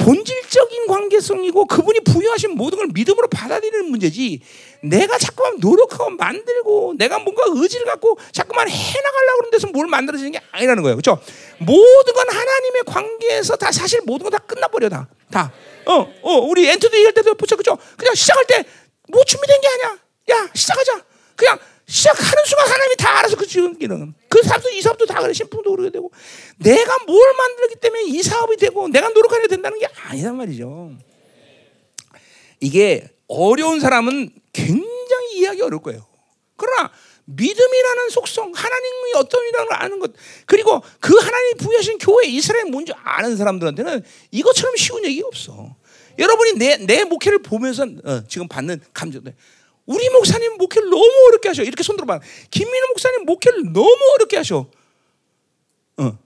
본질적인 관계성이고 그분이 부여하신 모든 걸 믿음으로 받아들이는 문제지 내가 자꾸만 노력하고 만들고 내가 뭔가 의지를 갖고 자꾸만 해나가려고 그러는 데서 뭘 만들어지는 게 아니라는 거예요. 그렇죠? 모든 건 하나님의 관계에서 다 사실 모든 건 다 끝나버려 다. 다. 어, 어, 우리 엔트도 얘기할 때도 보죠. 그죠? 그냥 시작할 때 뭐 준비된 게 아니야. 야, 시작하자. 그냥 시작하는 순간 하나님이 다 알아서 그 지금 이런 그 사업도 이 사업도 다 그래 신풍도 그러게 되고 내가 뭘 만들기 때문에 이 사업이 되고 내가 노력하려 된다는 게 아니란 말이죠. 이게 어려운 사람은 굉장히 이해하기 어려울 거예요. 그러나 믿음이라는 속성, 하나님이 어떤 이라는 걸 아는 것, 그리고 그 하나님이 부여하신 교회 이스라엘 뭔지 아는 사람들한테는 이것처럼 쉬운 얘기가 없어. 여러분이 내, 내 목회를 보면서 어, 지금 받는 감정들. 우리 목사님 목회를 너무 어렵게 하셔. 이렇게 손 들어봐. 김민호 목사님 목회를 너무 어렵게 하셔. 어.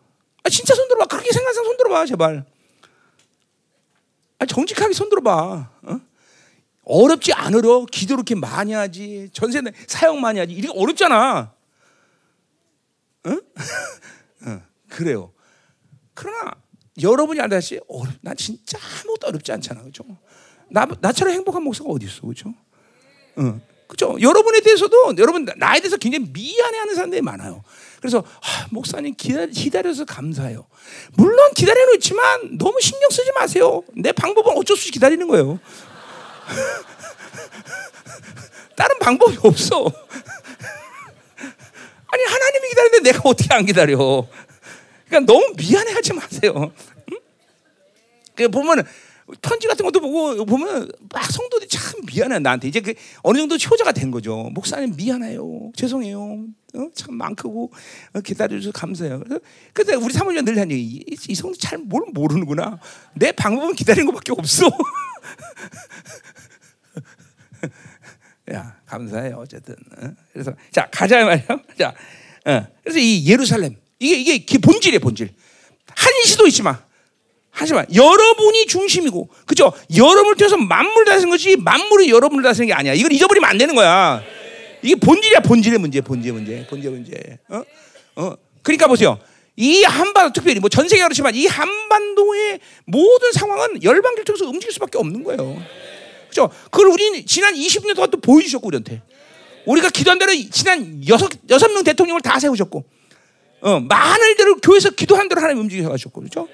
아, 진짜 손 들어봐. 그렇게 생각해서 손 들어봐, 제발. 아, 정직하게 손 들어봐. 어? 어렵지 않으려 기도 이렇게 많이 하지. 전세 사역 많이 하지. 이게 어렵잖아. 어? [laughs] 어, 그래요. 그러나 여러분이 알다시피 어렵, 나 진짜 아무것도 어렵지 않잖아, 그죠? 나 나처럼 행복한 목사가 어디 있어, 그죠? 어, 그죠? 여러분에 대해서도 여러분 나에 대해서 굉장히 미안해하는 사람들이 많아요. 그래서 아, 목사님 기다려, 기다려서 감사해요. 물론 기다려놓지만 너무 신경 쓰지 마세요. 내 방법은 어쩔 수 없이 기다리는 거예요. [laughs] 다른 방법이 없어. [laughs] 아니 하나님이 기다리는데 내가 어떻게 안 기다려? 그러니까 너무 미안해하지 마세요. 응? 그 보면은 편지 같은 것도 보고 보면 막 성도들이 참 미안해 나한테 이제 그 어느 정도 효자가 된 거죠. 목사님 미안해요, 죄송해요. 어? 참 많고 어, 기다려줘서 감사해요. 그때 우리 사모님 늘 하는 얘기 이, 이 성도 잘 뭘 모르는구나. 내 방법은 기다리는 것밖에 없어. [laughs] 야 감사해요 어쨌든. 어? 그래서 자 가자 말이요. 자, 어. 그래서 이 예루살렘 이게 이게 본질이에요 본질. 한시도 있지 마. 하지만 여러분이 중심이고 그죠? 여러분을 통해서 만물을 다스리는 것이 만물이 여러분을 다스리는 게 아니야. 이걸 잊어버리면 안 되는 거야. 이게 본질이야 본질의 문제, 본질의 문제, 본질의 문제. 어? 어? 그러니까 보세요. 이 한반도 특별히 뭐 전 세계가 그렇지만 이 한반도의 모든 상황은 열방기를 통해서 움직일 수밖에 없는 거예요. 그죠? 그걸 우리는 지난 20년 동안 또 보여주셨고 우리한테. 우리가 기도한 대로 지난 여섯 여섯 명 대통령을 다 세우셨고, 어, 많은 대로 교회에서 기도한 대로 하나님 움직여 가셨고, 그렇죠?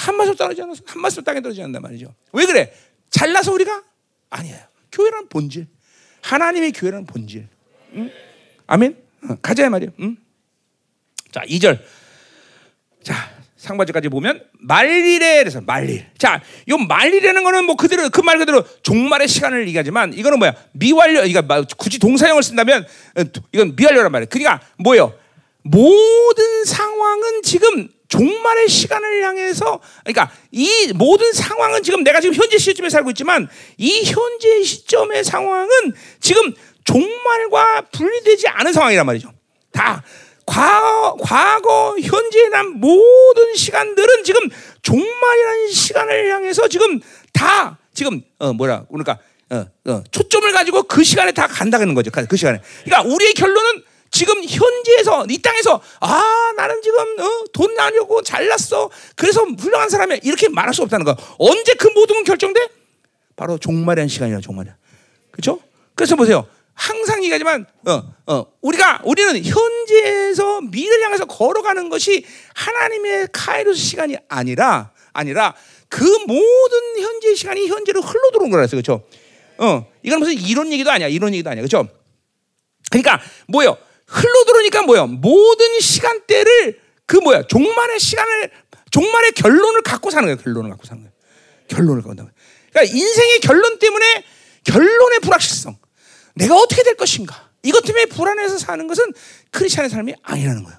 한 말씀 떨어지지 않았어. 한 말씀 땅에 떨어지지 않는단 말이죠. 왜 그래? 잘나서 우리가 아니에요. 교회라는 본질, 하나님의 교회라는 본질. 응? 아멘. 어, 가자 말이요. 응? 자, 2절. 자, 상반절까지 보면 말일에 그래서 말일. 자, 요 말일이라는 거는 뭐 그대로 그 말 그대로 종말의 시간을 얘기하지만 이거는 뭐야? 미완료. 이거 굳이 동사형을 쓴다면 어, 이건 미완료란 말이에요. 그러니까 뭐예요? 모든 상황은 지금 종말의 시간을 향해서 그러니까 이 모든 상황은 지금 내가 지금 현재 시점에 살고 있지만 이 현재 시점의 상황은 지금 종말과 분리되지 않은 상황이란 말이죠. 다 과거, 과거, 현재에 난 모든 시간들은 지금 종말이라는 시간을 향해서 지금 다 지금 어 뭐라 그러니까 어, 어, 초점을 가지고 그 시간에 다 간다는 거죠. 그 시간에. 그러니까 우리의 결론은 지금 현재에서 이 땅에서 아 나는 지금 어, 돈 나려고 잘났어. 그래서 훌륭한 사람이야 이렇게 말할 수 없다는 거. 언제 그 모든 건 결정돼? 바로 종말이라는 시간이야 종말이야. 그렇죠? 그래서 보세요. 항상 얘기하지만 어, 어, 우리가 우리는 현재에서 미래를 향해서 걸어가는 것이 하나님의 카이로스 시간이 아니라 아니라 그 모든 현재 시간이 현재로 흘러 들어온 거라 했어요. 그렇죠? 어, 이건 무슨 이론 얘기도 아니야. 이론 얘기도 아니야. 그렇죠? 그러니까 뭐요? 흘러 들어오니까 뭐요? 모든 시간대를 그 뭐야? 종말의 시간을 종말의 결론을 갖고 사는 거예요. 결론을 갖고 사는 거예요. 결론을 갖고 사는 거예요. 그러니까 인생의 결론 때문에 결론의 불확실성. 내가 어떻게 될 것인가? 이것 때문에 불안해서 사는 것은 크리스천의 삶이 아니라는 거예요.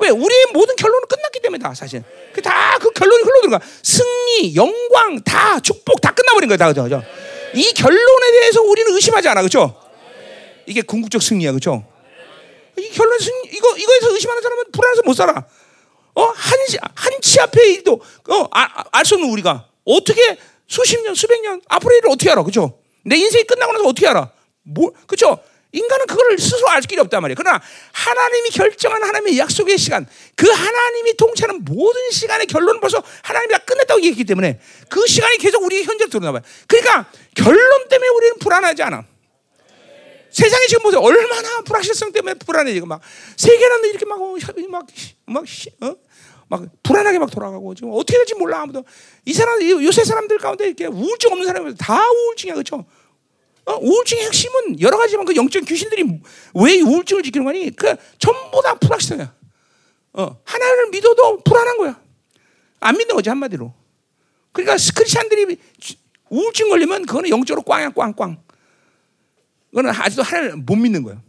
왜? 우리의 모든 결론은 끝났기 때문에 다 사실. 그 다 그 결론이 흘러들어가. 승리, 영광, 다 축복 다 끝나버린 거예요. 다 그죠? 그죠? 이 결론에 대해서 우리는 의심하지 않아. 그죠? 이게 궁극적 승리야. 그죠? 이 결론 이거, 이거에서 의심하는 사람은 불안해서 못 살아. 어? 한, 한치 앞에 일도, 어, 아, 알수 없는 우리가 어떻게 수십 년, 수백 년 앞으로 일을 어떻게 알아? 그죠? 내 인생이 끝나고 나서 어떻게 알아? 뭐, 그죠? 인간은 그걸 스스로 알 길이 없단 말이에요. 그러나 하나님이 결정한 하나님의 약속의 시간, 그 하나님이 통치하는 모든 시간의 결론은 벌써 하나님이 다 끝냈다고 얘기했기 때문에 그 시간이 계속 우리 현재로 들어나 봐요. 그러니까 결론 때문에 우리는 불안하지 않아. 세상에 지금 보세요. 얼마나 불확실성 때문에 불안해 지금 막 세계는 이렇게 막막막 막, 어? 막 불안하게 막 돌아가고 지금 어떻게 될지 몰라 아무도 이 사람 요새 사람들 가운데 이렇게 우울증 없는 사람이 다 우울증이야 그렇죠? 어, 우울증의 핵심은 여러 가지지만 그 영적 귀신들이 왜 우울증을 지키는 거니? 그 전부 다 불확실성이야. 어, 하나님을 믿어도 불안한 거야. 안 믿는 거지 한마디로. 그러니까 크리스천들이 우울증 걸리면 그거는 영적으로 꽝이야 꽝꽝. 그거는 아직도 하나님을 못 믿는 거야.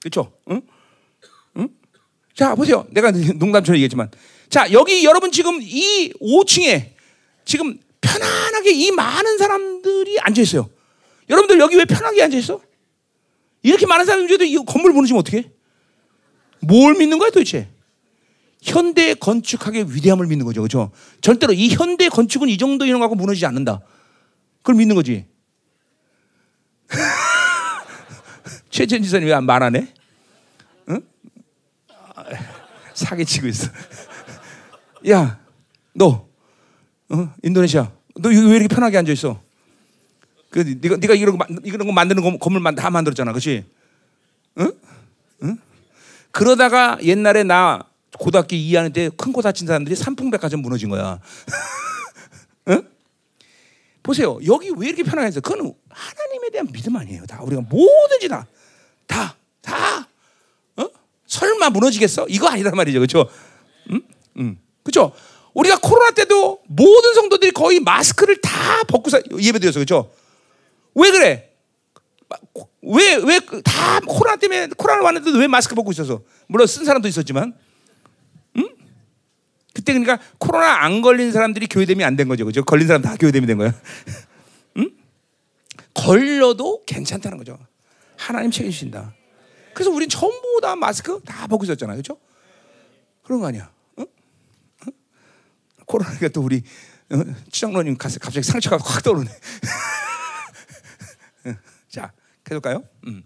그렇죠? 응? 응? 자 보세요. 내가 농담처럼 얘기했지만, 자 여기 여러분 지금 이 5층에 지금 편안하게 이 많은 사람들이 앉아 있어요. 여러분들 여기 왜 편하게 앉아 있어? 이렇게 많은 사람이 중에도 이 건물 무너지면 어떻게? 뭘 믿는 거야 도대체? 현대 건축학의 위대함을 믿는 거죠, 그렇죠? 절대로 이 현대 건축은 이 정도 이런 거 갖고 무너지지 않는다. 그걸 믿는 거지. [laughs] 최천 지사님 왜 말 안 해? 응? 사기치고 있어. [laughs] 야, 너, 어? 인도네시아, 너 왜 이렇게 편하게 앉아 있어? 그 네가 네가 이런 거 이런 거 만드는 거 건물 다 만들었잖아, 그렇지? 응? 응? 그러다가 옛날에 나 고등학교 2학년 때 큰 코 다친 사람들이 삼풍백화점 무너진 거야. [laughs] 응? 보세요. 여기 왜 이렇게 편하게 해서 그건 하나님에 대한 믿음 아니에요. 다 우리가 뭐든지 다, 다, 다. 어? 설마 무너지겠어? 이거 아니란 말이죠. 그렇죠? 응? 응. 그렇죠? 우리가 코로나 때도 모든 성도들이 거의 마스크를 다 벗고 예배드렸어. 그렇죠? 왜 그래? 왜, 왜, 다 코로나 때문에, 코로나 왔는데도 왜 마스크 벗고 있어서? 물론 쓴 사람도 있었지만, 응? 그때 그러니까 코로나 안 걸린 사람들이 교회됨이 안 된 거죠. 그죠? 걸린 사람 다 교회됨이 된 거야. [laughs] 응? 걸려도 괜찮다는 거죠. 하나님 책임지신다. 그래서 우린 전부 다 마스크 다 벗고 있었잖아. 그죠? 그런 거 아니야. 응? 응? 코로나가 또 우리 추장로님 가서 갑자기 상처가 확 떠오르네. [laughs] 자, 계속 가요. 음.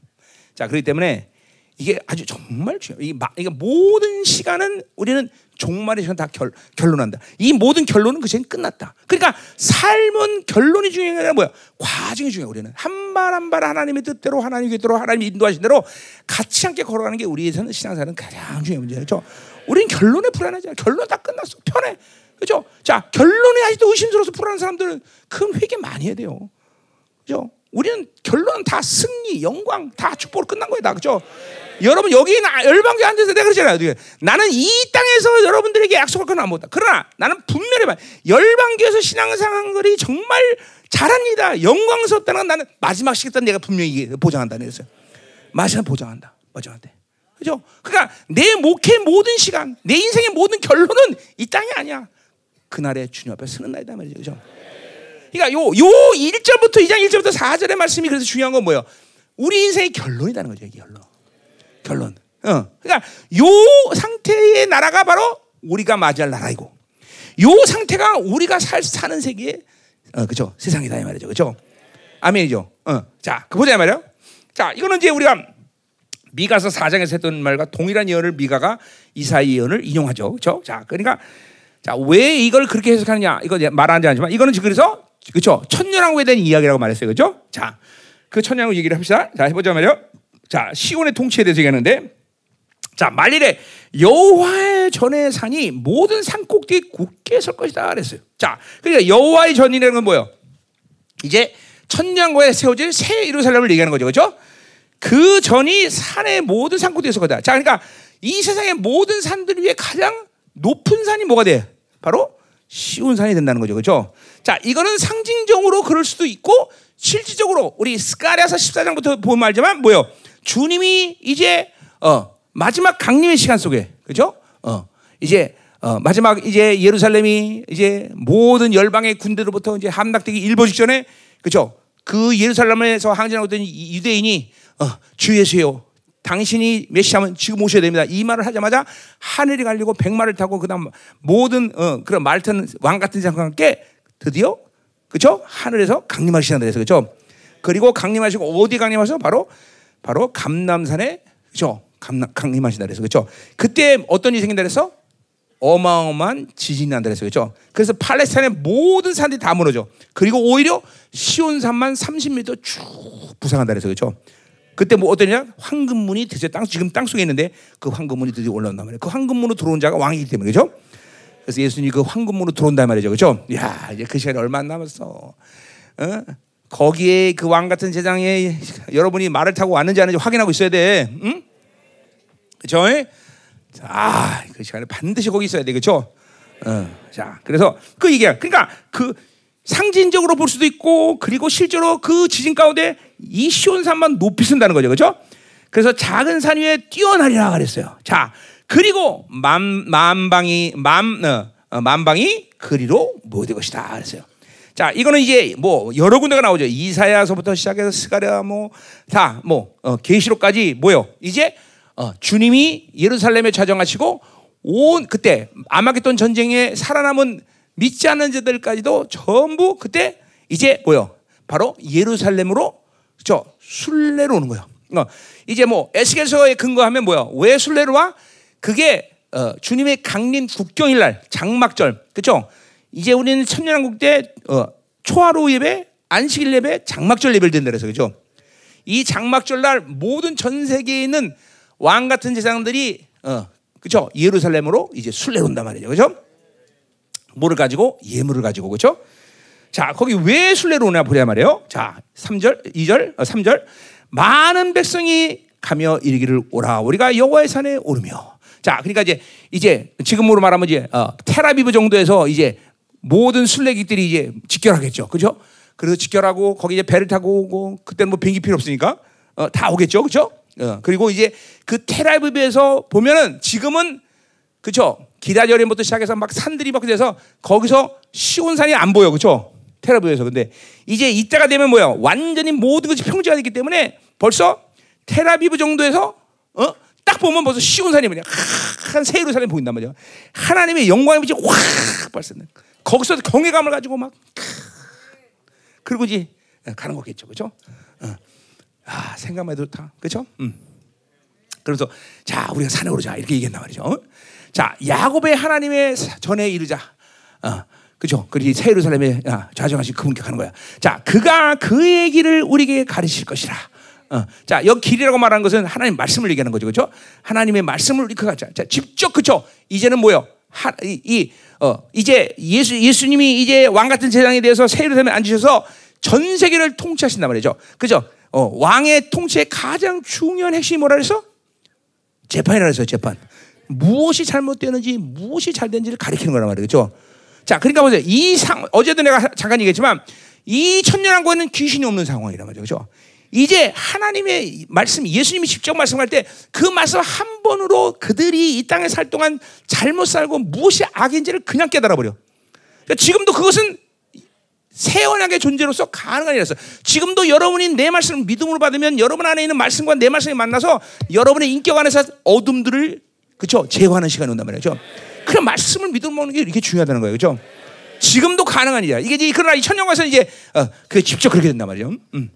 자, 그렇기 때문에 이게 아주 정말 중요해요. 이 이게 모든 시간은 우리는 종말의 시간 다 결, 결론한다. 이 모든 결론은 그 시간 끝났다. 그러니까 삶은 결론이 중요한 게 아니라 뭐야? 과정이 중요해. 우리는 한 발 한 발 하나님의 뜻대로 하나님의 뜻대로 하나님이 인도하신 대로 같이 함께 걸어가는 게 우리에서는 신앙사는 가장 중요한 문제죠. 그렇죠? 우리는 결론에 불안하지 않아. 결론 다 끝났어. 편해. 그렇죠? 자, 결론에 아직도 의심스러워서 불안한 사람들은 큰 회개 많이 해야 돼요. 그렇죠? 우리는 결론은 다 승리, 영광, 다 축복으로 끝난 거예요, 다 그죠? 여러분 여기 열방교 앉아서 내가 그러잖아요. 나는 이 땅에서 여러분들에게 약속할 건 아무것도. 그러나 나는 분명히 말. 열방교에서 신앙생활이 정말 잘합니다. 영광스럽다는 건 나는 마지막 시기 때 내가 분명히 보장한다 그랬어요. 마지막 보장한다. 보장한대. 그죠? 그러니까 내 목회 모든 시간, 내 인생의 모든 결론은 이 땅이 아니야. 그날에 주님 앞에 서는 날이다 말이죠. 그죠? 그러니까 요, 요 1절부터 2장 1절부터 4절의 말씀이 그래서 중요한 건 뭐예요? 우리 인생의 결론이라는 거죠, 결론. 결론. 어. 그러니까 요 상태의 나라가 바로 우리가 맞이할 나라이고, 요 상태가 우리가 살, 사는 세계의, 어, 그죠? 세상이다, 이 말이죠. 그죠? 아멘이죠. 어. 자, 그 보자, 말이요. 자, 이거는 이제 우리가 미가서 4장에서 했던 말과 동일한 예언을 미가가 이사이 예언을 인용하죠. 그죠? 자, 그러니까 자, 왜 이걸 그렇게 해석하느냐? 이거 말하지 않지만 이거는 그래서 그렇죠? 천년왕국에 대한 이야기라고 말했어요. 그렇죠? 자, 그 천년왕국 얘기를 합시다. 자, 해보자 말이요. 자, 시온의 통치에 대해서 얘기하는데 자, 말일에 여호와의 전의 산이 모든 산 꼭대기 굳게 설 것이다 그랬어요. 자, 그러니까 여호와의 전이라는 건 뭐예요? 이제 천년왕국에 세워질 새 예루살렘을 얘기하는 거죠. 그렇죠? 그 전이 산의 모든 산 꼭대기에 설 거다. 자, 그러니까 이 세상의 모든 산들 위에 가장 높은 산이 뭐가 돼? 바로 쉬운 산이 된다는 거죠. 그렇죠? 자, 이거는 상징적으로 그럴 수도 있고 실질적으로 우리 스가랴서 14장부터 보면 알지만 뭐요? 주님이 이제 어, 마지막 강림의 시간 속에 그죠? 어, 이제 어, 마지막 이제 예루살렘이 이제 모든 열방의 군대로부터 이제 함락되기 일보 직전에 그죠? 그 예루살렘에서 항진하고 있던 유대인이 어, 주 예수요 당신이 메시아면 지금 오셔야 됩니다. 이 말을 하자마자 하늘이 갈리고 백마를 타고 그다음 모든 어, 그런 말탄 왕 같은 사람과 함께 드디어 그렇죠? 하늘에서 강림하시는 데서 그렇죠? 그리고 강림하시고 어디 강림하셔? 바로 바로 감남산에 그렇죠? 감남 강림하신다 그래서 그렇죠? 그때 어떤 일이 생긴다 그래서 어마어마한 지진이 난다 그래서 그렇죠? 그래서 팔레스타인의 모든 산들이 다 무너져. 그리고 오히려 시온산만 30m 쭉 부상한다 그래서 그렇죠? 그때 뭐 어떠냐? 황금문이 드디어 땅 지금 땅 속에 있는데 그 황금문이 드디어 올라온단 말이에요. 그 황금문으로 들어온 자가 왕이기 때문에 그렇죠? 그래서 예수님이 그 황금문으로 들어온단 말이죠. 그렇죠? 야, 이제 그 시간이 얼마 안 남았어. 어? 거기에 그 왕 같은 세상에 여러분이 말을 타고 왔는지 아닌지 확인하고 있어야 돼. 응? 그렇죠? 자, 그 시간에 반드시 거기 있어야 돼. 그렇죠? 어. 자, 그래서 그 얘기야. 그러니까 그 상징적으로 볼 수도 있고 그리고 실제로 그 지진 가운데 이 시온 산만 높이 쓴다는 거죠. 그렇죠? 그래서 작은 산 위에 뛰어나리라 그랬어요. 자, 그리고 만 만방이 만 어, 어, 만방이 그리로 모여들 것이다 그랬어요. 자, 이거는 이제 뭐 여러 군데가 나오죠. 이사야서부터 시작해서 스가랴 뭐다뭐 어, 계시록까지 뭐요. 이제 어, 주님이 예루살렘에 좌정하시고 온 그때 아마겟돈 전쟁에 살아남은 믿지 않는 자들까지도 전부 그때 이제 뭐요? 바로 예루살렘으로 저 순례로 오는 거예요. 어, 이제 뭐 에스겔서에 근거하면 뭐야? 왜 순례로 와? 그게 어, 주님의 강림 국경일 날 장막절 그렇죠? 이제 우리는 천년왕국 때 어, 초하루 예배, 안식일 예배, 장막절 예배를 된다 그래서 그죠? 이 장막절 날 모든 전 세계에 있는 왕 같은 제사장들이 어, 그죠? 예루살렘으로 이제 순례 온단 말이죠. 그죠? 뭐를 가지고 예물을 가지고 그죠? 자, 거기 왜 순례로 오냐 보자 말이에요. 자, 3절, 2절, 어, 3절. 많은 백성이 가며 이르기를 오라. 우리가 여호와의 산에 오르며. 자, 그러니까 이제 이제 지금으로 말하면 이제 어, 테라비브 정도에서 이제 모든 순례객들이 이제 직결하겠죠. 그죠? 그래서 직결하고 거기 이제 배를 타고 오고 그때는 뭐 비행기 필요 없으니까 어, 다 오겠죠. 그죠? 어, 그리고 이제 그 테라비브에서 보면은 지금은 그죠? 기다절임부터 시작해서 막 산들이 막 돼서 거기서 시온산이 안 보여. 그죠? 테라비브에서. 근데 이제 이때가 되면 뭐야? 완전히 모든 것이 평지가 됐기 때문에 벌써 테라비브 정도에서 어? 딱 보면 벌써 시온산이 뭐냐? 한 세예루살렘 보인단 말이야. 하나님의 영광의 빛이 확 발산돼. 거기서 경외감을 가지고 막 그리고 이제 가는 거겠죠, 그렇죠? 어. 아 생각만 해도 다 그렇죠? 음. 그래서 자 우리가 산에 오르자 이렇게 얘기했단 말이죠. 어? 자 야곱의 하나님의 전에 이르자. 어. 그죠? 그리고 새 예루살렘에 좌정하신 그분께 가는 거야. 자, 그가 그의 길을 우리에게 가르칠 것이라. 어. 자, 여기 길이라고 말하는 것은 하나님 말씀을 얘기하는 거죠. 그죠? 하나님의 말씀을 우리 그가 자, 직접 그죠? 이제는 뭐요? 하, 이, 이 어, 이제 예수, 예수님이 이제 왕 같은 세상에 대해서 새 예루살렘에 앉으셔서 전 세계를 통치하신단 말이죠. 그죠? 어, 왕의 통치의 가장 중요한 핵심이 뭐라 그래서? 재판이라 그랬어요, 재판. 무엇이 잘못되는지, 무엇이 잘 되는지를 가리키는 거란 말이에요. 그죠? 자, 그러니까 보세요. 이 상, 어제도 내가 잠깐 얘기했지만, 이 천년왕국에는 귀신이 없는 상황이란 말이죠. 그죠? 이제 하나님의 말씀, 예수님이 직접 말씀할 때 그 말씀 한 번으로 그들이 이 땅에 살 동안 잘못 살고 무엇이 악인지를 그냥 깨달아 버려. 그러니까 지금도 그것은 새 언약의 존재로서 가능한 일이었어. 지금도 여러분이 내 말씀을 믿음으로 받으면 여러분 안에 있는 말씀과 내 말씀이 만나서 여러분의 인격 안에서 어둠들을 그렇죠 제거하는 시간이 온단 말이죠. 그래 말씀을 믿음으로 먹는 게 이렇게 중요하다는 거예요, 그렇죠? 지금도 가능한 일이야. 이게 이제 그러나 이 천년과에서 이제 어, 그 직접 그렇게 된단 말이죠. 음.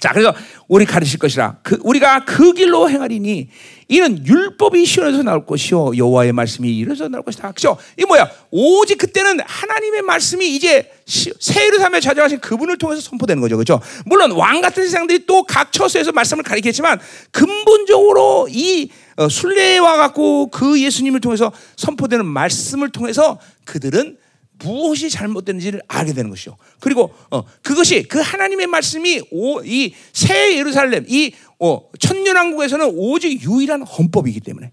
자, 그래서 우리 가르칠 것이라. 그 우리가 그 길로 행하리니 이는 율법이 시온에서 나올 것이요 여호와의 말씀이 이래서 나올 것이다. 그죠? 이 뭐야? 오직 그때는 하나님의 말씀이 이제 새 예루살렘에 찾아가신 그분을 통해서 선포되는 거죠. 그죠? 물론 왕 같은 세상들이 또 각 처소에서 말씀을 가리켰지만 근본적으로 이 어, 순례와 갖고 그 예수님을 통해서 선포되는 말씀을 통해서 그들은 무엇이 잘못되는지를 알게 되는 것이죠. 그리고 어, 그것이 그 하나님의 말씀이 이 새 예루살렘 이 어, 천년왕국에서는 오직 유일한 헌법이기 때문에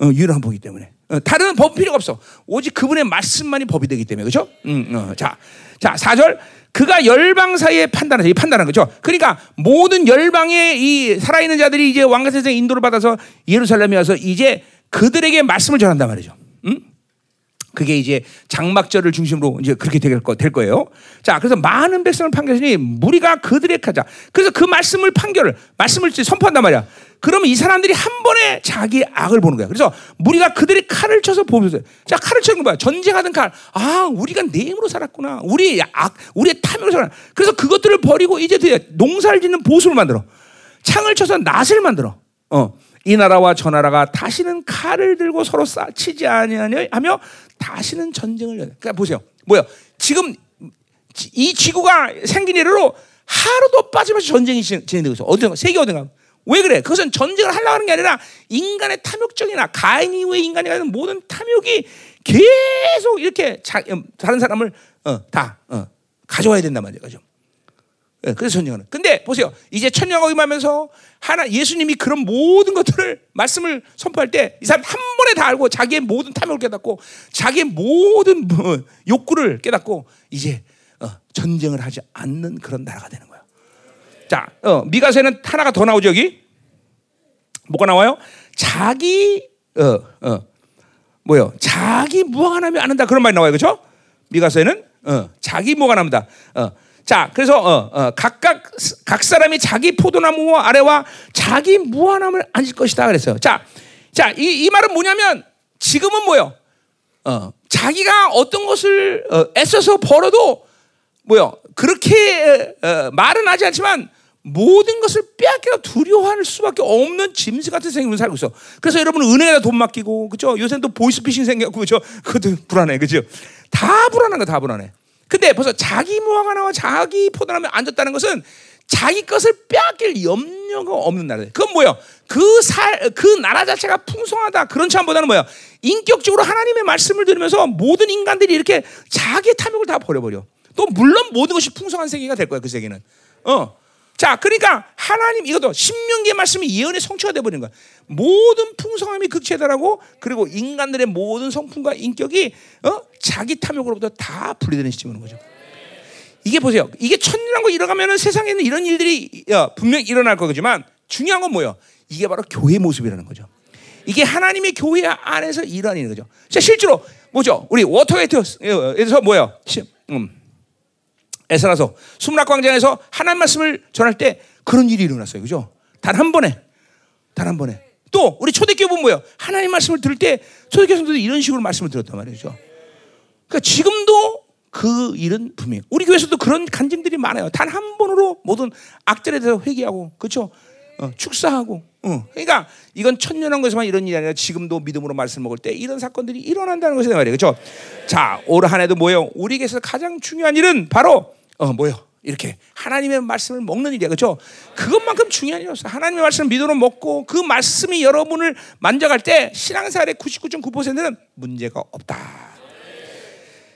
어, 유일한 헌법이기 때문에 어, 다른 법 필요가 없어. 오직 그분의 말씀만이 법이 되기 때문에 그렇죠? 음, 어, 자, 자 4절 그가 열방 사이에 판단하죠. 이 판단한 거죠. 그러니까 모든 열방의 이 살아있는 자들이 이제 왕가 세상 인도를 받아서 예루살렘에 와서 이제 그들에게 말씀을 전한단 말이죠. 음? 그게 이제 장막절을 중심으로 이제 그렇게 될, 거, 될 거예요. 자, 그래서 많은 백성을 판결하니 무리가 그들의 가자. 그래서 그 말씀을 판결을, 말씀을 선포한단 말이야. 그러면 이 사람들이 한 번에 자기 악을 보는 거야. 그래서 무리가 그들의 칼을 쳐서 보면서, 자, 칼을 쳐는 거야. 전쟁하던 칼. 아, 우리가 내 힘으로 살았구나. 우리의 악, 우리의 탐욕으로 살았 그래서 그것들을 버리고 이제 농사를 짓는 보수를 만들어. 창을 쳐서 낫을 만들어. 어. 이 나라와 저 나라가 다시는 칼을 들고 서로 싸치지 아니하며 다시는 전쟁을 열. 그러니까 보세요. 뭐야? 지금 이 지구가 생긴 이래로 하루도 빠짐없이 전쟁이 진행되고 있어. 어디가 세계 어딘가. 왜 그래? 그것은 전쟁을 하려고 하는 게 아니라 인간의 탐욕적이나 가인 이후에 인간이 가진 모든 탐욕이 계속 이렇게 자, 음, 다른 사람을 어, 다 어, 가져와야 된단 말이에요. 그죠? 예, 그래서 전쟁하는. 근데 보세요. 이제 천년왕국이 하면서 하나 예수님이 그런 모든 것들을 말씀을 선포할 때 이 사람 한 번에 다 알고 자기의 모든 탐욕을 깨닫고 자기의 모든 뭐 욕구를 깨닫고 이제 어, 전쟁을 하지 않는 그런 나라가 되는 거예요. 자, 어, 미가서에는 하나가 더 나오죠 여기. 뭐가 나와요? 자기 어, 어, 뭐요? 자기 무한함이 안는다 그런 말이 나와요, 그렇죠? 미가서에는 어, 자기 무관합니다. 어. 자, 그래서 어, 어, 각각 각 사람이 자기 포도나무 아래와 자기 무한함을 앉을 것이다 그랬어요. 자, 자, 이, 이 말은 뭐냐면 지금은 뭐요? 어, 자기가 어떤 것을 어, 애써서 벌어도 뭐요? 그렇게 어, 말은 하지 않지만 모든 것을 빼앗기다 두려워할 수밖에 없는 짐승 같은 생각으로 살고 있어. 그래서 여러분 은행에다 돈 맡기고 그죠? 요새는 또 보이스피싱 생겼고 그죠? 그것도 불안해 그죠? 다 불안한 거다 불안해. 근데 벌써 자기 무화과 나와 자기 포도나무에 앉았다는 것은 자기 것을 빼앗길 염려가 없는 나라예요. 그건 뭐예요? 그 살, 그 나라 자체가 풍성하다. 그런 참보다는 뭐예요? 인격적으로 하나님의 말씀을 들으면서 모든 인간들이 이렇게 자기 탐욕을 다 버려버려. 또 물론 모든 것이 풍성한 세계가 될 거야. 그 세계는. 어. 자, 그러니까 하나님 이것도 신명기의 말씀이 예언의 성취가 되버리는 거야. 모든 풍성함이 극치하다라고 그리고 인간들의 모든 성품과 인격이 어? 자기 탐욕으로부터 다 분리되는 시점인 거죠. 이게 보세요. 이게 천년하고 일어가면은 세상에는 이런 일들이 어, 분명히 일어날 거지만 중요한 건 뭐예요? 이게 바로 교회 모습이라는 거죠. 이게 하나님의 교회 안에서 일어나는 거죠. 자, 실제로 뭐죠? 우리 Water Gate에서 뭐예요? 음. 에스라서 수문 앞 광장에서 하나님 말씀을 전할 때 그런 일이 일어났어요. 그죠? 단 한 번에. 단 한 번에. 또 우리 초대교회 뭐예요? 하나님 말씀을 들을 때 초대교회 성도들이 이런 식으로 말씀을 들었단 말이죠. 그러니까 지금도 그 일은 분명히 우리 교회에서도 그런 간증들이 많아요. 단 한 번으로 모든 악들에 대해서 회개하고 그렇죠? 어, 축사하고. 어. 그러니까 이건 천년한 것에만 이런 일이 아니라 지금도 믿음으로 말씀 먹을 때 이런 사건들이 일어난다는 것이다 말이에요. 그렇죠? 자, 올 한 해도 뭐예요? 우리에게서 가장 중요한 일은 바로 어 뭐요? 이렇게 하나님의 말씀을 먹는 일이야, 그렇죠? 그것만큼 중요한 일이 없어. 하나님의 말씀을 믿음으로 먹고 그 말씀이 여러분을 만져갈 때 신앙생활의 99.9%는 문제가 없다.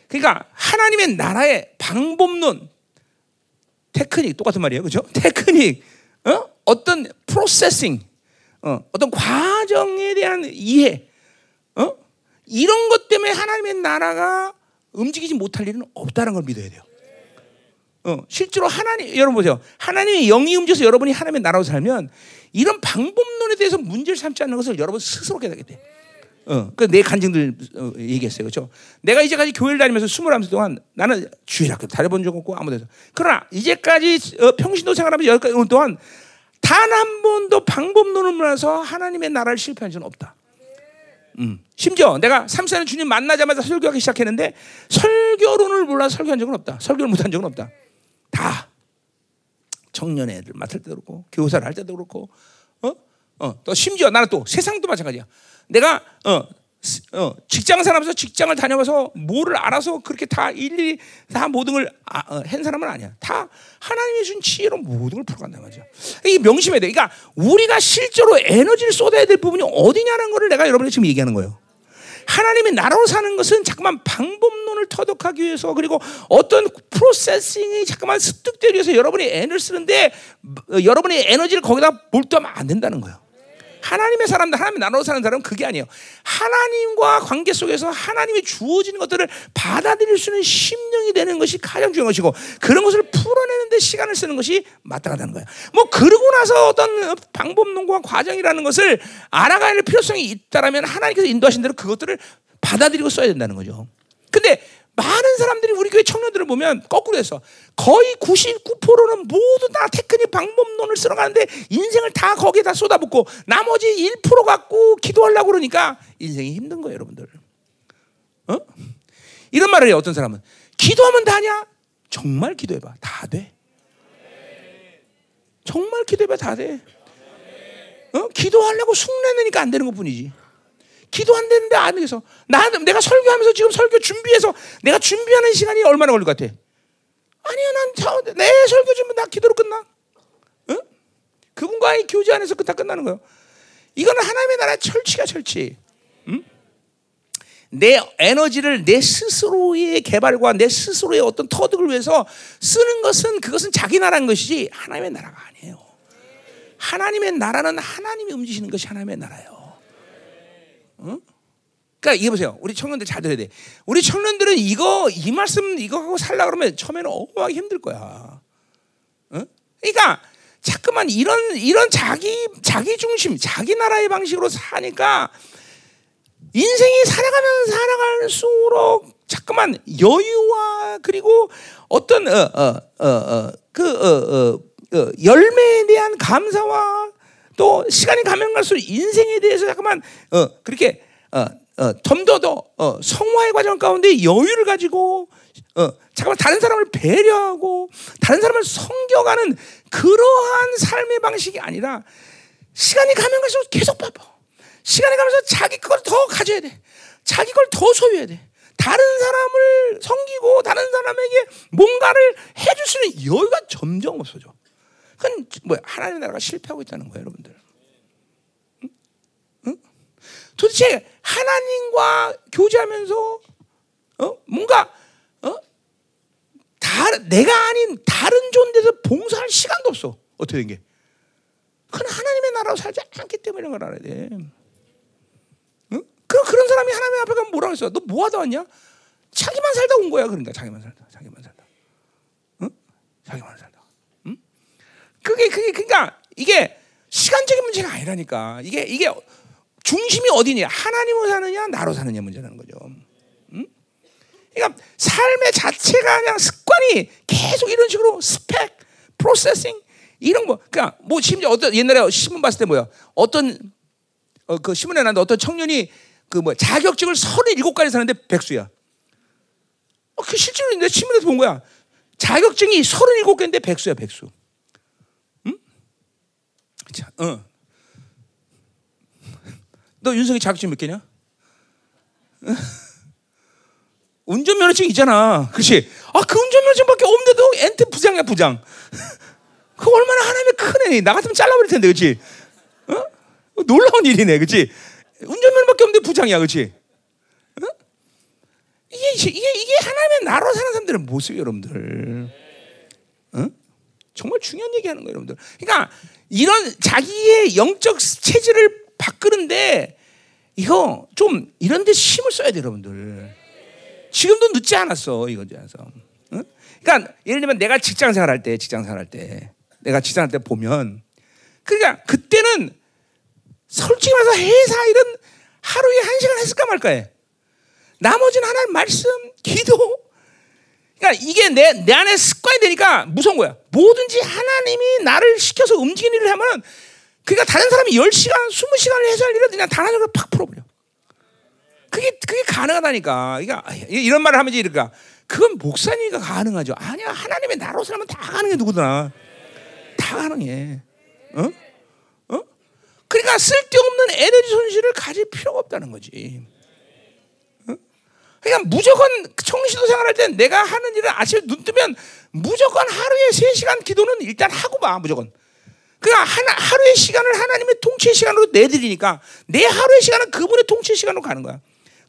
그러니까 하나님의 나라의 방법론, 테크닉 똑같은 말이에요, 그렇죠? 테크닉, 어? 어떤 프로세싱, 어, 어떤 과정에 대한 이해, 어? 이런 것 때문에 하나님의 나라가 움직이지 못할 일은 없다는 걸 믿어야 돼요. 어, 실제로 하나님 여러분 보세요. 하나님의 영이 움직여서 여러분이 하나님의 나라로 살면 이런 방법론에 대해서 문제를 삼지 않는 것을 여러분 스스로 깨닫게 돼. 어, 그내 간증들 어, 얘기했어요, 그렇죠? 내가 이제까지 교회를 다니면서 스물하면서 동안 나는 주일학교 다녀본 적 없고 아무 데서 그러나 이제까지 어, 평신도 생활하면서 여기까지 온 동안 단 한 번도 방법론을 몰라서 하나님의 나라를 실패한 적은 없다. 음. 심지어 내가 3사년 주님 만나자마자 설교하기 시작했는데 설교론을 몰라 설교한 적은 없다. 설교를 못한 적은 없다. 다 청년 애들 맡을 때도 그렇고 교사를 할 때도 그렇고 어? 어, 또 심지어 나는 또 세상도 마찬가지야. 내가 어, 어, 직장 사람에서 직장을 다녀와서 뭐를 알아서 그렇게 다 일일이 다 모든 걸한 아, 어, 사람은 아니야. 다 하나님이 준 지혜로 모든 걸 풀어간단 말이야. 이게 명심해야 돼. 그러니까 우리가 실제로 에너지를 쏟아야 될 부분이 어디냐는 것을 내가 여러분에게 지금 얘기하는 거예요. 하나님의 나라로 사는 것은 잠깐만 방법론을 터득하기 위해서 그리고 어떤 프로세싱이 잠깐만 습득되기 위해서 여러분이 에너지를 쓰는데 어, 여러분의 에너지를 거기다 몰두하면 안 된다는 거예요. 하나님의 사람들, 하나님의 나라로 사는 사람은 그게 아니에요. 하나님과 관계 속에서 하나님이 주어지는 것들을 받아들일 수 있는 심령이 되는 것이 가장 중요한 것이고 그런 것을 풀어내는데 시간을 쓰는 것이 마땅하다는 거예요. 뭐 그러고 나서 어떤 방법론과 과정이라는 것을 알아가야 할 필요성이 있다라면 하나님께서 인도하신 대로 그것들을 받아들이고 써야 된다는 거죠. 근데 많은 사람들이 우리 교회 청년들을 보면 거꾸로 해서 거의 99%는 모두 다 테크닉 방법론을 쓸어가는데 인생을 다 거기에 다 쏟아붓고 나머지 1% 갖고 기도하려고 그러니까 인생이 힘든 거예요, 여러분들. 어? 이런 말을 해요, 어떤 사람은. 기도하면 다냐? 정말 기도해봐. 다 돼. 정말 기도해봐. 다 돼. 어? 기도하려고 숙내내니까 안 되는 것 뿐이지. 기도 안 되는데 안 해서 나 내가 설교하면서 지금 설교 준비해서 내가 준비하는 시간이 얼마나 걸릴 것 같아? 아니야, 난내 설교 준비 나 기도로 끝나. 응? 그분과의 교제 안에서 다 끝나는 거예요. 이거는 하나님의 나라의 철치가 철치. 응? 내 에너지를 내 스스로의 개발과 내 스스로의 어떤 터득을 위해서 쓰는 것은 그것은 자기 나라인 것이지 하나님의 나라가 아니에요. 하나님의 나라는 하나님이 움직이는 것이 하나님의 나라예요. 어? 그러니까 이거 보세요. 우리 청년들 잘 들어야 돼. 우리 청년들은 이거 이 말씀 이거 하고 살라 그러면 처음에는 어마하게 힘들 거야. 어? 그러니까 자꾸만 이런 이런 자기 자기 중심, 자기 나라의 방식으로 사니까 인생이 살아가면 살아갈수록 자꾸만 여유와 그리고 어떤 어 어어어그 어, 어, 열매에 대한 감사와 또 시간이 가면 갈수록 인생에 대해서 잠깐만 어 그렇게 어, 어, 좀더 어, 성화의 과정 가운데 여유를 가지고 어, 잠깐만 다른 사람을 배려하고 다른 사람을 섬겨가는 그러한 삶의 방식이 아니라 시간이 가면 갈수록 계속 바빠. 시간이 가면서 자기 걸 더 가져야 돼. 자기 걸 더 소유해야 돼. 다른 사람을 섬기고 다른 사람에게 뭔가를 해줄 수 있는 여유가 점점 없어져. 그건 뭐 하나님의 나라가 실패하고 있다는 거예요, 여러분들. 응? 응? 도대체 하나님과 교제하면서 어? 뭔가 어? 다 내가 아닌 다른 존재에서 봉사할 시간도 없어. 어떻게 된 게? 그건 하나님의 나라로 살지 않기 때문에 걸 알아야 돼. 응? 그 그런 사람이 하나님 앞에 가면 뭐라고 했어? 너 뭐 하다 왔냐? 자기만 살다 온 거야. 그러니까 자기만 살다. 자기만 살다. 응? 자기만 살다. 응? 그게 그게 그러니까 이게 시간적인 문제가 아니라니까. 이게 이게 중심이 어디냐? 하나님으로 사느냐, 나로 사느냐 문제라는 거죠. 응? 그러니까 삶의 자체가 그냥 습관이 계속 이런 식으로 스펙, 프로세싱 이런 거. 그러니까 뭐 심지어 어떤 옛날에 신문 봤을 때 뭐야? 어떤 어, 그 신문에 나는데 어떤 청년이 그 뭐 자격증을 37가지 사는데 백수야. 어, 그 실제로 내 신문에서 본 거야. 자격증이 37개인데 백수야, 백수. 응? 자, 어. [laughs] 너 윤석이 자격증 몇 개냐? [laughs] 운전면허증 있잖아. 그렇지? 아, 그 운전면허증밖에 없는데도 엔트 부장이야, 부장. [laughs] 그 얼마나 하나님의 큰 애니. 나 같으면 잘라버릴 텐데, 그렇지? 어? 놀라운 일이네, 그렇지? 운전면허밖에 없는데 부장이야, 그렇지? 어? 이게, 이게, 이게 하나님의 나로 사는 사람들의 모습이에요, 여러분들. 어? 정말 중요한 얘기 하는 거예요, 여러분들. 그러니까 이런 자기의 영적 체질을 바꾸는데 이거 좀 이런 데 힘을 써야 돼요, 여러분들. 지금도 늦지 않았어, 이거지. 응? 그러니까 예를 들면 내가 직장 생활할 때, 직장 생활할 때, 내가 직장 할때 보면 그러니까 그때는 솔직히 말해서 회사 일은 하루에 한 시간 했을까 말까 해. 나머지는 하나님 말씀, 기도. 그러니까 이게 내, 내 안에 습관이 되니까 무서운 거야. 뭐든지 하나님이 나를 시켜서 움직이는 일을 하면 그러니까 다른 사람이 10시간, 20시간을 해서 할 일을 그냥 단하적으로 팍 풀어버려. 그게, 그게 가능하다니까. 그러니까 이런 말을 하면 이럴까. 그건 목사님이가 가능하죠. 아니야. 하나님의 나로 살면 다 가능해, 누구나. 다 가능해. 어? 어? 그러니까 쓸데없는 에너지 손실을 가질 필요가 없다는 거지. 어? 그러니까 무조건 청시도 생활할 때 내가 하는 일은 아침에 눈 뜨면 무조건 하루에 3시간 기도는 일단 하고 봐, 무조건. 그러니까 하나, 하루의 시간을 하나님의 통치 시간으로 내드리니까 내 하루의 시간은 그분의 통치 시간으로 가는 거야.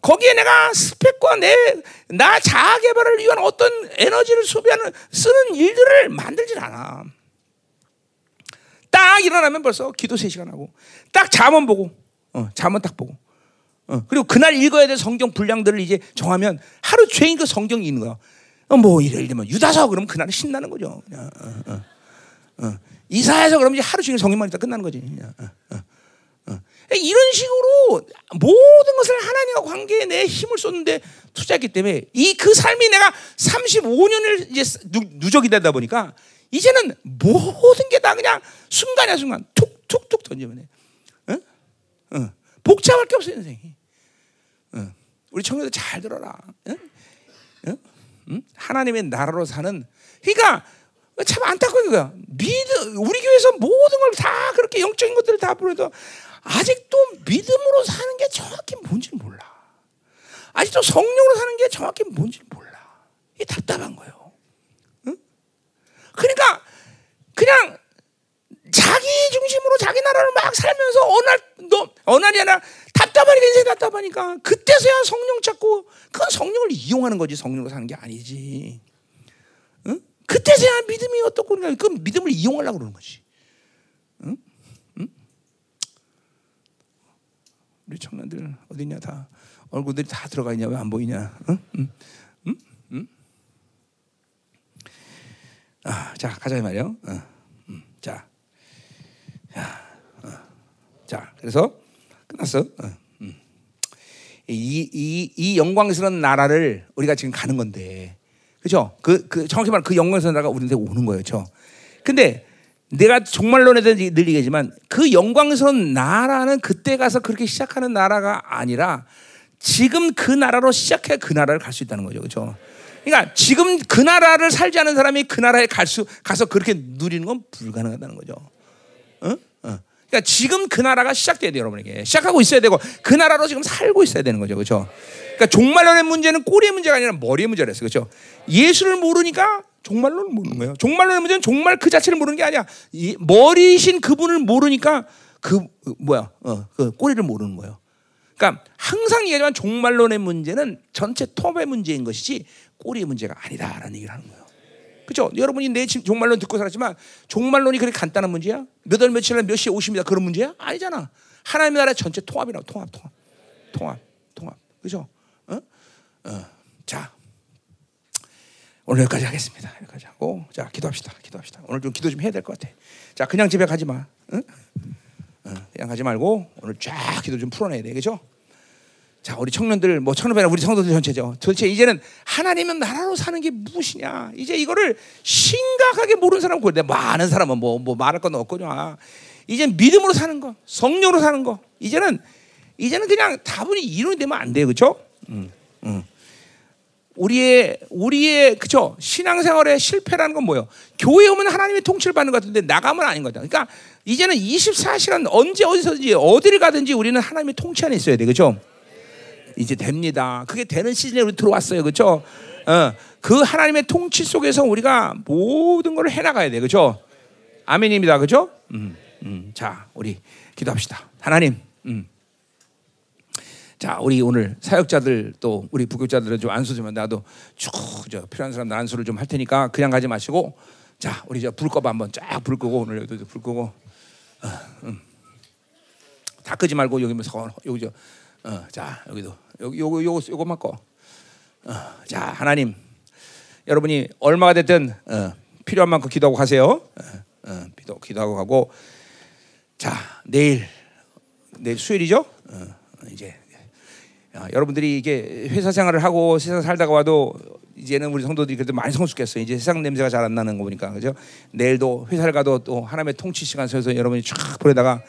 거기에 내가 스펙과 내, 나 자아 개발을 위한 어떤 에너지를 소비하는, 쓰는 일들을 만들질 않아. 딱 일어나면 벌써 기도 3시간 하고, 딱 잠원 보고, 어, 잠원 딱 보고, 어, 그리고 그날 읽어야 될 성경 분량들을 이제 정하면 하루 종일 그 성경이 있는 거야. 어, 뭐, 예를 들면 유다서 그러면 그날은 신나는 거죠. 그냥, 어, 어, 어. 이사야서 그러면 이제 하루 종일 성경만 읽다 끝나는 거지. 이런 식으로 모든 것을 하나님과 관계에 내 힘을 쏟는데 투자했기 때문에 이 그 삶이 내가 35년을 이제 누적이 되다 보니까 이제는 모든 게 다 그냥 순간이야 순간 툭툭툭 던지면 돼. 응? 응. 복잡할 게 없어 인생이. 응. 우리 청년들 잘 들어라. 응? 응? 하나님의 나라로 사는 그러니까 참 안타까운 거야. 믿음 우리 교회에서 모든 걸 다 그렇게 영적인 것들을 다 부르도 아직도 믿음으로 사는 게 정확히 뭔지 몰라. 아직도 성령으로 사는 게 정확히 뭔지 몰라. 이게 답답한 거예요. 응? 그러니까 그냥 자기 중심으로 자기 나라를 막 살면서 어느 날, 너, 어느 날이 아니라 답답하니까 인생이 답답하니까 그때서야 성령 찾고 그건 성령을 이용하는 거지 성령으로 사는 게 아니지. 응? 그때서야 믿음이 어떻고 그러니까 그 믿음을 이용하려고 그러는 거지. 응? 우리 청년들 어디냐 다 얼굴들이 다 들어가 있냐 왜 안 보이냐? 응? 응? 응? 응? 아, 자 가자 말이요. 어, 음, 자, 자, 어, 자, 그래서 끝났어. 어, 음. 이, 이, 이 영광스러운 나라를 우리가 지금 가는 건데. 그죠? 그, 그, 정확히 말하면 그 영광스러운 나라가 우리한테 오는 거예요. 죠 근데 내가 종말론에 대해서 늘 얘기하지만 그 영광스러운 나라는 그때 가서 그렇게 시작하는 나라가 아니라 지금 그 나라로 시작해 그 나라를 갈 수 있다는 거죠. 그죠? 그러니까 지금 그 나라를 살지 않은 사람이 그 나라에 갈 수, 가서 그렇게 누리는 건 불가능하다는 거죠. 어? 어. 그러니까 지금 그 나라가 시작돼야 돼요, 여러분에게. 시작하고 있어야 되고 그 나라로 지금 살고 있어야 되는 거죠. 그렇죠? 그러니까 종말론의 문제는 꼬리의 문제가 아니라 머리의 문제라서 그렇죠? 예수를 모르니까 종말론을 모르는 거예요. 종말론의 문제는 종말 그 자체를 모르는 게 아니야. 이 머리신 그분을 모르니까 그 뭐야? 어, 그 꼬리를 모르는 거예요. 그러니까 항상 얘기하지만 종말론의 문제는 전체 톱의 문제인 것이지 꼬리의 문제가 아니다라는 얘기를 하는 거예요. 그죠? 여러분이 내 종말론 듣고 살았지만 종말론이 그렇게 간단한 문제야? 몇 월 며칠 날몇 시에 오십니다. 그런 문제야? 아니잖아. 하나님의 나라 전체 통합이라고 통합, 통합, 통합, 통합. 그죠? 어? 어. 자, 오늘 여기까지 하겠습니다. 여기까지 하고 자 기도합시다. 기도합시다. 오늘 좀 기도 좀 해야 될 것 같아. 자, 그냥 집에 가지 마. 응? 어, 그냥 가지 말고 오늘 쫙 기도 좀 풀어내야 돼, 그죠? 자, 우리 청년들, 뭐 청년배나 우리 성도들 전체죠. 도대체 이제는 하나님은 나라로 사는 게 무엇이냐? 이제 이거를 심각하게 모르는 사람 그래. 많은 사람은 뭐, 뭐 말할 건 없거냐. 이제 믿음으로 사는 거, 성령으로 사는 거. 이제는 이제는 그냥 다분히 이론이 되면 안 돼요, 그렇죠? 음, 음. 우리의 우리의 그죠 신앙생활의 실패라는 건 뭐예요? 교회 오면 하나님의 통치를 받는 것 같은데 나가면 아닌 거다. 그러니까 이제는 24시간 언제 어디서든지 어디를 가든지 우리는 하나님의 통치 안에 있어야 돼, 그렇죠? 이제 됩니다. 그게 되는 시즌에 우리 들어왔어요. 그렇죠? 어, 그 하나님의 통치 속에서 우리가 모든 걸 해나가야 돼. 그렇죠? 아멘입니다. 그렇죠? 음, 음. 자, 우리 기도합시다. 하나님, 음. 자, 우리 오늘 사역자들 또 우리 부교자들은 좀 안수 좀 나도 쭉저 필요한 사람 안수를 좀 할 테니까 그냥 가지 마시고 자, 우리 저불 꺼봐 한번 쫙 불 끄고 오늘 여기도 불 끄고 어, 음. 다 끄지 말고 여기 뭐 여기 저 어, 자 여기도 요거 요거 요거만 꺼. 어, 자 하나님 여러분이 얼마가 됐든 어, 필요한 만큼 기도하고 가세요. 어, 어, 기도 기도하고 가고 자 내일 내일 수요일이죠. 어, 이제 여러분들이 이게 회사 생활을 하고 세상 살다가 와도 이제는 우리 성도들이 그래도 많이 성숙했어요. 이제 세상 냄새가 잘 안 나는 거 보니까 그죠? 내일도 회사를 가도 또 하나님의 통치 시간 속에서 여러분이 쫙 보내다가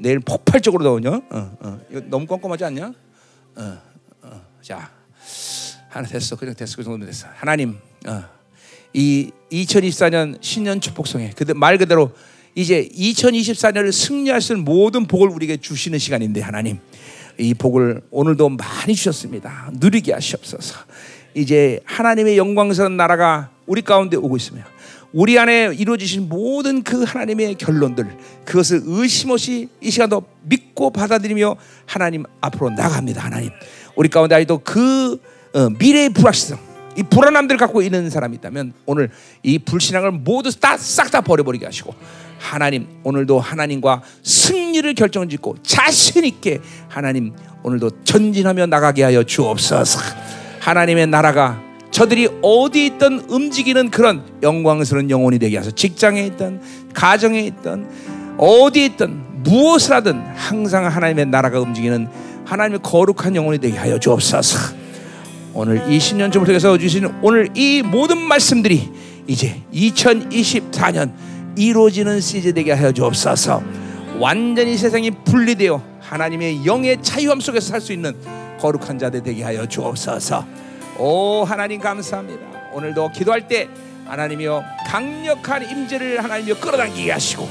내일 폭발적으로 더운요. 어, 어. 이거 너무 껌껌하지 않냐? 어, 어. 자, 하나 됐어. 그냥 됐어. 그 정도 됐어. 하나님, 어. 이 2024년 신년 축복성에 그말 그대로 이제 2024년을 승리할 수 있는 모든 복을 우리에게 주시는 시간인데 하나님 이 복을 오늘도 많이 주셨습니다. 누리게 하시옵소서. 이제 하나님의 영광스러운 나라가 우리 가운데 오고 있으며 우리 안에 이루어지신 모든 그 하나님의 결론들 그것을 의심 없이 이 시간도 믿고 받아들이며 하나님 앞으로 나갑니다. 하나님 우리 가운데 아직도 그 어, 미래의 불확실성 이 불안함들 갖고 있는 사람이 있다면 오늘 이 불신앙을 모두 싹다 버려버리게 하시고 하나님 오늘도 하나님과 승리를 결정짓고 자신 있게 하나님 오늘도 전진하며 나가게 하여 주옵소서. 하나님의 나라가 저들이 어디 있던 움직이는 그런 영광스러운 영혼이 되게 하소서. 직장에 있던 가정에 있던 어디 있던 무엇을 하든 항상 하나님의 나라가 움직이는 하나님의 거룩한 영혼이 되게 하여 주옵소서. 오늘 20년 전부터 해서 주신 오늘 이 모든 말씀들이 이제 2024년 이루어지는 시즌 되게 하여 주옵소서. 완전히 세상이 분리되어 하나님의 영의 자유함 속에서 살 수 있는 거룩한 자들 되게 하여 주옵소서. 오 하나님 감사합니다. 오늘도 기도할 때 하나님이여 강력한 임재를 하나님이여 끌어당기게 하시고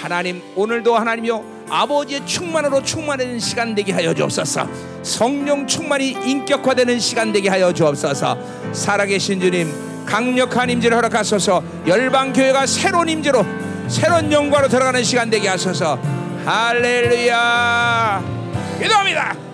하나님 오늘도 하나님이여 아버지의 충만으로 충만하는 시간 되게 하여 주옵소서. 성령 충만이 인격화되는 시간 되게 하여 주옵소서. 살아계신 주님 강력한 임재를 허락하소서. 열방 교회가 새로운 임재로 새로운 영광으로 들어가는 시간 되게 하소서. 할렐루야. 기도합니다.